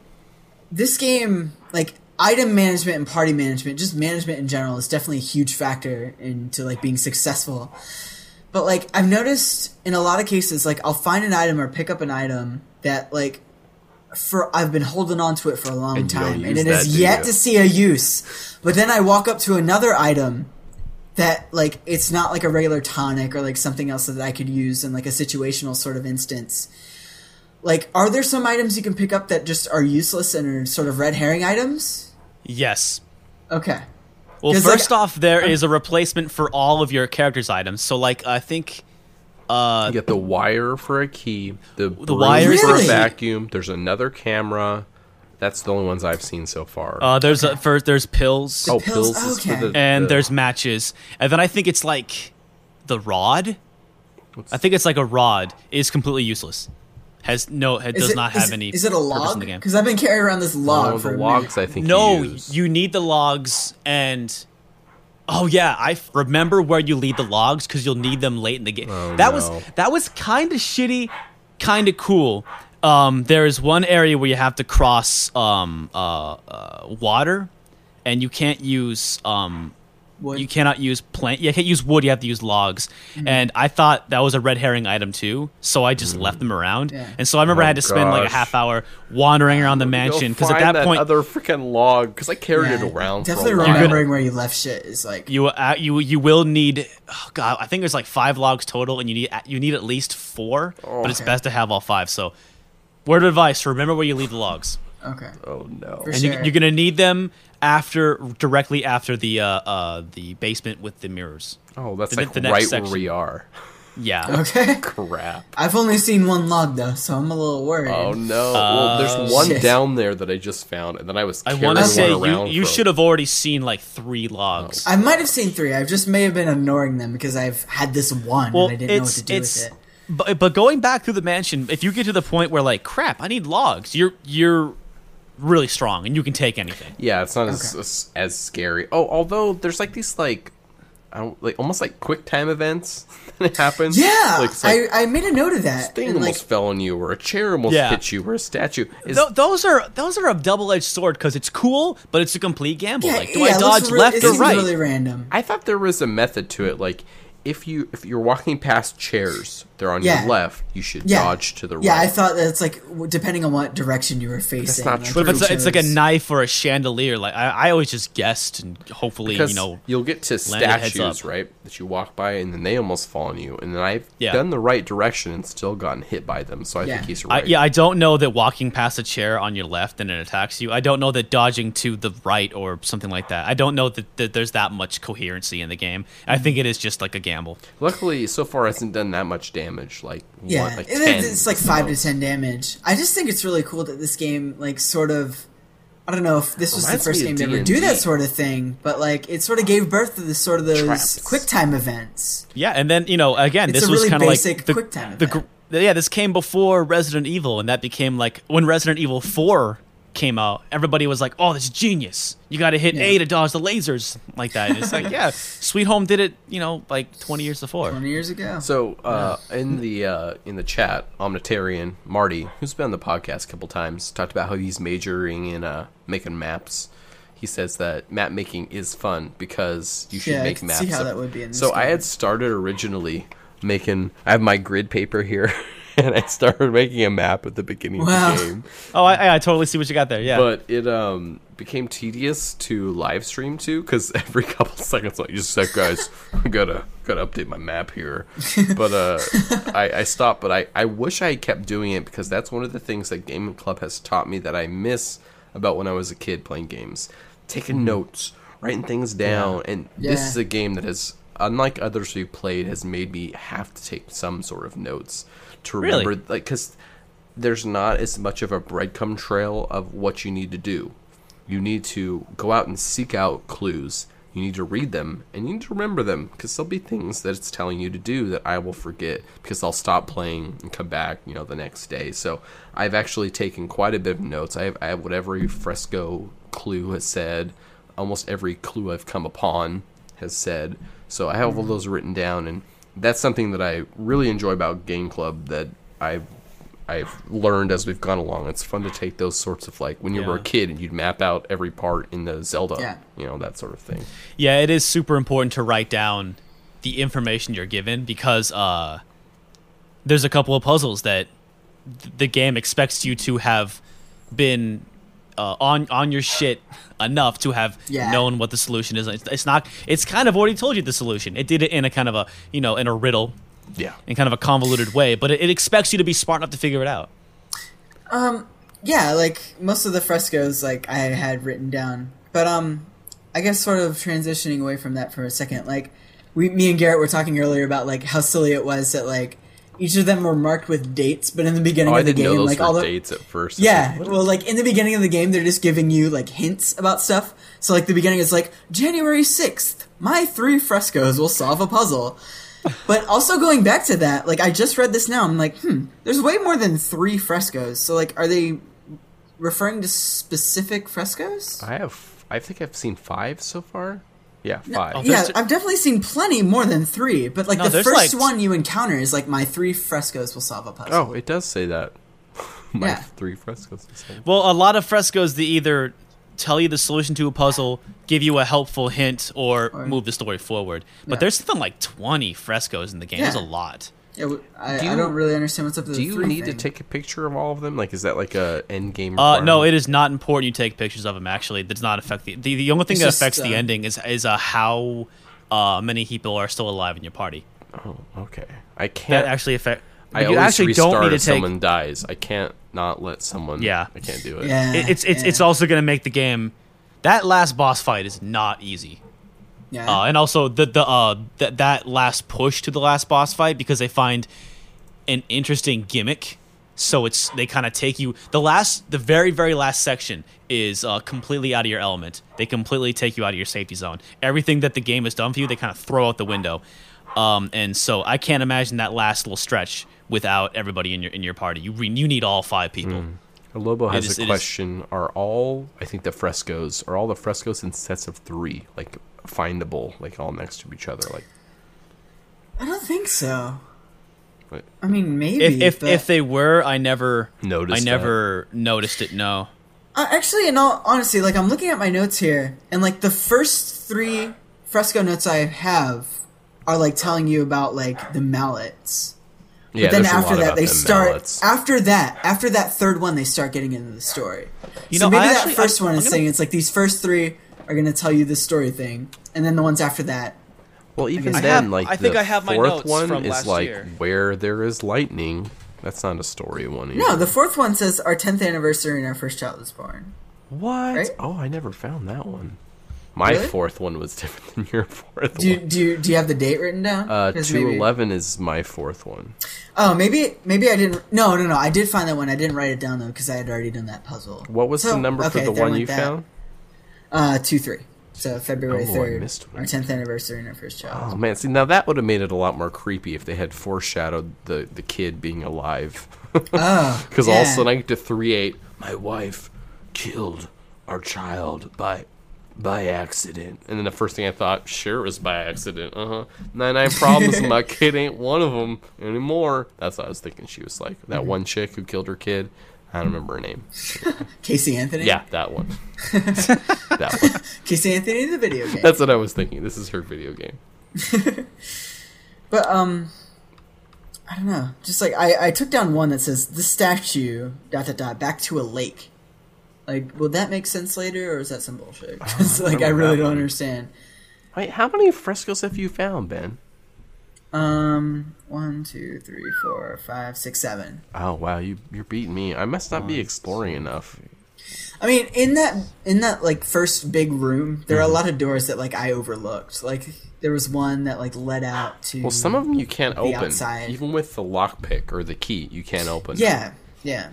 this game, like, item management and party management, just management in general, is definitely a huge factor into, like, being successful. But, like, I've noticed in a lot of cases, like, I'll find an item or pick up an item that, like, for I've been holding on to it for a long And time, and use it has yet you? to see a use. But then I walk up to another item that like it's not like a regular tonic or like something else that I could use in like a situational sort of instance. Like, are there some items you can pick up that just are useless and are sort of red herring items? Yes. Okay. Well, 'Cause, like, first off, there is a replacement for all of your characters' items. So, like, I think uh, You get the wire for a key, the, the wire wire for Really? a vacuum. There's another camera. That's the only ones I've seen so far. uh, there's a, first there's pills, oh, pills, pills, is okay. for the and the- there's matches, and then I think it's like the rod. I think it's like a rod is completely useless. Has no, it Is does it- not have it- any. Is it a log? in the game. Because I've been carrying around this log oh, for the logs. I think No, you, use. you need the logs and. Oh yeah, I f- remember where you lead the logs because you'll need them late in the game. Oh, that no. was that was kind of shitty, kind of cool. Um, there is one area where you have to cross um, uh, uh, water, and you can't use um, Wood. you cannot use plant. You can't use wood. You have to use logs. And I thought that was a red herring item too, so I just left them around. Yeah. And so I remember I had to spend like a half hour wandering around the mansion because at find that point other freaking log because I carried Yeah, it around. Definitely for a while. remembering where you left shit is like. you uh, you you will need oh god I think there's like five logs total and you need you need at least four but it's Okay. best to have all five so word of advice remember where you leave the logs okay. Oh no! For and sure. you, you're gonna need them after directly after the uh, uh the basement with the mirrors Oh, that's the- like the next right section. where we are. yeah *laughs* Okay. Crap. I've only seen one log though, so I'm a little worried. Oh no! well, there's one Shit. down there that I just found, and then I was I want to say you you should have already seen like three logs I might have seen three. I just may have been ignoring them because I've had this one well and I didn't know what it's to do it's with it. but but going back through the mansion if you get to the point where like crap I need logs you're you're really strong and you can take anything Yeah, it's not as, as as scary. Oh, although there's like these like, I don't, like almost like quick time events *laughs* that happen. Yeah, like, like I, I made a note of that. thing and, like, almost fell on you, or a chair almost Yeah. hit you, or a statue. Is, Th- those are those are a double edged sword because it's cool, but it's a complete gamble. yeah, like, do yeah, I dodge re- left it or seems right? Really random. I thought there was a method to it. Like if you if you're walking past chairs, they're on Yeah. your left. You should Yeah, dodge to the right. Yeah, I thought that it's like depending on what direction you were facing. That's not like, true. But if it's, you it's like a knife or a chandelier, like I, I always just guessed and hopefully because you know you'll get to landed heads statues right that you walk by and then they almost fall on you and then i've Yeah. done the right direction and still gotten hit by them so i Yeah. think he's I, right yeah, I don't know that walking past a chair on your left and it attacks you. I don't know that dodging to the right or something like that. I don't know that, that there's that much coherency in the game. I mm-hmm. think it is just like a gamble. luckily so far it hasn't done that much damage like Yeah, one, like it- 10 it's like at the five to ten damage. I just think it's really cool that this game, like, sort of. I don't know if this was the first game of to ever do that sort of thing, but like it sort of gave birth to this sort of those Traps. quick time events. Yeah, and then you know again, It's this a was really kind of like basic the, QuickTime the, event. gr- yeah, this came before Resident Evil, and that became like when Resident Evil Four came out, everybody was like, "Oh, that's genius! You got to hit A to dodge the lasers like that." And it's like, yeah, *laughs* Sweet Home did it, you know, like twenty years before. Twenty years ago. so uh, in the uh, in the chat omnitarian marty who's been on the podcast a couple times talked about how he's majoring in uh, making maps he says that map making is fun because you should Yeah, I make can maps see how of- that would be in this so i had started originally making i have my grid paper here *laughs* *laughs* and i started making a map at the beginning Wow. of the game. Oh, I, I totally see what you got there. Yeah, but it um became tedious to live stream to because *laughs* every couple seconds like just said guys. I gotta gotta update my map here. *laughs* But uh I, I stopped but I, I wish i had kept doing it because that's one of the things that gaming club has taught me that i miss about when i was a kid playing games. Taking notes writing things down and this is a game that has unlike others we've played has made me have to take some sort of notes to Really? remember like because there's not as much of a breadcrumb trail of what you need to do. You need to go out and seek out clues. You need to read them and you need to remember them because there'll be things that it's telling you to do that I will forget because I'll stop playing and come back, you know, the next day. So I've actually taken quite a bit of notes. I have, I have what every fresco clue has said. almost every clue I've come upon has said. So I have all mm-hmm. those written down, and that's something that I really enjoy about Game Club that I've I've learned as we've gone along. It's fun to take those sorts of like when you were a kid and you'd map out every part in the Zelda, Yeah. you know that sort of thing. Yeah, it is super important to write down the information you're given because uh, there's a couple of puzzles that th- the game expects you to have been uh, on on your shit enough to have Yeah. known what the solution is. It's, it's not. It's kind of already told you the solution. It did it in a kind of a you know in a riddle, Yeah. in kind of a convoluted way, but it, it expects you to be smart enough to figure it out. Um. Yeah, like most of the frescoes, like I had written down. But um, I guess sort of transitioning away from that for a second. Like we, me and Garrett were talking earlier about like how silly it was that like each of them were marked with dates, but in the beginning Oh, of the game, like were all the dates at first. yeah, well, like in the beginning of the game, they're just giving you like hints about stuff. So like the beginning is like January sixth, my three frescoes will solve a puzzle. *laughs* But also going back to that, like I just read this now, I'm like, hmm, there's way more than three frescoes. So like, are they referring to specific frescoes? I have. I think I've seen five so far. Yeah, five. Oh, yeah, I've definitely seen plenty more than three. But like No, the first like- one you encounter is like my three frescoes will solve a puzzle. Oh, it does say that. *laughs* My Yeah. three frescoes. is saying- Well, a lot of frescoes they either tell you the solution to a puzzle, give you a helpful hint, or, Or- move the story forward. But Yeah. there's something like 20 frescoes in the game. There's a lot. Yeah, w- I, Do I you- don't really understand what's up with Do the you three need to take a picture of all of them? Like, is that like a end game? Uh, no, it is not important you take pictures of them. Actually, it does not affect the the, the only thing It's that just, affects the uh, ending is is uh, how uh, many people are still alive in your party. Oh, okay. I can't. That actually affect. I you actually restart don't need to if take. someone dies. I can't not let someone. Yeah. I can't do it. Yeah, it- it's it's yeah, it's also going to make the game. That last boss fight is not easy. Yeah. uh, and also the the uh that that last push to the last boss fight because they find an interesting gimmick. So it's they kind of take you the last the very very last section is uh, completely out of your element. They completely take you out of your safety zone. Everything that the game has done for you, they kind of throw out the window. Um, and so I can't imagine that last little stretch without everybody in your in your party. You re- you need all five people. Lobo has is- a it is- question: Are all I think the frescoes are all the frescoes in sets of three, like findable, like all next to each other, like. I don't think so. Wait. I mean, maybe If if, but- if they were, I never Noticed I that. never noticed it. No. Uh, actually, in all honesty, like I'm looking at my notes here, and like the first three fresco notes I have are like telling you about like the mallets. Yeah, but then there's a after lot that, about they them start. mallets. After that, after that third one, they start getting into the story. You so know, maybe I that actually- first I- one I'm is gonna- saying it's like these first three are going to tell you the story thing, and then the ones after that. Well, even I then, have- like I think the I have my fourth notes one from is last like year. where there is lightning. That's not a story one. Either. No, the fourth one says our 10th anniversary and our first child was born. what? Right? Oh, I never found that one. My Really? fourth one was *laughs* different than your fourth Do you, one. do you, do you have the date written down? Uh, 'Cause two maybe- eleven is my fourth one. Oh, maybe maybe I didn't. No, no, no. I did find that one. I didn't write it down though because I had already done that puzzle. What was So, the number okay, for the one you that. found? Uh, two three. So February Oh, third, our tenth anniversary and our first child. Oh man, see now that would have made it a lot more creepy if they had foreshadowed the the kid being alive. *laughs* Oh, Because all of a sudden I get to three eight. My wife killed our child by by accident, and then the first thing I thought, sure, it was by accident. Uh huh. Nine nine *laughs* problems. and my kid ain't one of them anymore. That's what I was thinking. She was like that one chick who killed her kid. I don't remember her name. *laughs* Casey Anthony. Yeah, that one. *laughs* that one. Casey Anthony, in the video game. That's what I was thinking. This is her video game. *laughs* But um, I don't know. Just like I, I took down one that says the statue dot dot dot back to a lake. Like, will that make sense later, or is that some bullshit? 'Cause, like, I really don't one. understand. Wait, how many frescoes have you found, Ben? Um, one, two, three, four, five, six, seven. Oh wow, you you're beating me. I must not be exploring enough. I mean, in that in that like first big room, there are Mm-hmm. a lot of doors that like I overlooked. Like there was one that like led out to. Well, some of them you can't The open, outside. even with the lockpick or the key. You can't open. Yeah, yeah.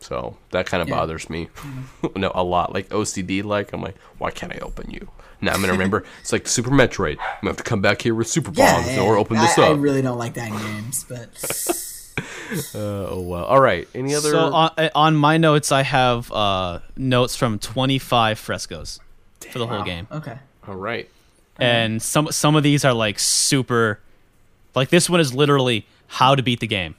So that kind of Yeah. bothers me. *laughs* no, a lot. Like OCD. Like I'm like, why can't I open you? Now I'm gonna remember. *laughs* it's like Super Metroid. I'm gonna have to come back here with super Yeah, bombs yeah. or open this I, I really don't like that in games, but *laughs* *laughs* Uh, oh well. All right. Any other? So on, on my notes, I have uh, notes from 25 frescoes. for the whole game. Okay. All right. and some some of these are like super like this one is literally how to beat the game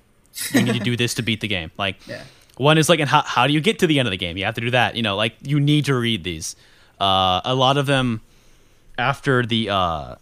you need to do this to beat the game like Yeah. one is like and how, how do you get to the end of the game you have to do that you know like you need to read these uh a lot of them after the uh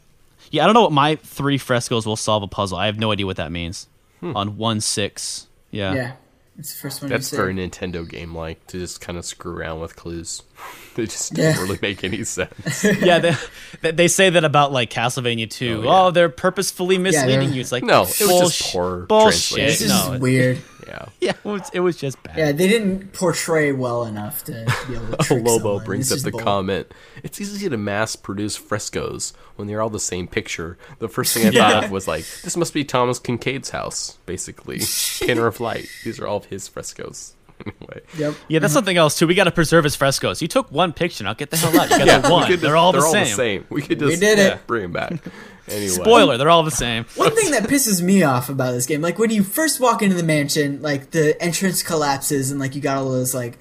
yeah i don't know what my three frescoes will solve a puzzle i have no idea what that means on one six yeah Yeah. It's the first one. That's you very said. Nintendo game like to just kind of screw around with clues. *laughs* they just Yeah. don't really make any sense. *laughs* yeah they, they- they say that about like castlevania 2 Oh, oh, they're purposefully misleading they're- you it's like No, it was just poor bullshit translation. This is no, weird. yeah. *laughs* Yeah, it was, it was just bad. Yeah, they didn't portray well enough to be able to trick Lobo someone. brings It's up the bull. comment. It's easy to mass produce frescoes when they're all the same picture. The first thing I thought of was like, this must be Thomas Kinkade's house, basically. Pinner of Light. These are all of his frescoes. Anyway. Yep. Yeah, that's mm-hmm. something else too. We got to preserve his frescoes. You took one picture. Now get the hell out. You *laughs* got Yeah, the we one. could They're all, they're the, all same. the same. We could just did it. bring them back. *laughs* Anyway. Spoiler: They're all the same. One thing that pisses me off about this game, like when you first walk into the mansion, like the entrance collapses and like you got all those like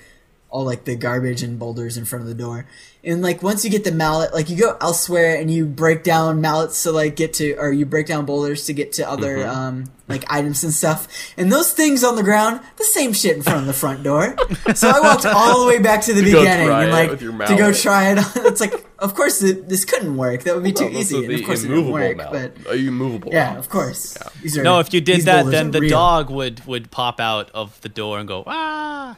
all like the garbage and boulders in front of the door. And like once you get the mallet, like you go elsewhere and you break down mallets to like get to or you break down boulders to get to other Mm-hmm. um like items and stuff. And those things on the ground, the same shit in front of the front door. So I walked all the way back to the *laughs* go beginning and like to go try it. It's like of course it, this couldn't work. That would be too Well, those easy. And of course it didn't work, mallet. but Are you movable? yeah, of course. These are- No, if you did that, then the real. dog would would pop out of the door and go ah,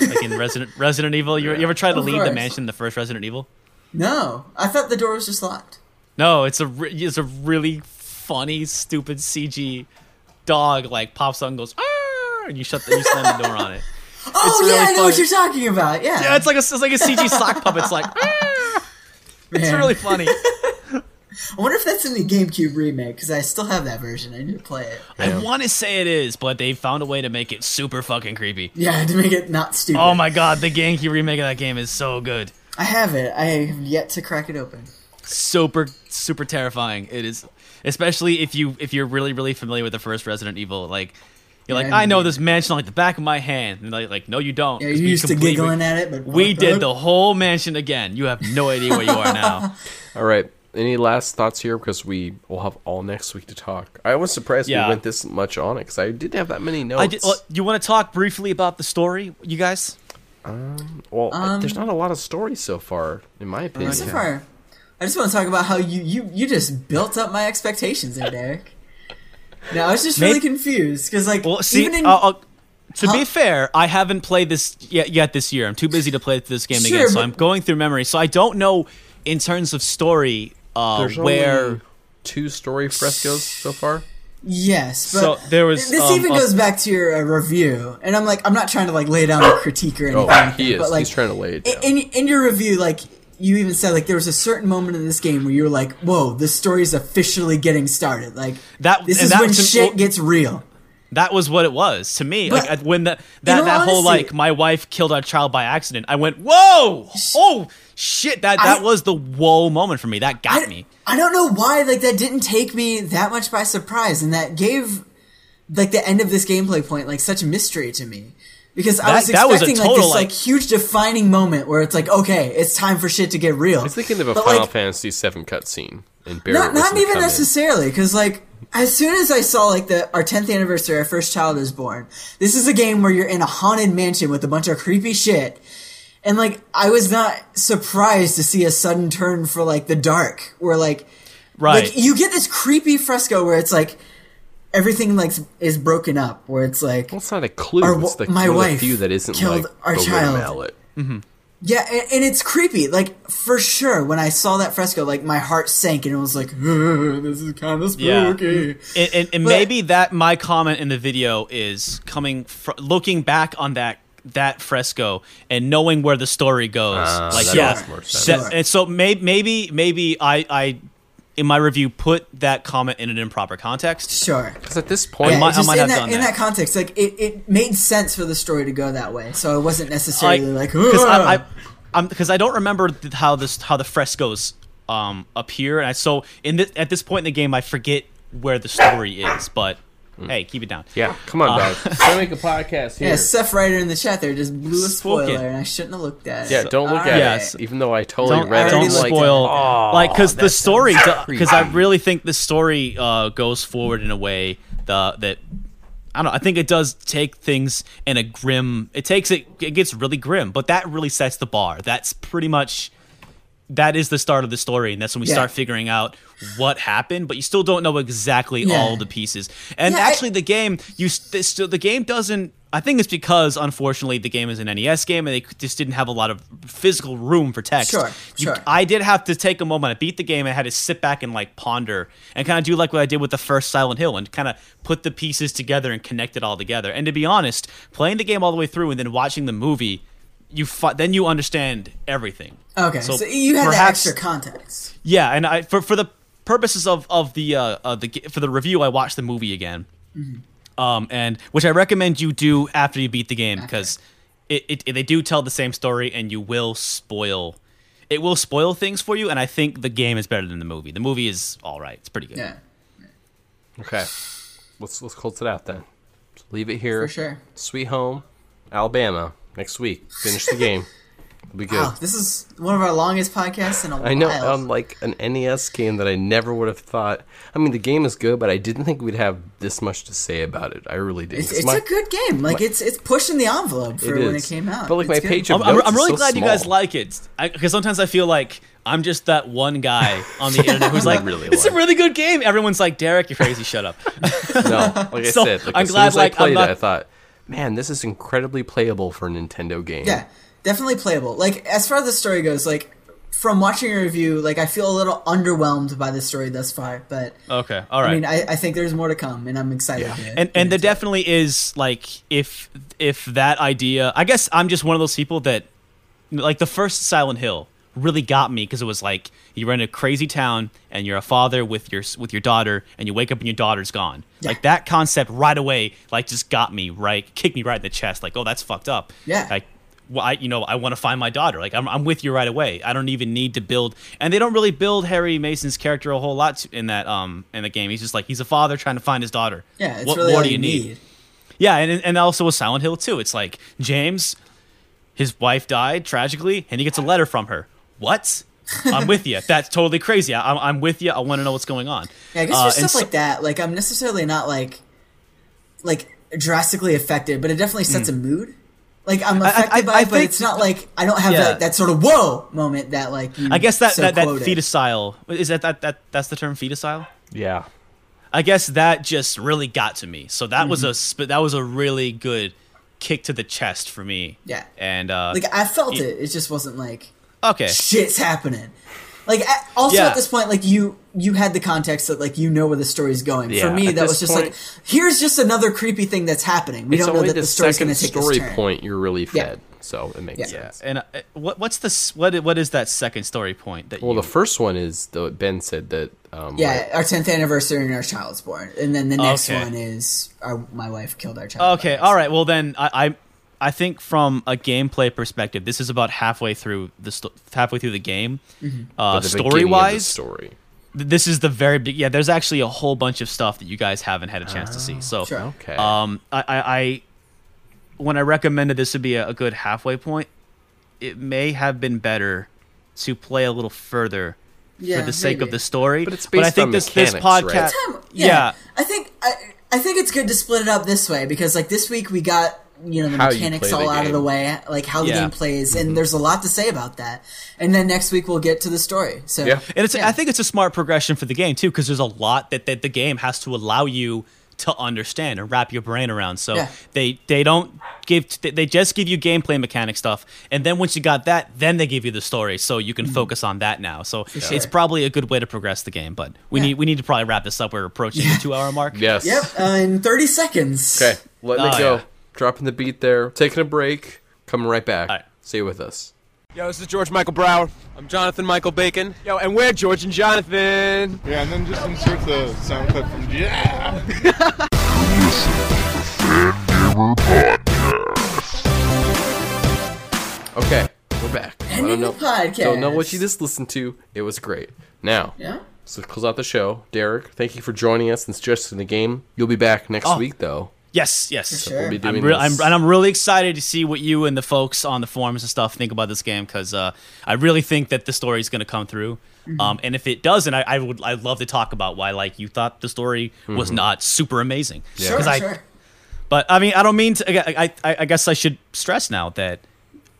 like in Resident Resident Evil. You, you ever tried to leave the mansion in the first Resident Evil? No, I thought the door was just locked. No, it's a re- it's a really funny, stupid CG dog like pops out and goes ah, and you shut the you slam the door on it. *laughs* Oh really yeah, I know what you're talking about. Yeah, Yeah, it's like a it's like a CG sock puppet. It's like ah, *laughs* it's really funny. *laughs* I wonder if that's in the GameCube remake because I still have that version. I need to play it. I want to say it is, but they found a way to make it super fucking creepy. Yeah, *laughs* to make it not stupid. Oh my god, the GameCube remake of that game is so good. I have it. I have yet to crack it open. Super super terrifying. It is especially if you if you're really really familiar with the first Resident Evil like you're like Yeah, I know this mansion like the back of my hand and like, like no you don't. Yeah, 'cause you we used to completely- giggling at it, but We did *laughs* the whole mansion again. You have no idea where you are now. *laughs* All right. Any last thoughts here? Because we will have all next week to talk. I was surprised Yeah. we went this much on it because I didn't have that many notes. I did, well, you want to talk briefly about the story, you guys? well, Um, there's not a lot of stories so far, in my opinion. So far, I just want to talk about how you you you just built up my expectations there, Derek. No, I was just really Maybe- confused because like Well, see, even in uh, uh, to Huh? be fair, I haven't played this yet, yet this year. I'm too busy to play this game Sure, again, so I'm going through memory. So I don't know in terms of story uh, There's where. only two story frescoes so far. Yes, but So there was, this um, even a- goes back to your uh, review, and I'm like, I'm not trying to like lay down a critique or anything. Oh, he that, is. But, like, He's trying to lay it down. in in your review, like you even said, like there was a certain moment in this game where you were like, "Whoa, this story is officially getting started." Like That- this is that when was- shit well- gets real. That was what it was to me. But- like I- when that that, all that whole like my wife killed our child by accident, I went whoa, oh shit! That that I- was the whoa moment for me. That got I, me. I don't know why like that didn't take me that much by surprise, and that gave like the end of this gameplay point like such mystery to me. Because I That- was that was a expecting like this like- like huge defining moment where it's like, okay, it's time for shit to get real. I was thinking of a But, Final like, Fantasy VII cutscene, and Barrett not not even necessarily because like as soon as i saw like the our 10th anniversary our first child is born this is a game where you're in a haunted mansion with a bunch of creepy shit and like i was not surprised to see a sudden turn for like the dark where like Right. like you get this creepy fresco where it's like everything like is broken up where it's like Well, it's not a clue. Our it's the, my one of wife few that isn't killed like our the red child. mallet. Mm-hmm. Yeah, and, and it's creepy. Like for sure, when I saw that fresco, like my heart sank, and it was like, "This is kind of Yeah. spooky." And, and, and But- maybe that my comment in the video is coming fr- looking back on that that fresco and knowing where the story goes. Ah, like that yeah, makes more sense. that- and so maybe maybe maybe I I in my review put that comment in an improper context. Sure. Because at this point, Yeah, might- I might in have that done in that. that context, like it, it made sense for the story to go that way. So it wasn't necessarily like, because I, I I'm because I don't remember how this how the frescoes um appear and I so in this at this point in the game I forget where the story is but Hey, keep it down. Yeah, come on, dog. Try to make a podcast here. Yeah, Seth Ryder in the chat there just blew a spoiler, Spoken. and I shouldn't have looked at it. Yeah, don't look All at right. It. Even though I totally Don't, read don't it. like, spoil, oh, like because the that story, sounds because I creepy. really think the story uh, goes forward in a way the, that I don't know. I think it does take things in a grim. It takes it. It gets really grim, but that really sets the bar. That's pretty much. That is the start of the story, and that's when we Yeah. start figuring out what happened. But you still don't know exactly Yeah. all the pieces. And Yeah, I- actually, the game you still the game doesn't. I think it's because unfortunately the game is an NES game, and they just didn't have a lot of physical room for text. Sure, You- sure. I did have to take a moment. I beat the game I had to sit back and like ponder and kind of do like what I did with the first Silent Hill and kind of put the pieces together and connect it all together. And to be honest, playing the game all the way through and then watching the movie, you fi- then you understand everything. Okay, so, So you had perhaps- extra context. Yeah, and I for for the purposes of of the uh, uh the for the review, I watched the movie again, um, and which I recommend you do after you beat the game because it, it they do tell the same story, and you will spoil. It will spoil things for you, and I think the game is better than the movie. The movie is all right; it's pretty good. Yeah, Okay, let's let's close it out then. Leave it here. for sure. Sweet home, Alabama. Next week, finish the game. *laughs* It'll be good. Wow, this is one of our longest podcasts in a while. I know on um, like an NES game that I never would have thought. I mean, the game is good, but I didn't think we'd have this much to say about it. I really didn't. it's, 'Cause it's my- a good game. Like it's it's pushing the envelope for It when it is. came out. But, like, It's my good. page of- I'm, I'm, Notes is really so glad you guys like it because sometimes I feel like I'm just that one guy on the internet who's *laughs* like, really "It's a really good game." Everyone's like, "Derek, you're crazy. Shut up." *laughs* No, like I *laughs* So, said, like, I'm as glad, soon as like, I played I'm not- it, I thought, man, this is incredibly playable for a Nintendo game. Yeah, definitely playable. Like as far as the story goes, like from watching a review, like I feel a little underwhelmed by the story thus far. But Okay, all right. I mean, I, I think there's more to come, and I'm excited. To and and there definitely is like if if that idea i guess i'm just one of those people that like the first silent hill really got me because it was like you're in a crazy town and you're a father with your with your daughter and you wake up and your daughter's gone Yeah. like that concept right away like just got me right kicked me right in the chest like oh that's fucked up Yeah. like well, I, you know, I want to find my daughter. Like, I'm, I'm with you right away. I don't even need to build, and they don't really build Harry Mason's character a whole lot in that, um, in the game. He's just like he's a father trying to find his daughter. yeah, it's what really more do you need. need? Yeah, and and also with Silent Hill too. It's like James, his wife died tragically, and he gets a letter from her. What? I'm with you. *laughs* That's totally crazy. I, I'm, I'm with you. I want to know what's going on. Yeah, I guess Uh, stuff so- like that, like I'm necessarily not like like drastically affected, but it definitely sets a mood. Like I'm I- affected by I it, but think- it's not like I don't have Yeah. that, that sort of whoa moment that like you I guess that so that, that quoted. fetocile is that that that that's the term fetusile. Yeah. I guess that just really got to me. So that was Mm-hmm. a sp- that was a really good kick to the chest for me. Yeah. And uh, Like I felt Yeah. it. It just wasn't like okay, shit's happening. Like also Yeah. at this point, like you you had the context that like you know where the story's going. Yeah, For me, that was just point- like here's just another creepy thing that's happening. We don't know only that the, the story's going second to take story this turn. point you're really Yeah. fed, so it makes Yeah. sense. and uh, what what's the what what is that second story point that Well, you the first one is the Ben said that. Um, Yeah, like- our tenth anniversary and our child's born, and then the next Okay. one is our my wife killed our child. Okay, all right. Well, then I, I, I think from a gameplay perspective, this is about halfway through the sto- halfway through the game. Mm-hmm. Uh, the story wise, story. this is the very big. Yeah, there's actually a whole bunch of stuff that you guys haven't had a chance to see. So, Sure. Okay. um, I, I, I, when I recommended this would be a, a good halfway point, it may have been better to play a little further Yeah, for the sake maybe. of the story. But it's I based think on this this mechanics, right? podcast. Time- yeah. I think I, I think it's good to split it up this way because like this week we got you know the How mechanics play the all out of the way, like how the Yeah. game plays, and there's a lot to say about that. And then next week we'll get to the story. So Yeah. And it's Yeah. I think it's a smart progression for the game too, because there's a lot that, that the game has to allow you to understand and wrap your brain around. So Yeah. they they don't give they- they just give you gameplay mechanic stuff, and then once you got that, then they give you the story, so you can focus on that now. So Mm-hmm. sure. it's probably a good way to progress the game. But we Yeah. need we need to probably wrap this up. We're approaching the two hour mark. Yes. Yep, uh, in 30 seconds. Okay. Letting Oh, it go. Yeah. Dropping the beat there. Taking a break. Coming right back. All right. Stay with us. Yo, this is George Michael Brower. I'm Jonathan Michael Bacon. Yo, and we're George and Jonathan. Yeah, and then just insert the sound clip from Yeah. Listen to the Fan Podcast. Okay. We're back. I Ending don't know. podcast. Don't know what you just listened to. It was great. Now, Yeah. So to close out the show, Derek, thank you for joining us and suggesting the game. You'll be back next Oh. week, though. Yes, yes. sure. We'll be I'm, re- this. I'm, and I'm really excited to see what you and the folks on the forums and stuff think about this game because uh, I really think that the story is going to come through. Um, and if it doesn't, I, I would I'd love to talk about why like you thought the story was not super amazing. Sure, 'Cause I- sure. But I mean, I don't mean to. I, I, I guess I should stress now that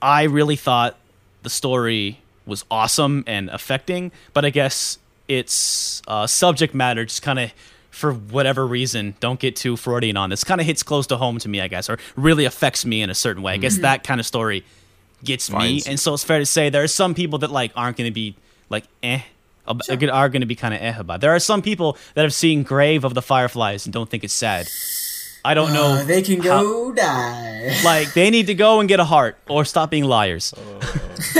I really thought the story was awesome and affecting, but I guess its uh, subject matter just kind of, for whatever reason, don't get too Freudian on this. Kind of hits close to home to me, I guess, or really affects me in a certain way. I guess that kind of story gets me, and so it's fair to say there are some people that like aren't going to be like eh. ab- Are going to be kind of eh about. it. There are some people that have seen Grave of the Fireflies and don't think it's sad. I don't know. Uh, they can how- go die. *laughs* like they need to go and get a heart or stop being liars. *laughs*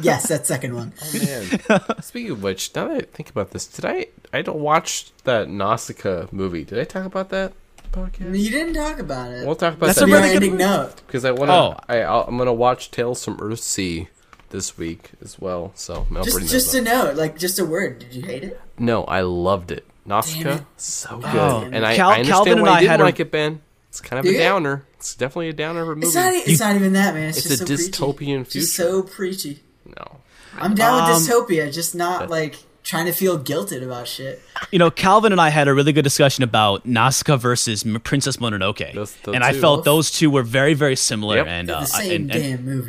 yes, that second one. Man. *laughs* Speaking of which, now that I think about this, did I I don't watch that Nausicaa movie? Did I talk about that podcast? You didn't talk about it. We'll talk about That's that a really good note. because I want to. Oh. I I'll, I'm gonna watch Tales from Earthsea this week as well. So Mel Just, just that. a note, like just a word. Did you hate it? no, I loved it. Damn Nausicaa, so good, Oh. and I, Cal- I understand Calvin and why I you didn't had a- like it, Ben. It's kind of a downer. It's definitely a downer of a movie. It's not. It's not even that, man. It's, It's just a so preachy. dystopian Just future. so preachy. no, I'm down Um, with dystopia, just not like trying to feel guilted about shit. You know, Calvin and I had a really good discussion about Nausicaa versus Princess Mononoke, Those- those and I two. felt those two were very, very similar. Yep. And, uh, the I- same and, and damn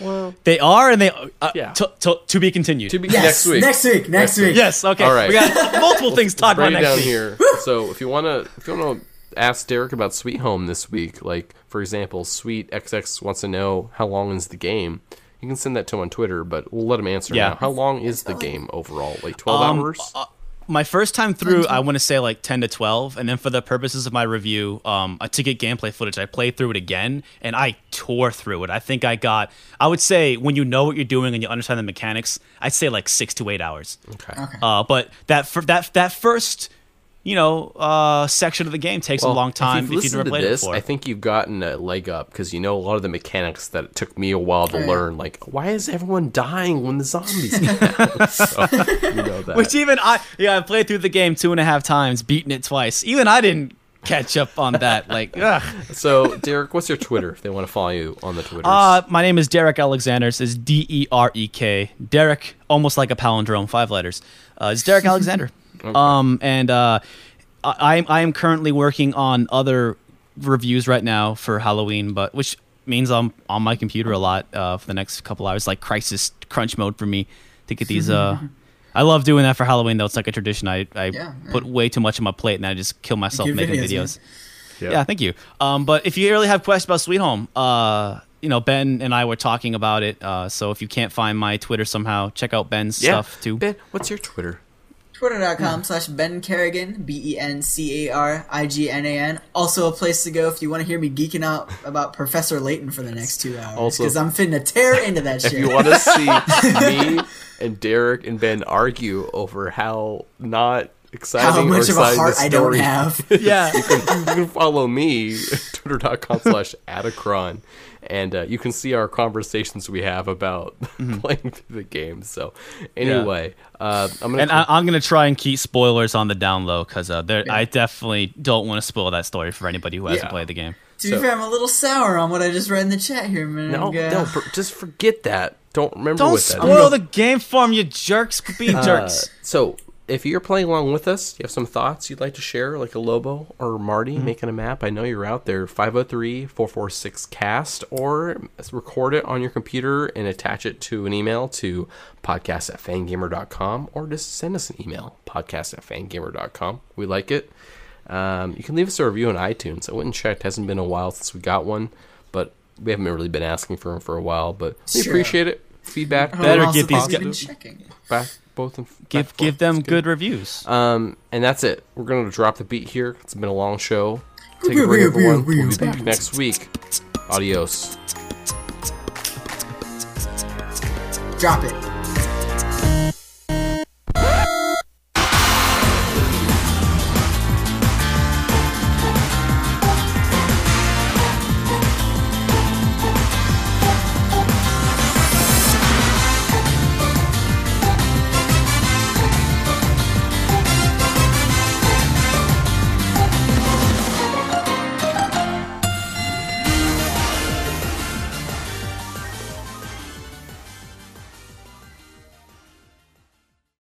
movie. they are, and they uh, Yeah. to, to, to be continued. to be Yes, next week. Next week. Next week. yes, okay. All right. We got multiple *laughs* things to talk about next down week. here. so if you wanna if you wanna ask Derek about Sweet Home this week, like for example, Sweet XX wants to know how long is the game. You can send that to him on Twitter, but we'll let him answer Yeah. now. How long is the game overall? Like twelve Um, hours? My first time through, I want to say like 10 to 12. And then for the purposes of my review, um, uh, to get gameplay footage, I played through it again and I tore through it. I think I got, I would say, when you know what you're doing and you understand the mechanics, I'd say like six to eight hours. okay. Uh, but that, fir- that, that first, you know, uh, section of the game takes a long time If if you've you've listened never to played this, it before. I think you've gotten a leg up because you know a lot of the mechanics that it took me a while to learn. Like, why is everyone dying when the zombies *laughs* come out? so, you know that. Which even I, yeah, I played through the game two and a half times, beaten it twice. Even I didn't catch up on that. Like, *laughs* ugh. so, Derek, what's your Twitter if they want to follow you on the Twitter? Uh, my name is Derek Alexander. It says D E R E K. Derek, almost like a palindrome, five letters. Uh, it's Derek Alexander. *laughs* Um, and uh, I, I am currently working on other reviews right now for Halloween, but which means I'm on my computer a lot uh, for the next couple hours, like crisis crunch mode for me to get these. Uh, *laughs* I love doing that for Halloween, though. It's like a tradition. I, I Yeah, put way too much on my plate, and I just kill myself making videos, videos. Yeah. thank you. Um, but if you really have questions about Sweet Home, uh, you know, Ben and I were talking about it. Uh, so if you can't find my Twitter somehow, check out Ben's yeah. stuff too. Ben, what's your Twitter? Twitter.com slash Ben Carignan, B E N C A R I G N A N. Also, a place to go if you want to hear me geeking out about Professor Layton for the next two hours. Because I'm finna tear into that If shit. you want to see *laughs* me and Derek and Ben argue over how not exciting How or much of a heart I don't story have. yeah. *laughs* you can follow me *laughs* twitter.com slash adacron and uh, you can see our conversations we have about *laughs* playing through the game so anyway uh, i'm gonna And I, I'm gonna try and keep spoilers on the down low because uh, there, I definitely don't want to spoil that story for anybody who hasn't Yeah. played the game. To So- be fair, I'm a little sour on what I just read in the chat here a minute no, ago. no for- just forget that don't remember Don't with that spoil the game for 'em, you jerks. Be jerks. Uh, so if you're playing along with us, you have some thoughts you'd like to share, like a Lobo or Marty Mm-hmm. making making a map. I know you're out there. 503-446-CAST or record it on your computer and attach it to an email to podcast at fangamer.com or just send us an email, podcast at fangamer.com. We like it. Um, you can leave us a review on iTunes. I went and checked. hasn't been a while since we got one, but we haven't really been asking for them for a while. But we Sure. appreciate it. Feedback. Better get these guys- checking? back both in, give give them It's good reviews. Um, and that's it. We're gonna drop the beat here. It's been a long show. Take a break, everyone. We'll be back next week. Adios. Drop it.